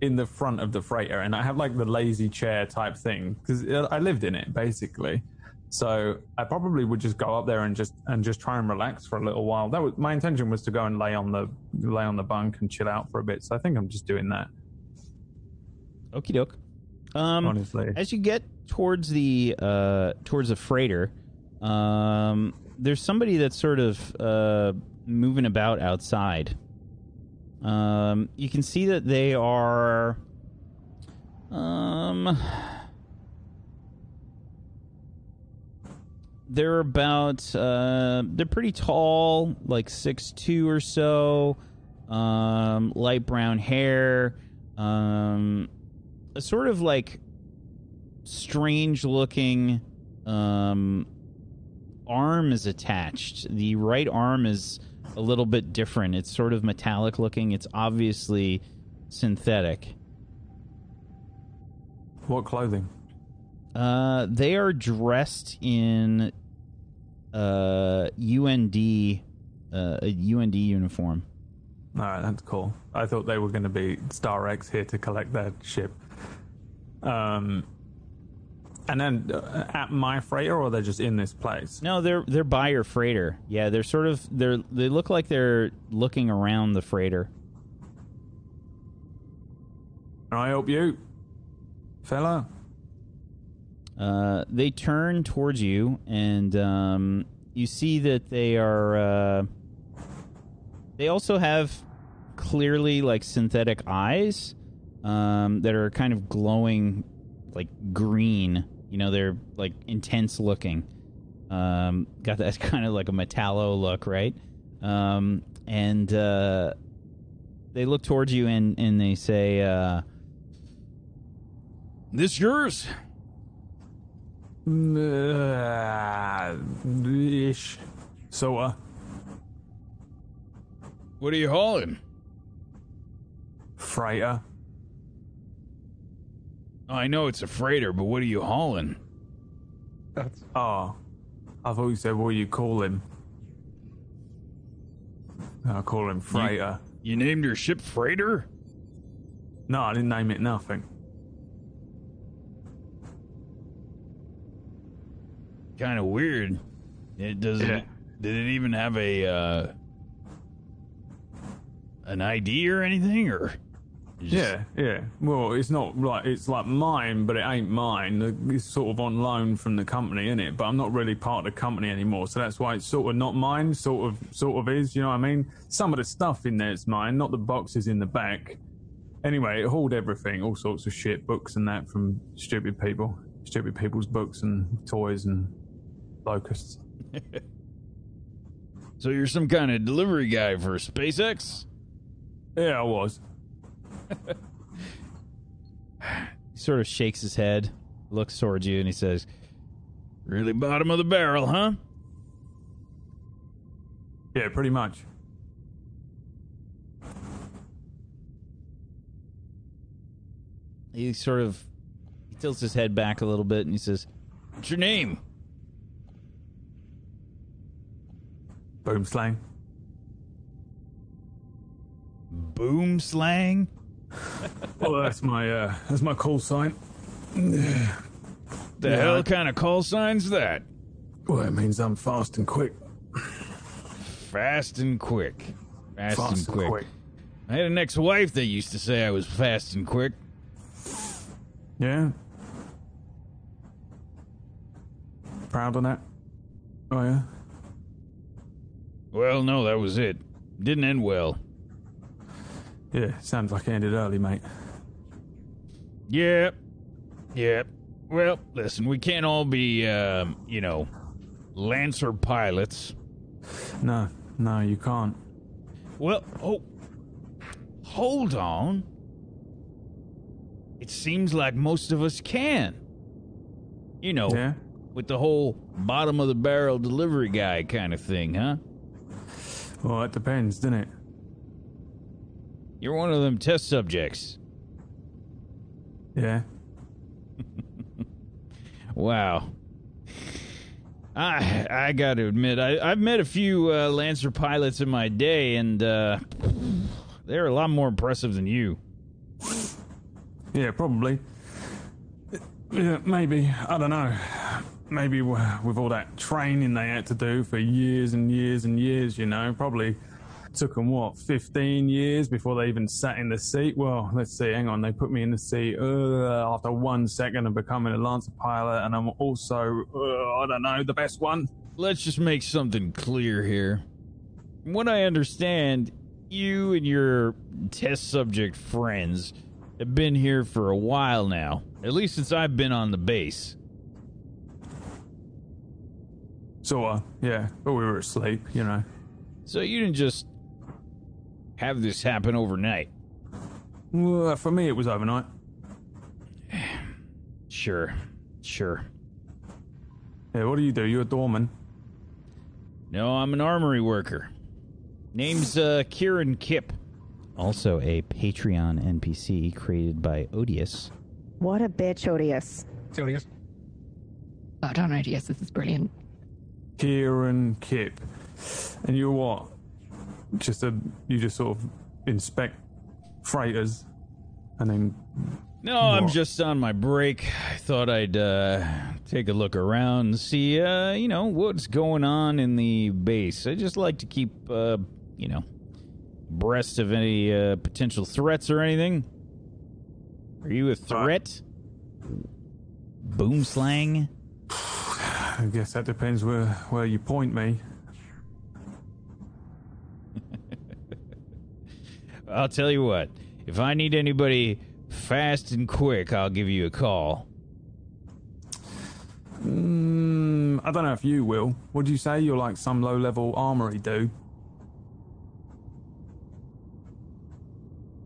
in the front of the freighter, and I have like the lazy chair type thing because I lived in it basically. So I probably would just go up there and just and just try and relax for a little while. That was my intention was to go and lay on the lay on the bunk and chill out for a bit. So I think I'm just doing that. Okie doke. Um, Honestly. as you get towards the uh, towards the freighter, um, there's somebody that's sort of uh, moving about outside. Um, you can see that they are. Um, they're about. Uh, they're pretty tall, like six two or so. Um, light brown hair. Um, a sort of like strange looking um arm is attached the right arm is a little bit different it's sort of metallic looking it's obviously synthetic What clothing? uh they are dressed in uh UND uh, a UND uniform All right, that's cool. I thought they were going to be Star X here to collect their ship. Um, and then uh, at my freighter, or they're just in this place. No, they're they're by your freighter. Yeah, they're sort of they're they look like they're looking around the freighter. Can I help you, fella? Uh, they turn towards you, and um, you see that they are. Uh, they also have clearly like synthetic eyes um, that are kind of glowing, like green. You know, they're like intense looking. Um, got that [LAUGHS] kind of like a metallo look, right? Um, and uh, they look towards you and and they say, uh, "This yours?" Uh, [LAUGHS] ish. So, uh, What are you hauling? freighter. I know it's a freighter, but what are you hauling? That's Oh, I thought you said what you call him. I call him freighter. You named your ship Freighter? No, I didn't name it nothing. Kind of weird. It doesn't. Yeah. Did it even have a uh, an ID or anything, or? Just- Yeah, yeah. Well, it's not like it's like mine, but it ain't mine. It's sort of on loan from the company, is it? But I'm not really part of the company anymore, so that's why it's sort of not mine. Sort of, sort of is. You know what I mean? Some of the stuff in there is mine, not the boxes in the back. Anyway, it hauled everything, all sorts of shit, books and that from stupid people, stupid people's books and toys and locusts. [LAUGHS] So you're some kind of delivery guy for SpaceX? Yeah, I was. He sort of shakes his head, looks towards you, and he says, Really bottom of the barrel, huh? Yeah, pretty much. He sort of he tilts his head back a little bit and he says, What's your name? Boomslang. Boom slang? Well, that's my uh, that's my call sign. The Yeah. hell kind of call sign's that? Well, it means I'm fast and quick. Fast and quick. Fast, Fast and and quick. quick. I had an ex wife that used to say I was fast and quick. Yeah. Proud of that? Oh yeah. Well, no, that was it. Didn't end well. Yeah, sounds like it ended early, mate. Yep. Yep. Well, listen, we can't all be, um, you know, Lancer pilots. No, no, you can't. Well, oh, hold on. It seems like most of us can. You know, Yeah. with the whole bottom of the barrel delivery guy kind of thing, huh? Well, it depends, doesn't it? You're one of them test subjects. Yeah. [LAUGHS] Wow. I I got to admit, I, I've met a few uh, Lancer pilots in my day, and uh, they're a lot more impressive than you. Yeah, probably. Yeah, maybe. I don't know. Maybe with all that training they had to do for years and years and years, you know, probably took them what 15 years before they even sat in the seat. Well, let's see. Hang on, they put me in the seat uh, after one second of becoming a Lancer pilot, and I'm also uh, I don't know the best one. Let's just make something clear here. From what I understand, you and your test subject friends have been here for a while now, at least since I've been on the base. So, uh, yeah, but we were asleep, you know. So you didn't just have this happen overnight. Well, for me, it was overnight. [SIGHS] Sure, sure. Yeah, what do you do? You're a doorman. No, I'm an armory worker. Name's uh, Kieran Kip. Also a Patreon NPC created by Odious. What a bitch, Odious. Serious? Oh, I don't know. Yes, this is brilliant. Kieran Kip. And you're what? Just a you just sort of inspect freighters and then No, I'm just on my break. I thought I'd uh, take a look around and see, uh, you know, what's going on in the base. I just like to keep, uh, you know, abreast of any uh, potential threats or anything. Are you a threat? Boomslang? I guess that depends where where you point me. I'll tell you what. If I need anybody fast and quick, I'll give you a call. Mm, I don't know if you will. Would you say you're like some low level armory dude?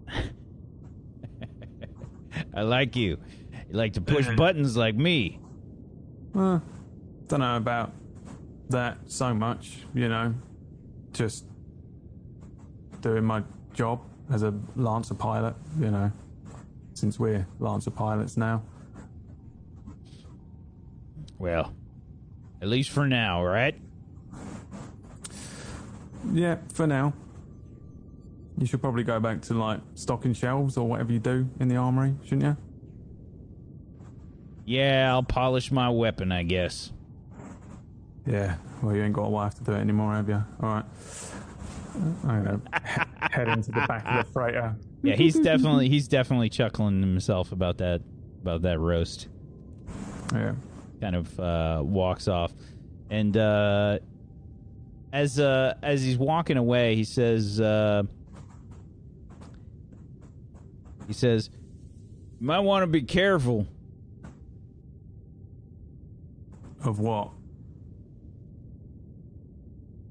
[LAUGHS] I like you. You like to push buttons like me. Uh, don't know about that so much, you know. Just doing my job as a Lancer pilot, you know, since we're Lancer pilots now. Well, at least for now, right? Yeah, for now. You should probably go back to like stocking shelves or whatever you do in the armory, shouldn't you? Yeah, I'll polish my weapon, I guess. Yeah. Well, you ain't got a wife to do it anymore, have you? All right. Gonna he- head into the back of the freighter. Yeah, he's definitely he's definitely chuckling himself about that about that roast. Yeah. Kind of uh, walks off, and uh, as uh, as he's walking away, he says uh, he says, "You might want to be careful." Of what?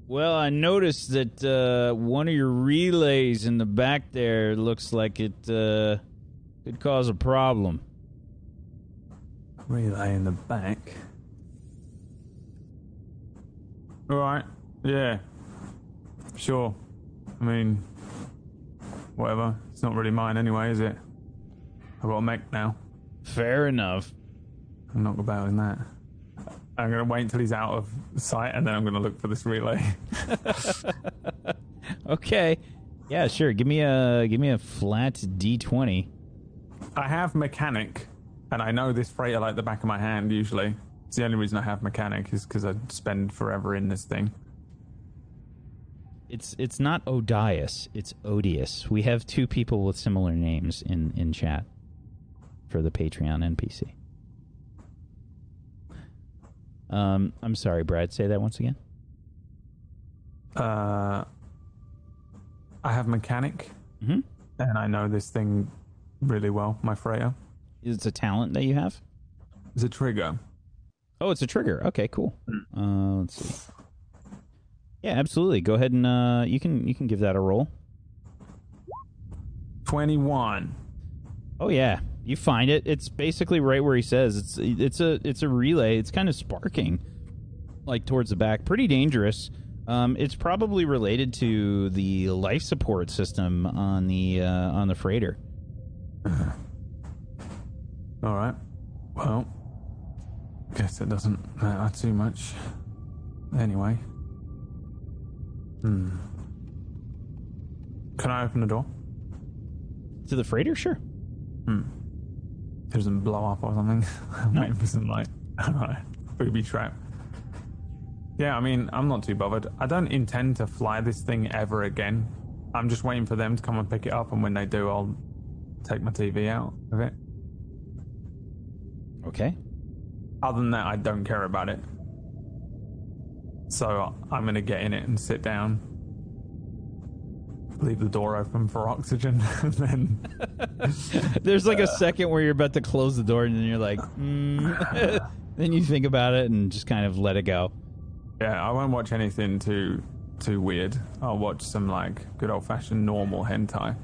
Well, I noticed that uh, one of your relays in the back there looks like it uh, could cause a problem. Relay in the back. All right. Yeah. Sure. I mean, whatever. It's not really mine anyway, is it? I've got a mech now. Fair enough. I'm not about in that. I'm going to wait until he's out of sight and then I'm going to look for this relay. [LAUGHS] Okay. Yeah, sure. Give me a give me a flat D20. I have mechanic, and I know this freighter like the back of my hand usually. It's the only reason I have mechanic is because I spend forever in this thing. It's it's not Odious, it's Odious. We have two people with similar names in in chat for the Patreon NPC. Um, I'm sorry, Brad. Say that once again. Uh, I have mechanic, Mhm. and I know this thing really well. My freighter It's a talent that you have. is a trigger. Oh, it's a trigger. Okay, cool. Uh, let's see. Yeah, absolutely. Go ahead and uh, you can you can give that a roll. Twenty-one. Oh yeah, you find it. It's basically right where he says. It's it's a it's a relay. It's kind of sparking, like towards the back. Pretty dangerous. Um, it's probably related to the life support system on the uh, on the freighter. [SIGHS] All right. Well, guess it doesn't matter too much. Anyway. Hmm. Can I open the door? To the freighter, sure. Hmm. Doesn't blow up or something. [LAUGHS] I'm waiting for some like [LAUGHS] booby trap. Yeah, I mean, I'm not too bothered. I don't intend to fly this thing ever again. I'm just waiting for them to come and pick it up, and when they do, I'll take my TV out of it. Okay. Other than that, I don't care about it. So I'm gonna get in it and sit down. Leave the door open for oxygen, [LAUGHS] and then [LAUGHS] There's like a second where you're about to close the door, and then you're like, [LAUGHS] mm. then you think about it and just kind of let it go. Yeah, I won't watch anything too too weird. I'll watch some like good old fashioned normal hentai.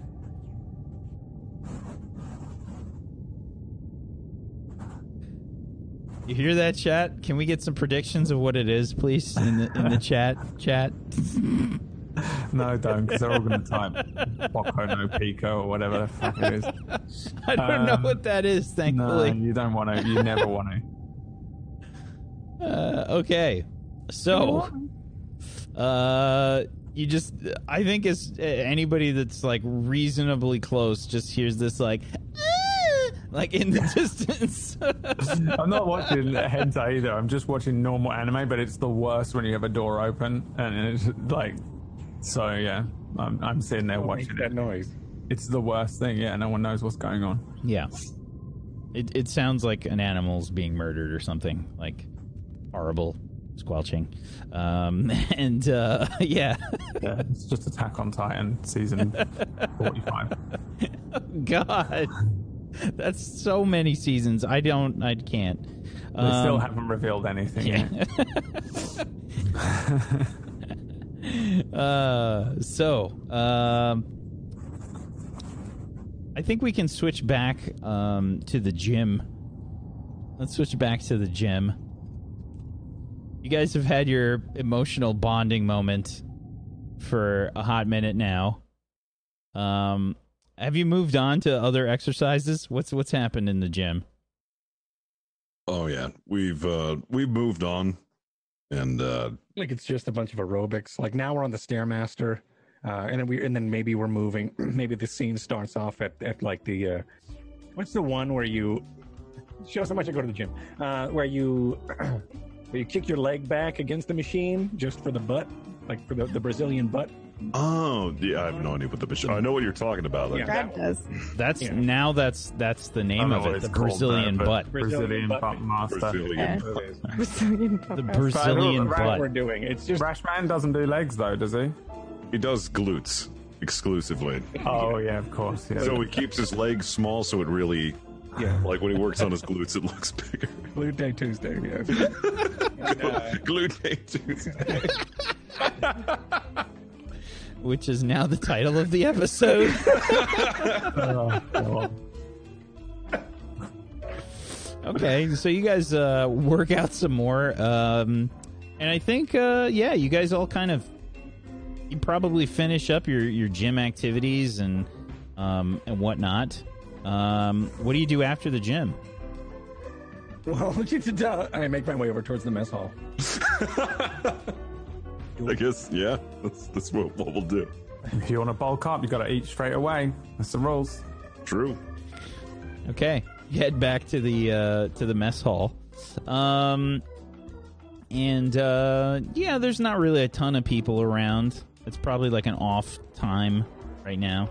You hear that, chat? Can we get some predictions of what it is, please, in the in the chat? Chat. [LAUGHS] No, don't, because they're all going to type Boku no Pico or whatever the fuck it is. [LAUGHS] I don't know Um, what that is. No, Thankfully. you don't want to. You never want to. [LAUGHS] Uh, okay, so, uh, you just I think as uh, anybody that's like reasonably close just hears this like, "Ah," like in the distance. I'm not watching hentai either. I'm just watching normal anime, but it's the worst when you have a door open and it's like. So yeah, I'm, I'm sitting there Don't watching make that it. noise. It's the worst thing. Yeah, no one knows what's going on. yeah, it it sounds like an animal's being murdered or something like horrible squelching. Um, [LAUGHS] and uh, [LAUGHS] yeah, Yeah, it's just Attack on Titan season [LAUGHS] 45. God, that's so many seasons. I don't, I can't. They still Um, haven't revealed anything yeah. [LAUGHS] uh, so, um, I think we can switch back um, to the gym. Let's switch back to the gym. You guys have had your emotional bonding moment for a hot minute now. Um, have you moved on to other exercises? What's what's happened in the gym? Oh yeah, we've uh we've moved on, and uh Like it's just a bunch of aerobics. Like now we're on the stairmaster, uh, and then we and then maybe we're moving. [CLEARS THROAT] maybe the scene starts off at, at like the uh, what's the one where you show so much I go to the gym, uh, where you [CLEARS THROAT] where you kick your leg back against the machine just for the butt, like for the, the Brazilian butt. oh yeah, I have no idea what the machine. I know what you're talking about. Like, Yeah. Brad does. That's Yeah. now that's that's the I name don't know of what it, it's the called, Brazilian but- butt. Brazilian Brazilian butt butt. master. Brazilian. Yeah. [LAUGHS] Brazilian The butt. Brazilian Right, What butt. we're doing. It's just Rashman doesn't do legs though, does he? He does glutes exclusively, Oh yeah, of course. Yeah. so he keeps his legs small, so it really Yeah, Like when he works on his glutes, it looks bigger. Blue Day Tuesday. Yes. Glute Day Tuesday. which is now the title of the episode. [LAUGHS] [LAUGHS] okay, so you guys uh, work out some more, um, and I think, uh, yeah, you guys all kind of you probably finish up your your gym activities and um, and whatnot. Um, what do you do after the gym? well, [LAUGHS] I make my way over towards the mess hall. [LAUGHS] I guess, yeah, that's, that's what, what we'll do. If you want to bulk up, you got to eat straight away. That's the rules. True. Okay, you head back to the uh, to the mess hall, um, and uh, yeah, there's not really a ton of people around. It's probably like an off time right now.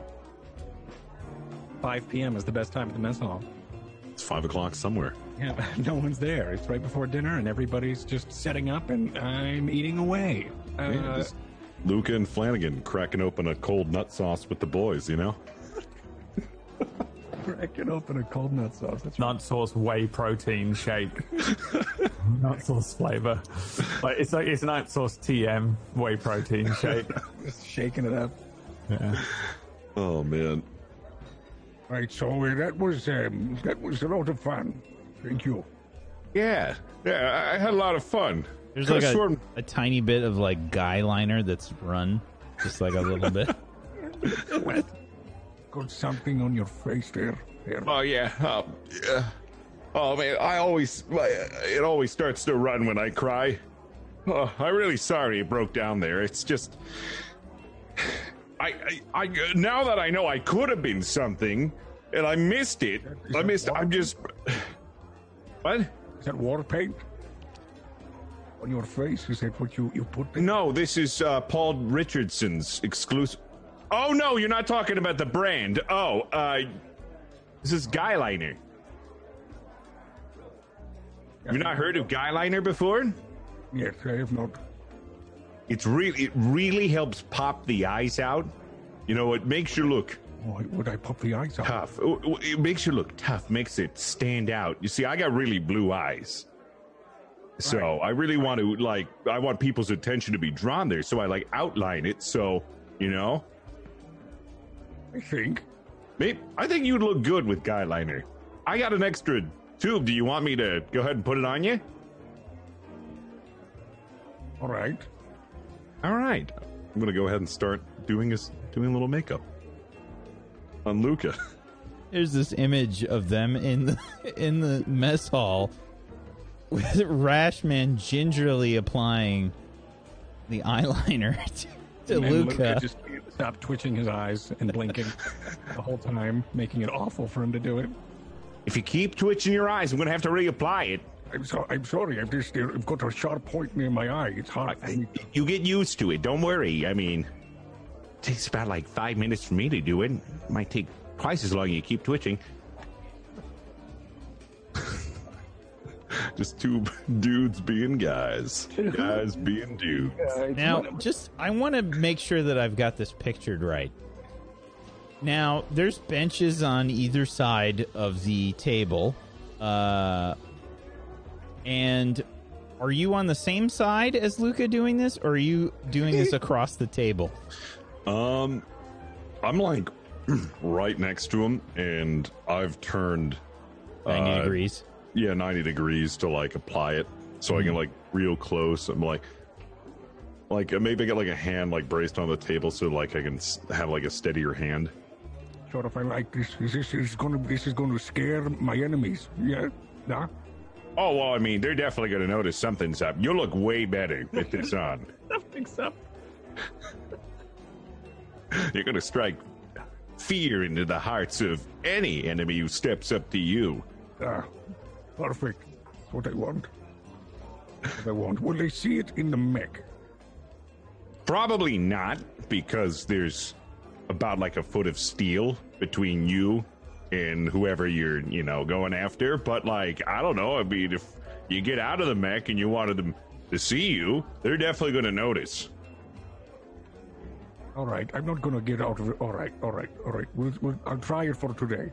5 p.m. is the best time at the mess hall. It's five o'clock somewhere. Yeah, [LAUGHS] no one's there. It's right before dinner, and everybody's just setting up, and I'm eating away. Uh, Yeah, just Luca and Flanagan cracking open a cold nut sauce with the boys, you know? [LAUGHS] cracking open a cold nut sauce. That's Nut sauce whey protein shake. [LAUGHS] nut sauce flavor. Like it's like it's nut sauce TM whey protein shake. just shaking it up. Yeah. Oh, man. Right, so uh, that was um, that was a lot of fun. Thank you. Yeah, yeah, I I had a lot of fun. There's Could've like a, sworn- a tiny bit of like guy liner that's run, just like a little bit. [LAUGHS] Got something on your face there. there. Oh yeah. Oh, yeah. Oh man, I always it always starts to run when I cry. Oh, I'm really sorry it broke down there. It's just I, I I now that I know I could have been something and I missed it. I missed I'm just What? Is that water paint on your face? Is that what you you put? there? No, this is uh, Paul Richardson's exclusive. Oh no, you're not talking about the brand. Oh, uh, this is Guyliner. Have you not heard of Guyliner before? Yes, I have not. It's really, it really helps pop the eyes out. You know, it makes you look Why would I pop the eyes out? tough. It makes you look tough. Makes it stand out. You see, I got really blue eyes. So I really want to like I want people's attention to be drawn there. So I like outline it. So you know, I think. Maybe, I think you'd look good with guy liner. I got an extra tube. Do you want me to go ahead and put it on you? All right. All right. I'm gonna go ahead and start doing his doing a little makeup on Luca. [LAUGHS] There's this image of them in the [LAUGHS] in the mess hall with Rashman gingerly applying the eyeliner [LAUGHS] to, to And then Luca. just stopped twitching his eyes and blinking the whole time, making it awful for him to do it. If you keep twitching your eyes, I'm gonna have to reapply it. I'm so I'm sorry. I've just I've got a sharp point near my eye. It's hard. for me to- You get used to it. Don't worry. I mean, it takes about like five minutes for me to do it. Might take twice as long. You keep twitching. [LAUGHS] Just two dudes being guys, [LAUGHS] guys being dudes. Now, just I want to make sure that I've got this pictured right. Now, there's benches on either side of the table, uh, and are you on the same side as Luca doing this, or are you doing this [LAUGHS] across the table? Um, I'm like [CLEARS THROAT] right next to him, and I've turned Ninety uh, degrees. Yeah, 90 degrees to like apply it, so I can like real close. I'm like, like uh, maybe get like a hand like braced on the table, so like I can have like a steadier hand. Sort of. I like this. Is this is going to this is going to scare my enemies? Yeah. Nah. Oh well, I mean, they're definitely gonna notice something's up. You'll look way better with this [LAUGHS] on. Nothing's up. [LAUGHS] You're gonna strike fear into the hearts of any enemy who steps up to you. Ah, perfect. That's what I want. What I want. Will they see it in the mech? Probably not, because there's about like a foot of steel between you and whoever you're, you know, going after. But like, I don't know. I mean, if you get out of the mech and you wanted them to see you, they're definitely gonna notice. All right. I'm not going to get out of it. All right. All right. All right. We'll, we'll, I'll try it for today.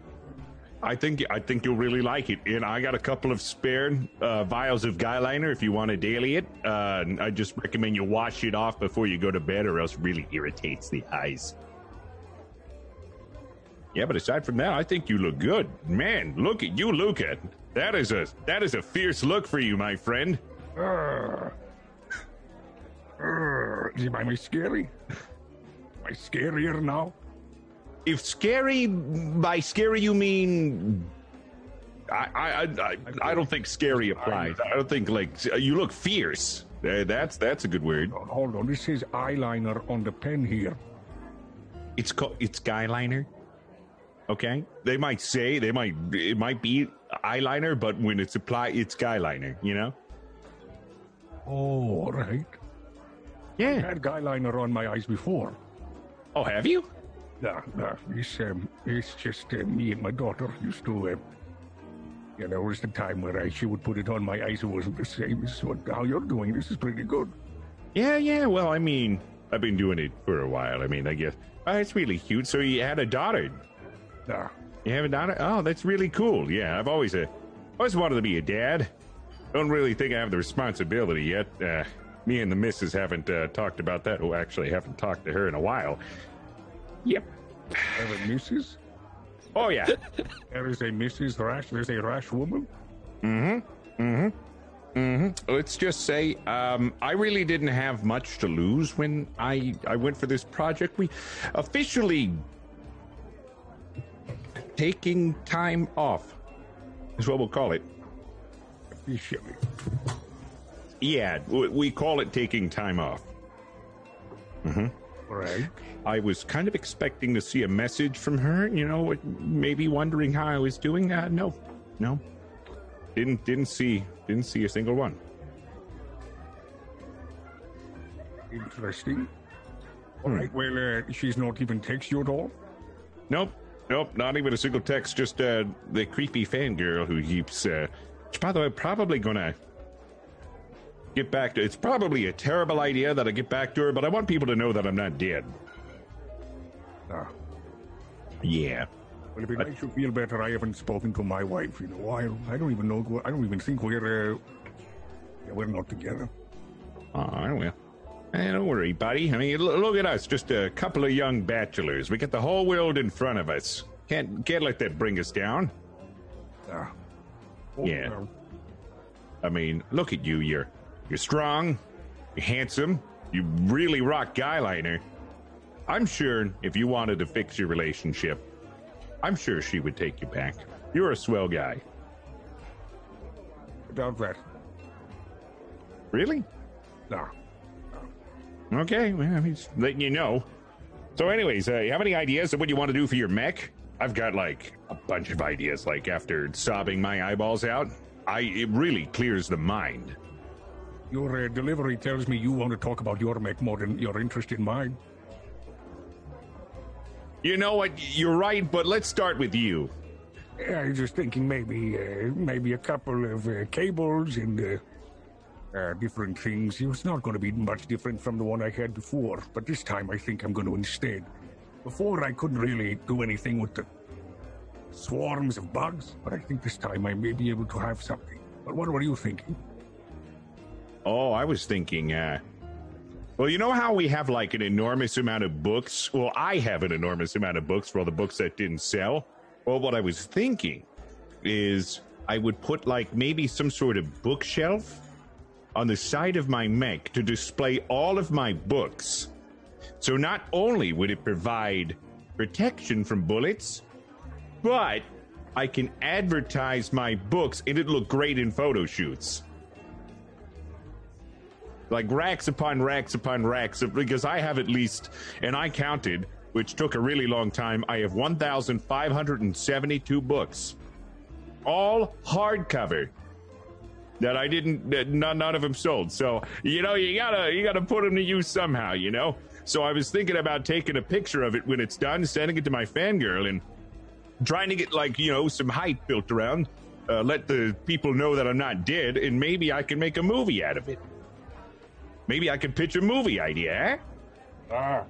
I think I think you'll really like it. And I got a couple of spare uh, vials of guy liner if you want to daily it. Uh, I just recommend you wash it off before you go to bed, or else it really irritates the eyes. Yeah, but aside from that, I think you look good, man. Look at you, Luca. That is a that is a fierce look for you, my friend. Uh, uh, am I scary? Am I scarier now? If scary by scary you mean I I I, I don't think scary applies. I don't think like you look fierce. Uh, that's that's a good word. Hold on, this is eyeliner on the pen here. It's called it's guy liner. Okay, they might say they might it might be eyeliner, but when it's applied, it's guy liner. You know. Oh, all right. I Yeah. had guy liner on my eyes before. Oh, have you? No, no, it's, um, it's just uh, me and my daughter used to, uh, yeah, there was the time where I, she would put it on my eyes. It wasn't the same as what how you're doing. This is pretty good. Yeah, yeah. Well, I mean, I've been doing it for a while. I mean, I guess oh, it's really cute. So you had a daughter. You have a daughter? Oh, that's really cool. Yeah, I've always uh, always wanted to be a dad. Don't really think I have the responsibility yet. Uh, me and the missus haven't uh, talked about that. Oh, actually, haven't talked to her in a while. Yep. have a missus? Oh yeah. [LAUGHS] There is a Mrs. Rash. There's a rash woman. Mm-hmm. Mm-hmm. Mm-hmm. Let's just say, um, I really didn't have much to lose when I I went for this project. We officially taking time off is what we'll call it. Yeah, we call it taking time off. Mm-hmm. Right. I was kind of expecting to see a message from her, you know, maybe wondering how I was doing. Uh, no, no, didn't didn't see didn't see a single one. Interesting. All right. Well, uh, she's not even text you at all. Nope, nope, not even a single text. Just uh, the creepy fangirl who keeps. Uh, which, by the way, probably gonna get back to. It's probably a terrible idea that I get back to her, but I want people to know that I'm not dead. Ah. Yeah. Well, if it makes you feel better, I haven't spoken to my wife in a while. I don't even know. I don't even think we're. Uh, yeah, we're not together. Oh, well. Eh, don't worry, buddy. I mean, look at us, just a couple of young bachelors. We got the whole world in front of us. Can't can't let that bring us down. Ah. Yeah. I mean, look at you. You're you're strong, you're handsome, you really rock guyliner. I'm sure if you wanted to fix your relationship, I'm sure she would take you back. You're a swell guy. Doubt that. Really? No. Okay, well, I'm just letting you know. So, anyways, uh, you have any ideas of what you want to do for your mech? I've got like a bunch of ideas. Like after sobbing my eyeballs out, I it really clears the mind. Your uh, delivery tells me you want to talk about your mech more than your interest in mine. You know what? You're right, but let's start with you. I was just thinking maybe uh, maybe a couple of uh, cables and uh, different things. It was not going to be much different from the one I had before, but this time I think I'm going to instead. Before I couldn't really do anything with the swarms of bugs, but I think this time I may be able to have something. But what were you thinking? Oh, I was thinking, uh, well, you know how we have like an enormous amount of books? Well, I have an enormous amount of books for all the books that didn't sell. Well, what I was thinking is I would put like maybe some sort of bookshelf on the side of my mech to display all of my books. So not only would it provide protection from bullets, but I can advertise my books and it look great in photo shoots like racks upon racks upon racks of, because I have at least, and I counted, which took a really long time. I have 1,572 books, all hardcover that I didn't, that none, none of them sold. So you know, you gotta you gotta put them to use somehow, you know. So I was thinking about taking a picture of it when it's done, sending it to my fangirl, and trying to get like you know some hype built around. Uh, let the people know that I'm not dead, and maybe I can make a movie out of it. Maybe I could pitch a movie idea, eh? Ah,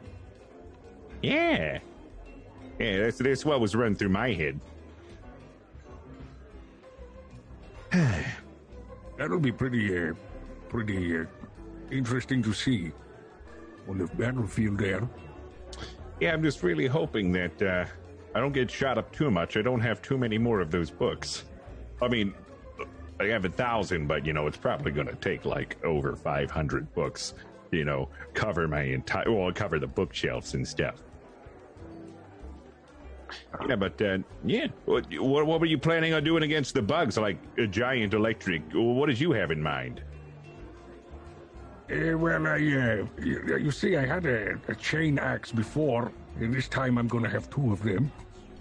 Yeah. Yeah, that's, that's what was running through my head. [SIGHS] [SIGHS] [SIGHS] That'll be pretty, uh, pretty uh, interesting to see on the battlefield there. Yeah, I'm just really hoping that uh, I don't get shot up too much. I don't have too many more of those books. I mean, I have a thousand, but you know, it's probably going to take like over 500 books. You know, cover my entire, well, cover the bookshelves and stuff. Yeah, but uh, yeah, what, what what were you planning on doing against the bugs? Like a giant electric? What did you have in mind? Uh, well, I, uh, you, you see, I had a, a chain axe before, and this time I'm gonna have two of them,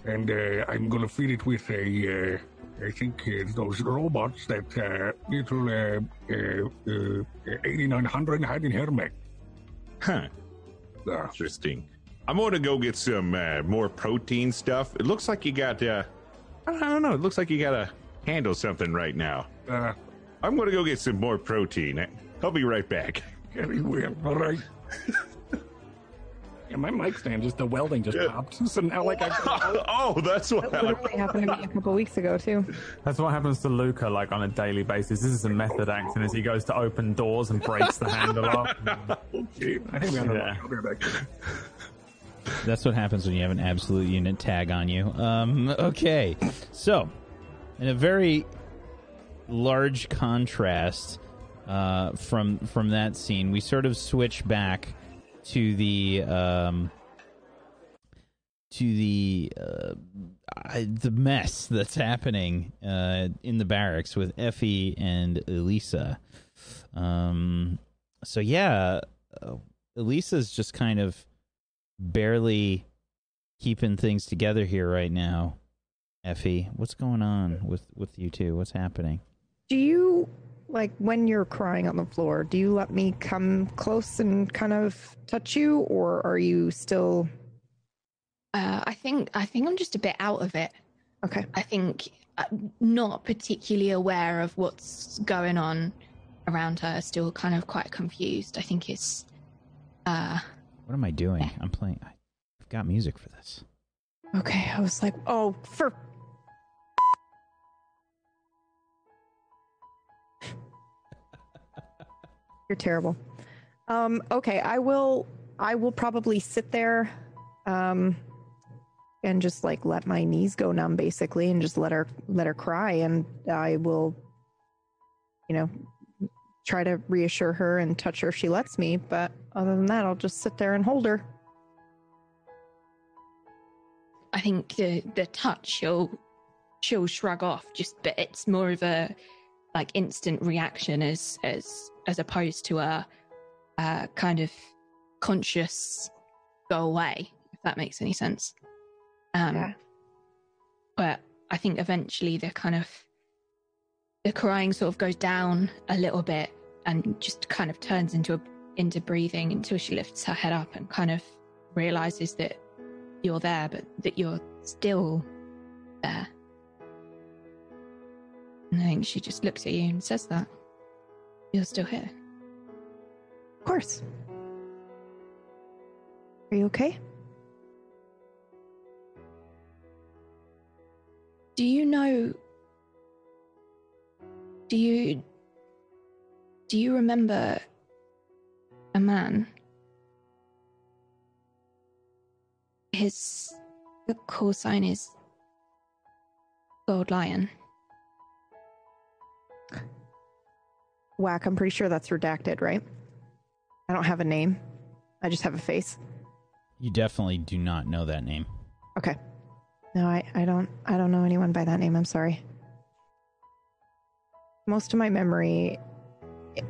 and uh, I'm gonna feed it with a, uh, I think uh, those robots that uh, little uh, uh, uh, 8900 had in Hermec. Huh. Uh, Interesting. I'm going to go get some uh, more protein stuff. It looks like you got, uh, I don't know, it looks like you got to handle something right now. uh, I'm going to go get some more protein. I'll be right back. [LAUGHS] very well. All right. Yeah, my mic stand just the welding just popped. [LAUGHS] So now like I [LAUGHS] oh, that's what That literally happened to me a couple weeks ago too. That's what happens to Luca like on a daily basis. This is a method acting as he goes to open doors and breaks the handle off. Okay. I think we have Yeah. That's what happens when you have an absolute unit tag on you. Um, okay, so in a very large contrast uh, from from that scene, we sort of switch back to the um, to the uh, the mess that's happening uh, in the barracks with Effie and Elisa. Um, so yeah, uh, Elisa's just kind of barely keeping things together here right now. Effie, what's going on with with you two? What's happening? Do you like when you're crying on the floor? Do you let me come close and kind of touch you, or are you still Uh, I think I think I'm just a bit out of it. okay? I think uh, not particularly aware of what's going on around her. Still kind of quite confused. I think it's uh, What am I doing? I'm playing. I've got music for this. Okay, I was like, oh, for [LAUGHS] you're terrible. Um, okay, I will. I will probably sit there, um, and just like let my knees go numb, basically, and just let her let her cry, and I will, you know, try to reassure her and touch her if she lets me. But other than that, I'll just sit there and hold her. I think the the touch she'll she'll shrug off. Just but it's more of a like instant reaction as as as opposed to a uh, kind of conscious go away. If that makes any sense. Um, Yeah. But I think eventually the kind of the crying sort of goes down a little bit and just kind of turns into a into breathing until she lifts her head up and kind of realizes that you're there, but that you're still there. And I think she just looks at you and says that. You're still here. Of course. Are you okay? Do you know Do you Do you remember a man? His the call sign is Gold Lion. Whack, I'm pretty sure that's redacted, right? I don't have a name. I just have a face. You definitely do not know that name. Okay. No, I, I don't I don't know anyone by that name. I'm sorry. Most of my memory i-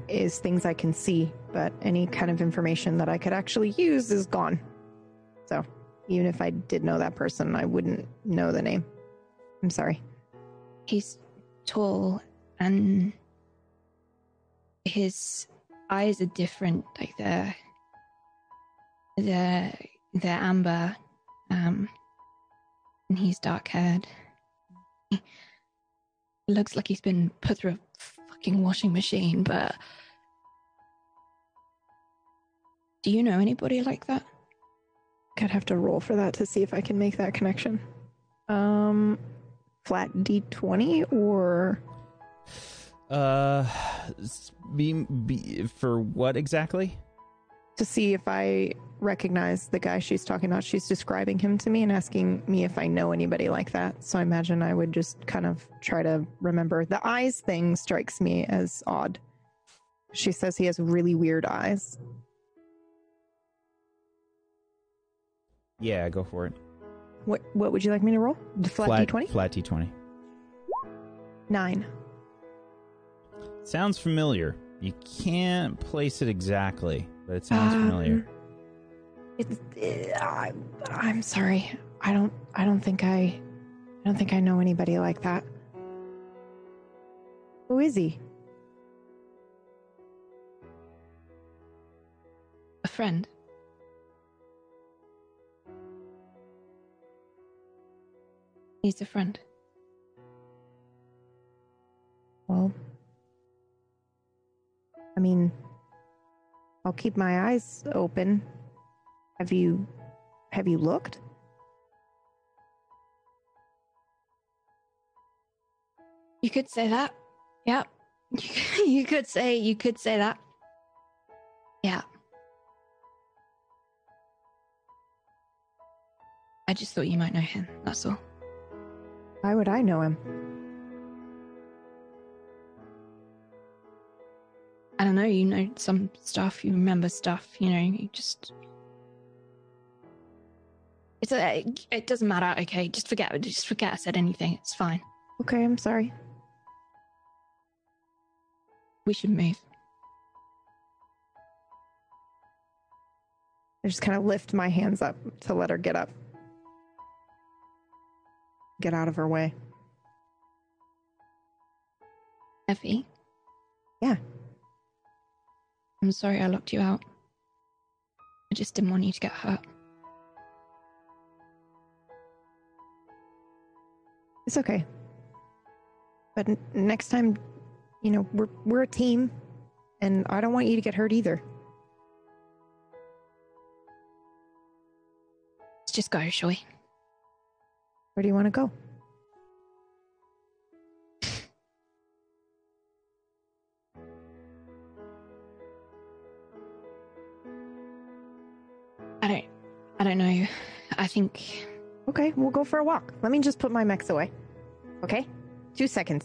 is things I can see, but any kind of information that I could actually use is gone. So, even if I did know that person, I wouldn't know the name. I'm sorry. He's tall and his eyes are different, like they're they're they're amber. Um and he's dark haired. He looks like he's been put through a fucking washing machine, but do you know anybody like that? I'd have to roll for that to see if I can make that connection. Um, flat D20 or Uh, be, be, for what exactly? To see if I recognize the guy she's talking about. She's describing him to me and asking me if I know anybody like that. So I imagine I would just kind of try to remember. The eyes thing strikes me as odd. She says he has really weird eyes. Yeah, go for it. What what would you like me to roll? The flat, d20? Flat d20. Nine. Sounds familiar. You can't place it exactly, but it sounds familiar. Um, It's. uh, I, I'm sorry. I don't. I don't think I. I don't think I know anybody like that. Who is he? A friend. He's a friend. Well, I mean, I'll keep my eyes open. Have you. Have you looked? You could say that. Yeah. [LAUGHS] You could say you could say that. Yeah. I just thought you might know him, that's all. Why would I know him? I don't know, you know some stuff, you remember stuff, you know, you just It's a, it doesn't matter, okay? Just forget. Just forget I said anything. It's fine. Okay, I'm sorry. We should move. I just kind of lift my hands up to let her get up. Get out of her way. Effie? Yeah. I'm sorry I locked you out. I just didn't want you to get hurt. It's okay. But n- next time, you know, we're we're a team, and I don't want you to get hurt either. Let's just go, shall we? Where do you want to go? Don't know. I think Okay, we'll go for a walk. Let me just put my mechs away. Okay? Two seconds.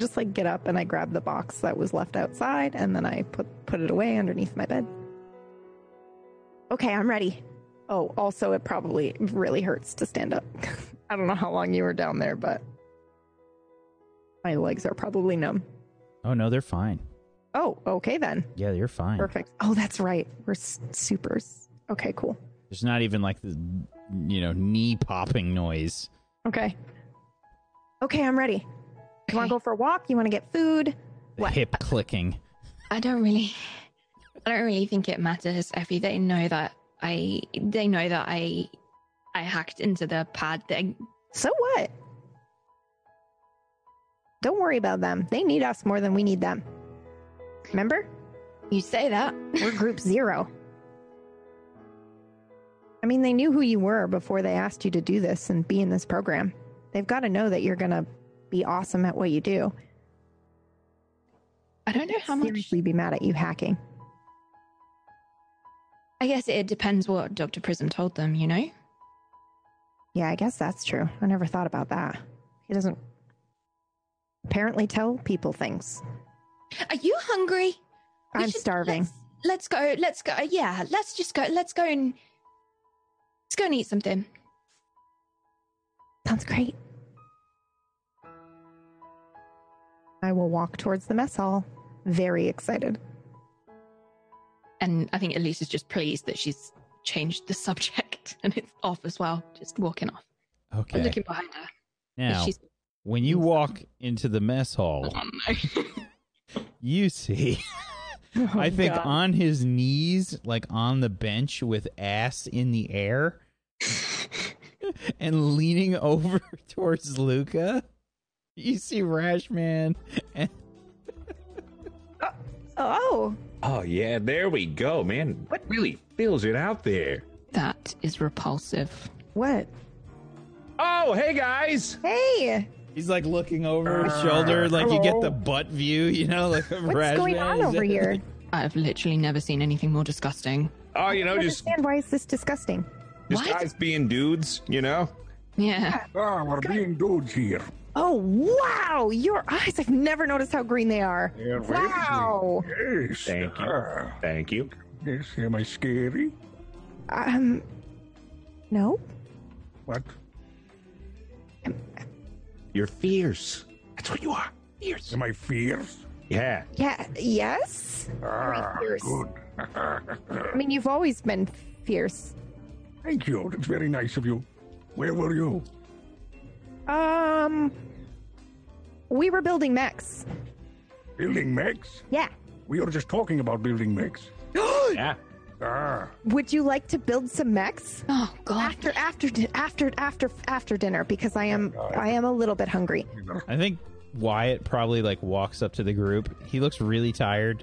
Just like get up and I grab the box that was left outside and then I put put it away underneath my bed. Okay, I'm ready. Oh, also it probably really hurts to stand up. [LAUGHS] I don't know how long you were down there, but my legs are probably numb. Oh no, they're fine. Oh, okay then. Yeah, you're fine. Perfect. Oh, that's right. We're s- supers. Okay, cool. There's not even like the you know knee popping noise. Okay. Okay, I'm ready. You want to go for a walk? You want to get food? The What? hip clicking. I don't really I don't really think it matters, Effie. They know that I they know that I I hacked into the pad thing. So what? Don't worry about them. They need us more than we need them. Remember? You say that. We're group [LAUGHS] zero. I mean, they knew who you were before they asked you to do this and be in this program. They've got to know that you're going to be awesome at what you do. I don't know how much Seriously, be mad at you hacking. I guess it depends what Dr. Prism told them, you know? Yeah, I guess that's true. I never thought about that. He doesn't apparently tell people things. Are you hungry? We I'm should- starving. Let's, let's go. Let's go. Yeah, let's just go. Let's go and let's go and eat something. Sounds great. I will walk towards the mess hall, very excited. And I think Elise is just pleased that she's changed the [LAUGHS] subject and it's off as well. Just walking off. I'm Okay. looking behind her. Now, She's when you [LAUGHS] walk into the mess hall, oh no. [LAUGHS] you see [LAUGHS] oh, I think on his knees, like on the bench with ass in the air [LAUGHS] and leaning over [LAUGHS] towards Luca, you see Rashman and uh, Oh, Oh yeah, there we go, man. What really fills it out there? that is repulsive. what? Oh, hey guys. Hey, He's like looking over his shoulder, like you get the butt view, you know, like [LAUGHS] What's going on over here? I've literally never seen anything more disgusting. Oh, you know, don't just understand why is this disgusting? just What? guys being dudes, you know. Yeah. Ah, we're being dudes here. Oh wow, your eyes! I've never noticed how green they are. They're Wow. Yes. Thank you. Ah, Thank you. yes, am I scary? Um, no. What? You're fierce. That's what you are. Fierce. Am I fierce? Yeah. Yeah. Yes. Ah, fierce. good. I mean, you've always been fierce. Thank you. That's very nice of you. Where were you? Um, we were building mechs. Building mechs? Yeah. We were just talking about building mechs. [GASPS] Yeah. Ah, Would you like to build some mechs Oh God. after after after after after dinner? Because I am I am a little bit hungry. I think Wyatt probably like walks up to the group. He looks really tired.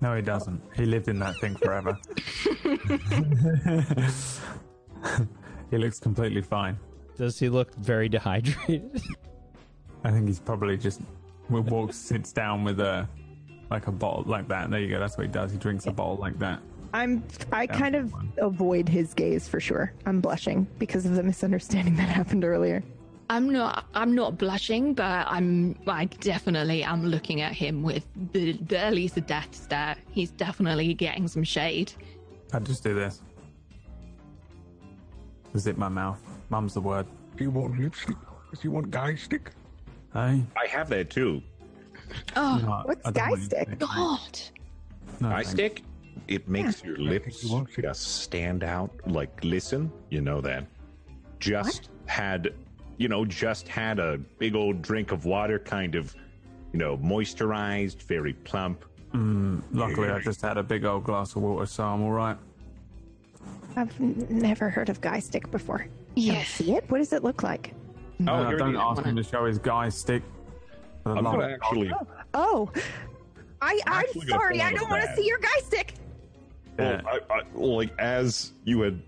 No, he doesn't. He lived in that thing forever. [LAUGHS] [LAUGHS] he looks completely fine. Does he look very dehydrated? I think he's probably just walks, sits down with a like a bottle like that. There you go. That's what he does. He drinks a bottle like that. I'm I kind of avoid his gaze for sure. I'm blushing because of the misunderstanding [LAUGHS] that happened earlier. I'm not. I'm not blushing, but I'm. I definitely am looking at him with the, the at least the death stare. He's definitely getting some shade. I just do this. Zip my mouth. Mum's the word. do you want lipstick? Do you want guy stick? I. I have that too. Oh No, What's guy stick? anything. God! No, Eye thanks. stick. It makes your lips you want just stand out. Like, listen, you know that. Just had, you know, just had a big old drink of water, kind of, you know, moisturized, very plump. Mm, luckily, I just had a big old glass of water, so I'm all right. I've n- never heard of guy stick before. Can I Yes. see it? What does it look like? Oh, here it don't is. ask him to show his guy stick. For the I'm love gonna actually. Oh. oh, I I'm actually gonna sorry. I don't want to see your guy stick. Yeah. Well, I, I, like as you had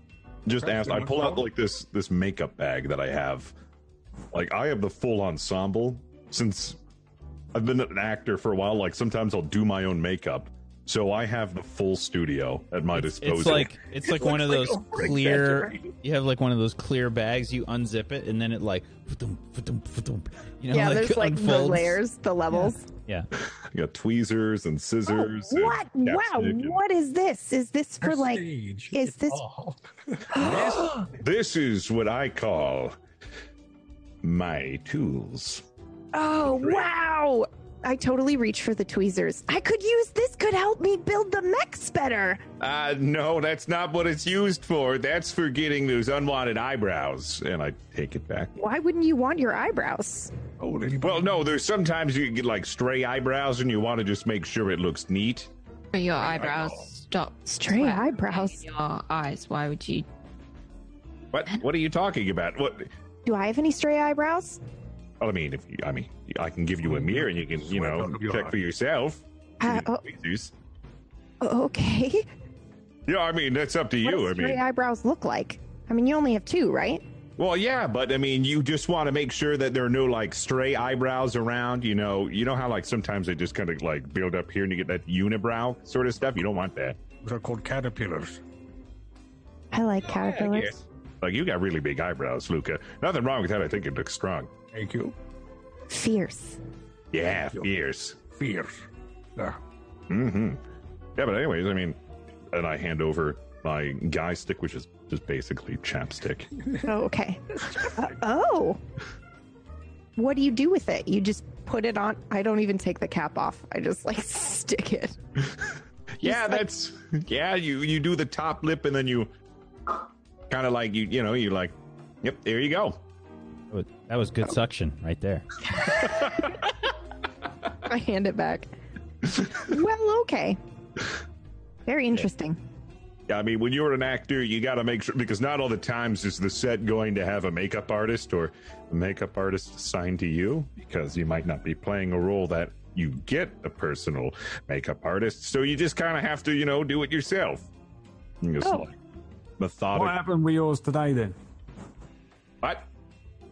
just asked, I pull out like this this makeup bag that I have. Like I have the full ensemble since I've been an actor for a while. Like sometimes I'll do my own makeup, so I have the full studio at my disposal. It's like it's like one of those a clear. You have like one of those clear bags. You unzip it, and then it like, you know, yeah, like there's like the layers, the levels. Yeah, [LAUGHS] I got tweezers and scissors. Oh, and what? Wow! and- What is this? Is this for like? Stage. Is [GASPS] this? This is what I call my tools. Oh wow! I totally reach for the tweezers. I could use this. Could help me build the mechs better. Uh, no, that's not what it's used for. That's for getting those unwanted eyebrows. And I take it back. Why wouldn't you want your eyebrows? Oh, anybody? Well, no, there's sometimes you get like stray eyebrows and you want to just make sure it looks neat. For your eyebrows, stop. Stray sweating eyebrows. in Your eyes. Why would you? What what are you talking about? What Do I have any stray eyebrows? I mean, if you, I mean, I can give you a mirror and you can, you know, out of your check for yourself. Uh, oh, okay. Yeah, I mean, that's up to What you. do I stray mean, eyebrows look like? I mean, you only have two, right? well, yeah, but I mean, you just want to make sure that there are no like stray eyebrows around. You know, you know how like sometimes they just kind of like build up here and you get that unibrow sort of stuff. You don't want that. Those are called caterpillars. I like caterpillars. Yeah. Like you got really big eyebrows, Luca. Nothing wrong with that. I think it looks strong. Thank you. Fierce. Yeah, fierce. Fierce. Ah, Mm-hmm. Yeah, but anyways, I mean, and I hand over my guy stick, which is just basically chapstick. [LAUGHS] Oh, okay. Uh, oh. What do you do with it? You just put it on. I don't even take the cap off. I just like [LAUGHS] stick it. [LAUGHS] yeah, like- that's yeah. You you do the top lip and then you kind of like you you know you like, yep, there you go. That was good oh. suction right there. [LAUGHS] I hand it back. well, okay. Very interesting. Yeah, I mean, when you're an actor, you got to make sure because not all the times is the set going to have a makeup artist or a makeup artist assigned to you because you might not be playing a role that you get a personal makeup artist. So you just kind of have to, you know, do it yourself. You just Oh. like methodical. What happened with yours today then? What?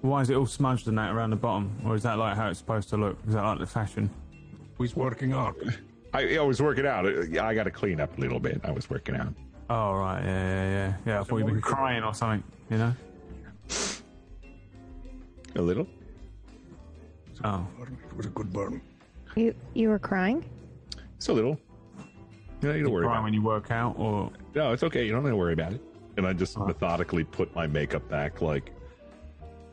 Why is it all smudged and that around the bottom? Or is that like how it's supposed to look? Is that like the fashion? He's working out. I, I was working out. I got to clean up a little bit. I was working out. Oh, right. Yeah, yeah, yeah. Yeah, I thought you'd been crying or something, you know? A little. Oh. It was a good burn. You you were crying? It's a little. You don't need to worry Cry about when you work out or. No, it's okay. You don't have to worry about it. And I just methodically put my makeup back. Like,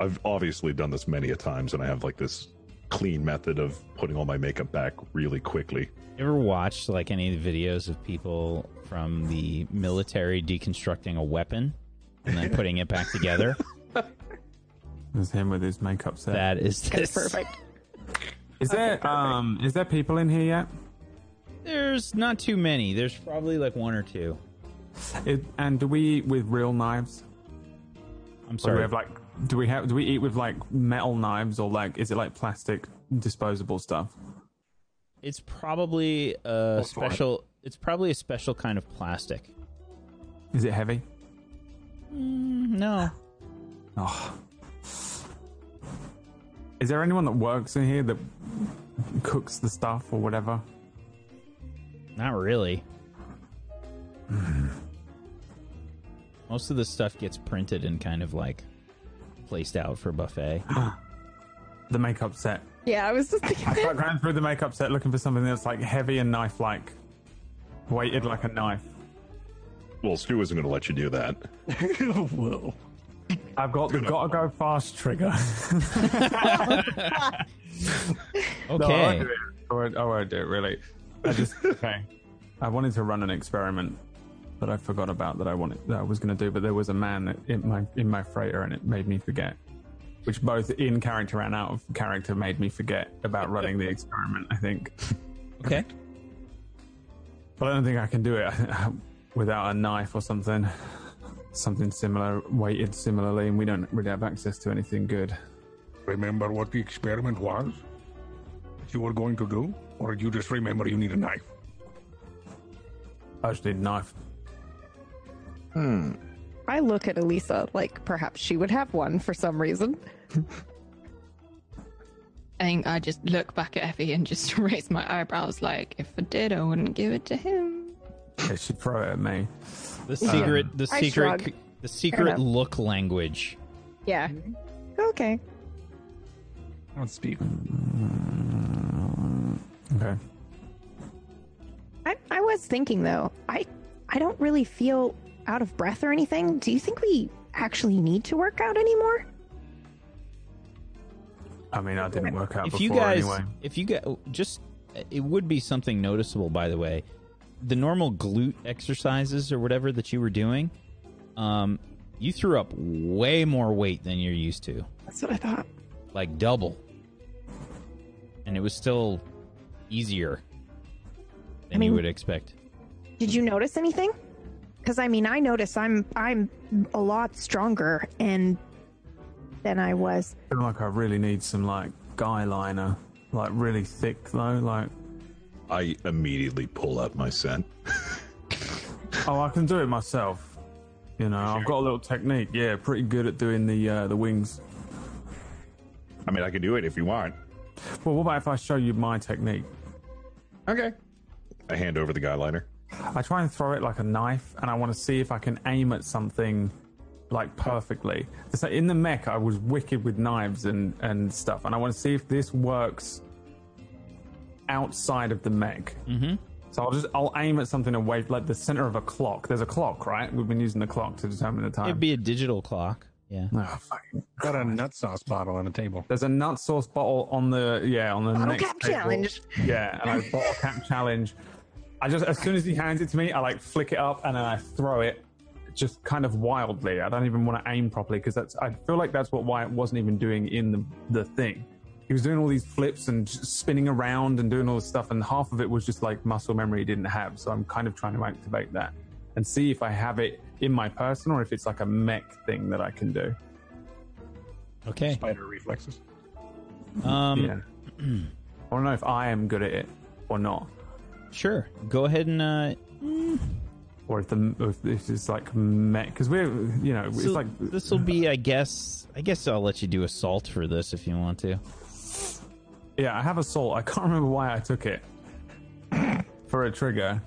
I've obviously done this many a times, and I have like this clean method of putting all my makeup back really quickly. You ever watched like any of the videos of people from the military deconstructing a weapon and then putting it back together? [LAUGHS] There's him with his makeup set. That is this. Perfect. Is there um is there people in here yet? There's not too many. There's probably like one or two. It, and do we eat with real knives? I'm Or do we have like do we have do we eat with like metal knives or like is it like plastic disposable stuff? It's probably a special. It's probably a special kind of plastic. Is it heavy? Mm, no, Oh. Is there anyone that works in here that cooks the stuff or whatever? not really. Most of the stuff gets printed and kind of like placed out for buffet. Ah, the makeup set. Yeah, I was just thinking. I start going through the makeup set looking for something that's like heavy and knife like. Weighted like a knife. Well, Stu isn't going to let you do that. [LAUGHS] well, I've got the gotta go fast trigger. [LAUGHS] [LAUGHS] No, I Okay. won't do it. I won't, I won't do it, really. I just, okay. I wanted to run an experiment that I forgot about that I wanted, that I was going to do, but there was a man in my, in my freighter and it made me forget. Which both in character and out of character made me forget about running the experiment, I think. Okay. But I don't think I can do it [LAUGHS] without a knife or something. Something similar, weighted similarly, and we don't really have access to anything good. remember what the experiment was that you were going to do? Or did you just remember you need a knife? I just need a knife. Hmm. I look at Elisa like perhaps she would have one for some reason. [LAUGHS] I think I just look back at Effie and just [LAUGHS] raise my eyebrows like, if I did, I wouldn't give it to him. Yeah, she'd throw it at me. The secret. The secret. The secret look language. Yeah. Okay. I don't speak. Okay. I, I was thinking though, I I don't really feel out of breath or anything. Do you think we actually need to work out anymore? I mean, I didn't work out if before you guys, anyway. if you get just, it would be something noticeable. By the way, the normal glute exercises or whatever that you were doing, um, you threw up way more weight than you're used to, That's what I thought. like double, and it was still easier than I mean- you would expect. Did you notice anything? Because I mean, I notice I'm I'm a lot stronger and than I was. I feel like I really need some like guy liner, like really thick though. Like, I immediately pull out my scent. [LAUGHS] oh, I can do it myself. You know, I've got a little technique. Yeah, pretty good at doing the uh, the wings. I mean, I can do it if you want. Well, what about if I show you my technique? Okay. I hand over the guy liner. I try and throw it like a knife, and I want to see if I can aim at something like perfectly. So in the mech, I was wicked with knives and and stuff, and I want to see if this works outside of the mech. Mm-hmm. So I'll just I'll aim at something away, like the center of a clock. There's a clock, right? We've been using the clock to determine the time. It'd be a digital clock. Yeah. Oh, fucking- Got a nut sauce bottle on the table. There's a nut sauce bottle on the yeah on the Bottle next cap table. challenge. Yeah, and I bottle cap challenge. I just as soon as he hands it to me, I like flick it up and then I throw it, just kind of wildly. I don't even want to aim properly because that's. I feel like that's what Wyatt wasn't even doing in the the thing. He was doing all these flips and spinning around and doing all this stuff, and half of it was just like muscle memory he didn't have. So I'm kind of trying to activate that and see if I have it in my person or if it's like a mech thing that I can do. Okay. Spider reflexes. Um. Yeah. [CLEARS THROAT] I want to know if I am good at it or not. Sure. Go ahead and uh, or if the or if this is like met because we're you know it's like this will be, I guess. I guess I'll let you do assault for this if you want to. yeah I have assault. I can't [LAUGHS] remember why I took it [COUGHS] for a trigger.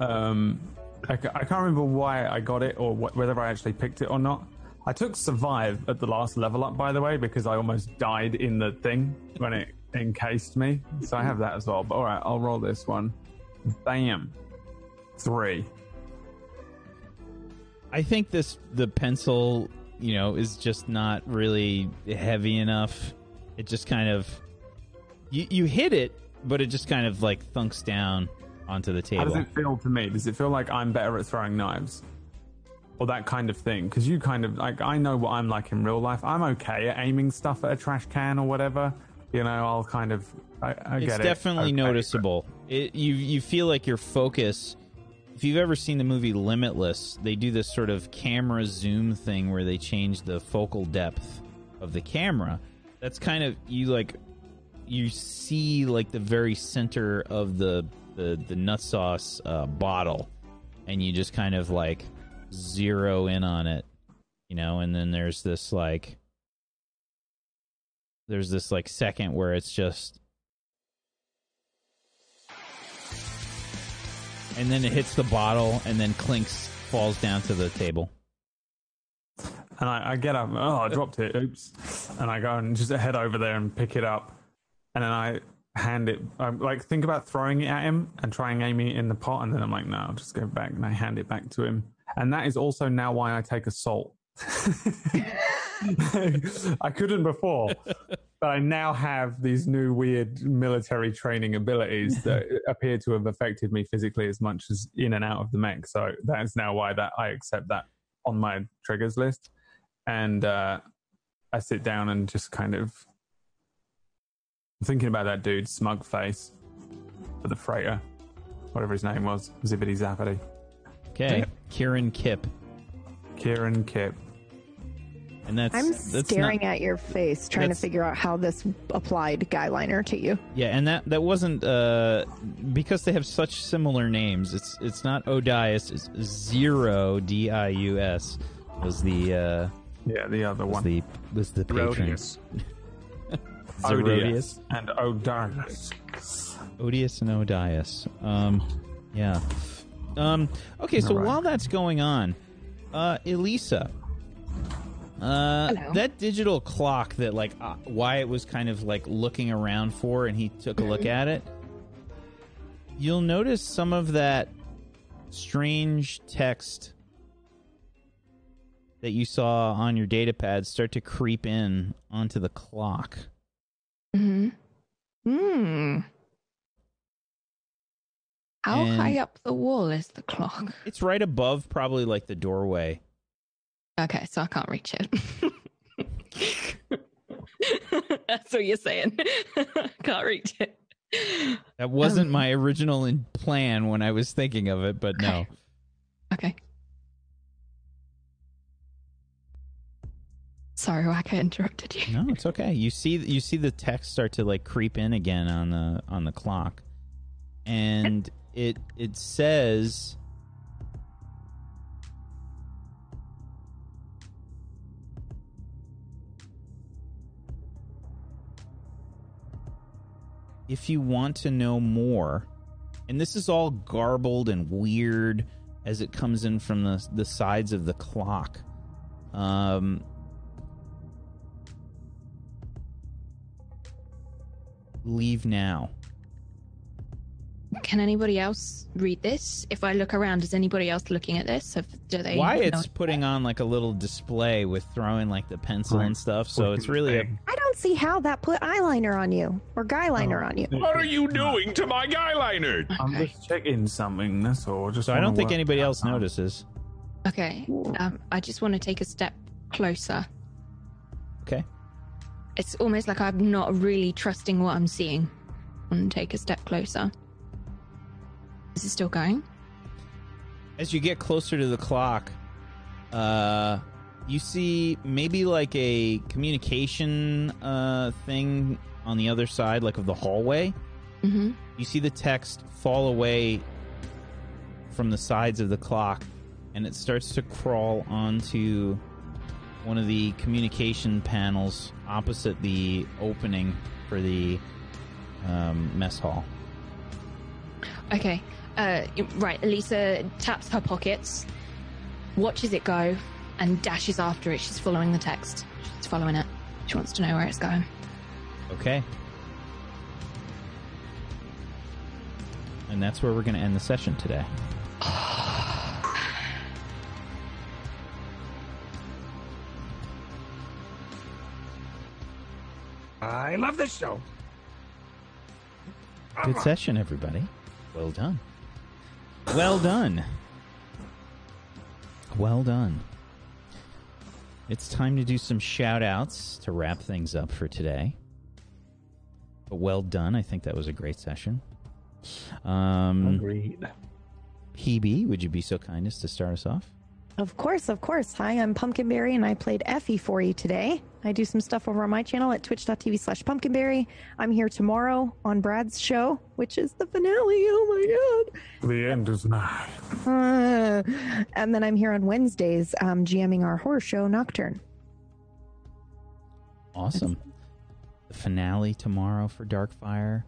Um, I, I can't remember why I got it or wh- whether I actually picked it or not. I took survive at the last level up, by the way, because I almost died in the thing when it encased me. So I have that as well. But all right, I'll roll this one. Bam, three. I think this the pencil, you know, is just not really heavy enough. It just kind of you you hit it, but it just kind of like thunks down onto the How table. does it feel to me? Does it feel like I'm better at throwing knives? Or that kind of thing? Because you kind of, like, I know what I'm like in real life. I'm okay at aiming stuff at a trash can or whatever. You know, I'll kind of, I, I it's get it. It's definitely noticeable. It you you feel like your focus. If you've ever seen the movie Limitless, they do this sort of camera zoom thing where they change the focal depth of the camera. That's kind of you like you see like the very center of the the the nut sauce uh, bottle, and you just kind of like zero in on it, you know. And then there's this like there's this like second where it's just and then it hits the bottle and then clinks falls down to the table And I, I get up, oh, I dropped it, oops. And I go and just head over there and pick it up. And then I hand it, I'm like think about throwing it at him and trying aiming it in the pot. And then I'm like, no, I'll just go back and I hand it back to him. And that is also now why I take assault. [LAUGHS] I couldn't before, but I now have these new weird military training abilities [LAUGHS] that appear to have affected me physically as much as in and out of the mech. So that is now why that I accept that on my triggers list, and uh, I sit down and just kind of thinking about that dude, smug face, for the freighter, whatever his name was, Zippity Zappity, okay kieran kip Kieran Kip. And that's I'm that's staring not, at your face, trying to figure out how this applied guy liner to you. yeah and that that wasn't uh because they have such similar names it's it's not odius it's zero d-i-u-s was the uh Yeah, the other was one. the was the patron [LAUGHS] Rodius. Zerodius. and Odarius. Odious and Odious. Um, yeah. Um, okay, so Alright. while that's going on, uh, Elisa, uh, Hello. that digital clock that like uh, Wyatt was kind of like looking around for, and he took a look at it. You'll notice some of that strange text that you saw on your data pad start to creep in onto the clock. Hmm. Hmm. How And- high up the wall is the clock? It's right above, probably like the doorway. Okay, so I can't reach it. [LAUGHS] That's what you're saying. [LAUGHS] can't reach it. That wasn't Um, my original in plan when I was thinking of it, but no. Okay. Sorry, Wax, I interrupted you. No, it's okay. You see you see the text start to like creep in again on the on the clock. And it it says if you want to know more, and this is all garbled and weird as it comes in from the the sides of the clock. Um, leave now. Can anybody else read this? If I look around, is anybody else looking at this? Have, do they? Wyatt's know- putting on like a little display with throwing like the pencil Right. and stuff, so it's really a, I don't see how that put eyeliner on you or guy liner on you. What are you doing to my guy liner? I'm Okay. just checking something. That's all. Just so I don't think work anybody out else how- notices. Okay. Um, I just want to take a step closer. Okay. It's almost like I'm not really trusting what I'm seeing. And take a step closer. Is it still going? As you get closer to the clock, uh, you see maybe like a communication uh thing on the other side, like of the hallway. Mm-hmm. You see the text fall away from the sides of the clock, and it starts to crawl onto one of the communication panels opposite the opening for the um, mess hall. Okay. Uh, right. Elisa taps her pockets, watches it go, and dashes after it. She's following the text. She's following it. She wants to know where it's going. Okay. And that's where we're going to end the session today. I love this show. Good session, everybody. Well done. Well done. Well done. It's time to do some shout outs to wrap things up for today. But well done. I think that was a great session. Um, Agreed. PB, would you be so kind as to start us off? Of course, of course. Hi, I'm Pumpkinberry, and I played Effie for you today. I do some stuff over on my channel at twitch.tv slash pumpkinberry. I'm here tomorrow on Brad's show, which is the finale. Oh my God. The end is nigh. Uh, and then I'm here on Wednesdays, um, GMing our horror show, Nocturne. Awesome. The finale tomorrow for Darkfire.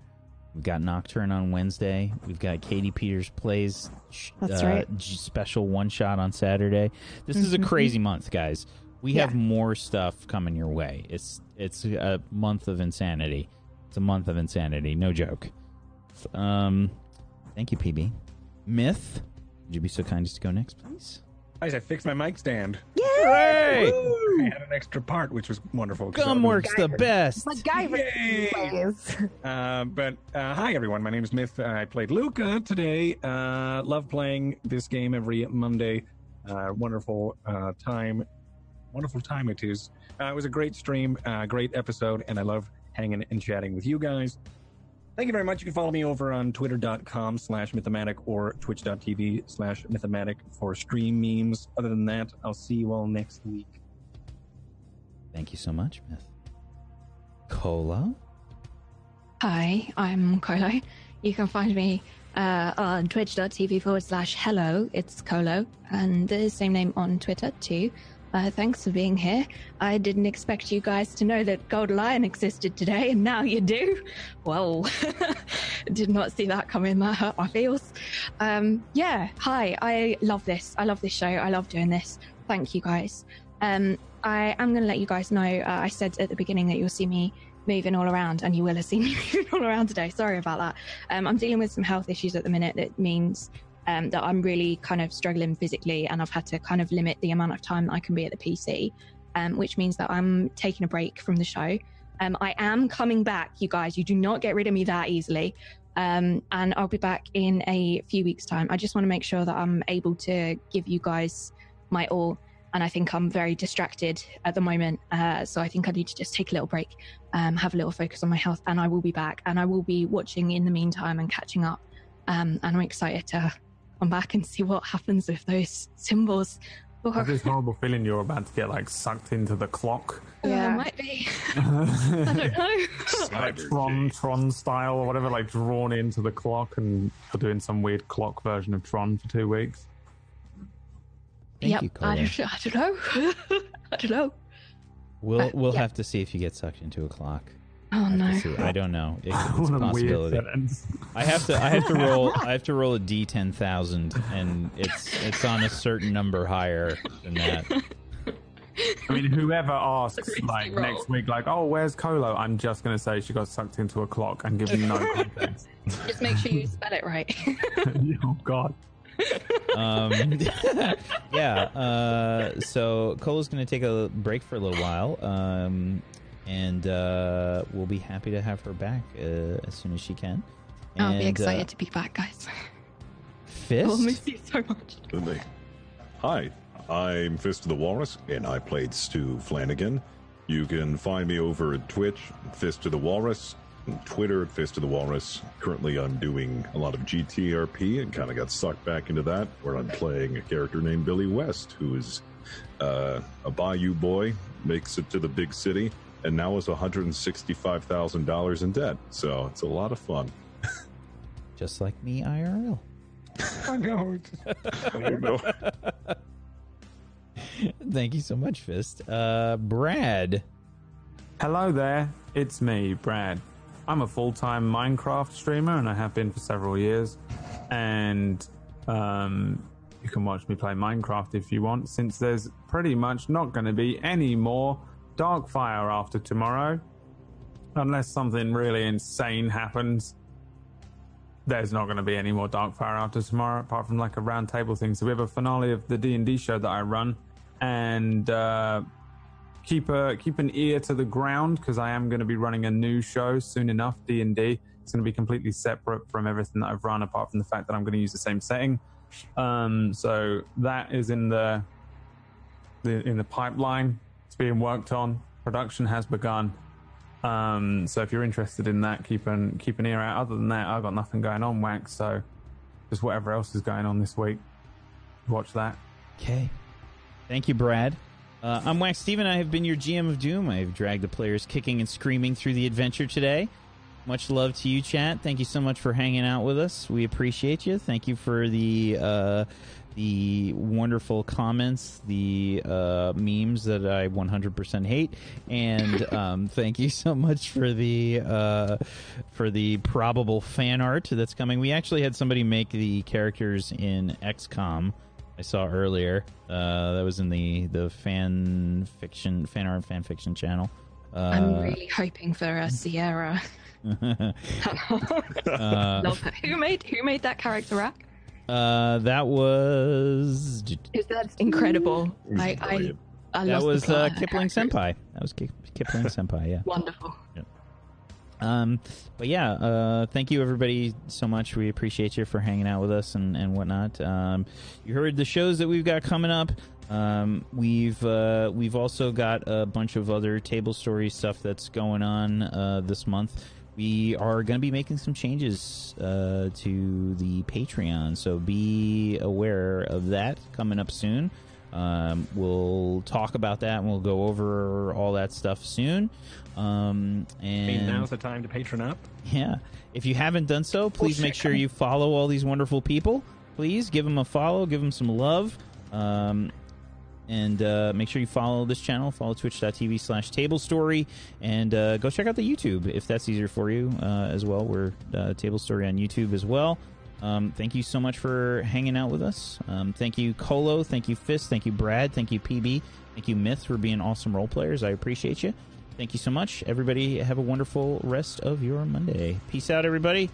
We've got Nocturne on Wednesday. We've got Katie Peters plays sh- That's uh, right. special one shot on Saturday. This is a Mhm. crazy month, guys. We Yeah. have more stuff coming your way. It's it's a month of insanity. It's a month of insanity, no joke. Um, thank you, PB. Myth, would you be so kind as to go next, please? Guys, I fixed my mic stand. Hooray! I had an extra part, which was wonderful. I was- Gumworks the best. MacGyver plays. [LAUGHS] Uh, but uh, hi, everyone. My name is Myth. I played Luca today. Uh, love playing this game every Monday. Uh, wonderful uh, time. Wonderful time it is. Uh, it was a great stream, uh, great episode, and I love hanging and chatting with you guys. Thank you very much. You can follow me over on twitter.com slash mythomatic or twitch.tv slash mythomatic for stream memes. Other than that, I'll see you all next week. Thank you so much, Myth. Colo. Hi, I'm Colo. You can find me uh, on twitch.tv forward slash hello. It's Colo, and the same name on Twitter too. Uh, thanks for being here. I didn't expect you guys to know that Gold Lion existed today, and now you do. Whoa. [LAUGHS] Did not see that coming. That hurt my feels. Um, yeah, hi. I love this. I love this show. I love doing this. Thank you guys. Um, I am going to let you guys know. Uh, I said at the beginning that you'll see me moving all around, and you will have seen me [LAUGHS] moving all around today. Sorry about that. Um, I'm dealing with some health issues at the minute. That means um, that I'm really kind of struggling physically, and I've had to kind of limit the amount of time that I can be at the PC, um, which means that I'm taking a break from the show. Um, I am coming back, you guys. You do not get rid of me that easily. Um, and I'll be back in a few weeks' time. I just want to make sure that I'm able to give you guys my all. And I think I'm very distracted at the moment. Uh, so I think I need to just take a little break, um, have a little focus on my health, and I will be back. And I will be watching in the meantime and catching up. Um, and I'm excited to come back and see what happens with those symbols. I have this horrible feeling you're about to get like sucked into the clock. Yeah, Yeah. might be. [LAUGHS] I don't know. like Tron, Tron style or whatever, like drawn into the clock, and we're doing some weird clock version of Tron for two weeks. Thank yep. you, I don't, I don't know. [LAUGHS] I don't know. We'll Uh, we'll yeah. have to see if you get sucked into a clock. Oh Have to no. see. I don't know. It- it's a What a possibility. sentence. I have to I have to [LAUGHS] roll I have to roll a D ten thousand and it's it's on a certain number higher than that. I mean, whoever asks, like roll. next week, like, "Oh, where's Colo?" I'm just gonna say she got sucked into a clock and give you no [LAUGHS] context. Just make sure you spell it right. [LAUGHS] oh God. Um, yeah. Uh, so Colo's going to take a break for a little while, um, and uh, we'll be happy to have her back uh, as soon as she can. I'll be excited Uh, to be back, guys. Fist. I'll miss you so much. Certainly. Hi, I'm Fist of the Walrus, and I played Stu Flanagan. You can find me over at Twitch, Fist of the Walrus, and Twitter at Fist of the Walrus. Currently, I'm doing a lot of GTRP and kind of got sucked back into that, where I'm playing a character named Billy West, who is uh, a Bayou boy, makes it to the big city, and now is $165,000 in debt. So it's a lot of fun. Just like me, IRL. I know. [LAUGHS] Oh, no. Thank you so much, Fist. Uh, Brad. Hello there, it's me, Brad. I'm a full time Minecraft streamer and I have been for several years. And um, you can watch me play Minecraft if you want, since there's pretty much not going to be any more Darkfire after tomorrow. Unless something really insane happens, there's not going to be any more Darkfire after tomorrow, apart from like a roundtable thing. So we have a finale of the D and D show that I run, and uh, keep a keep an ear to the ground because I am going to be running a new show soon enough. D and D. It's going to be completely separate from everything that I've run, apart from the fact that I'm going to use the same setting. Um, so that is in the, the in the pipeline. Being worked on. Production has begun. Um, so if you're interested in that, keep an keep an ear out. Other than that, I've got nothing going on, Wax. So just whatever else is going on this week, watch that. Okay. Thank you, Brad. Uh, I'm Wax Steven. I have been your GM of Doom. I've dragged the players kicking and screaming through the adventure today. Much love to you, chat. Thank you so much for hanging out with us. We appreciate you. Thank you for the uh, the wonderful comments, the uh, memes that I 100% hate, and [LAUGHS] um, thank you so much for the uh, for the probable fan art that's coming. We actually had somebody make the characters in XCOM. I saw earlier. Uh, that was in the the fan fiction, fan art, fan fiction channel. Uh, I'm really hoping for a Sierra. uh, [LAUGHS] [LAUGHS] Love it. Who made who made that character rack? Uh, that was Is that incredible? I I, brilliant. I that lost was the plot uh, that Kipling. Senpai. That was Ki- Kipling [LAUGHS] Senpai. Yeah. Wonderful. Um, but yeah, uh, thank you everybody so much. We appreciate you for hanging out with us and, and whatnot. Um, you heard the shows that we've got coming up. Um, we've uh, we've also got a bunch of other table story stuff that's going on uh, this month. We are going to be making some changes uh, to the Patreon, so be aware of that coming up soon. Um, we'll talk about that and we'll go over all that stuff soon. Um, I mean, and now's the time to patron up. yeah. If you haven't done so, please make sure you follow all these wonderful people. Please give them a follow, give them some love. Um, and uh, make sure you follow this channel. Follow twitch.tv slash table story. And uh, go check out the YouTube if that's easier for you uh, as well. We're uh, table story on YouTube as well. Um, thank you so much for hanging out with us. Um, thank you, Colo. Thank you, Fist. Thank you, Brad. Thank you, PB. Thank you, Myth, for being awesome role players. I appreciate you. Thank you so much. Everybody, have a wonderful rest of your Monday. Peace out, everybody.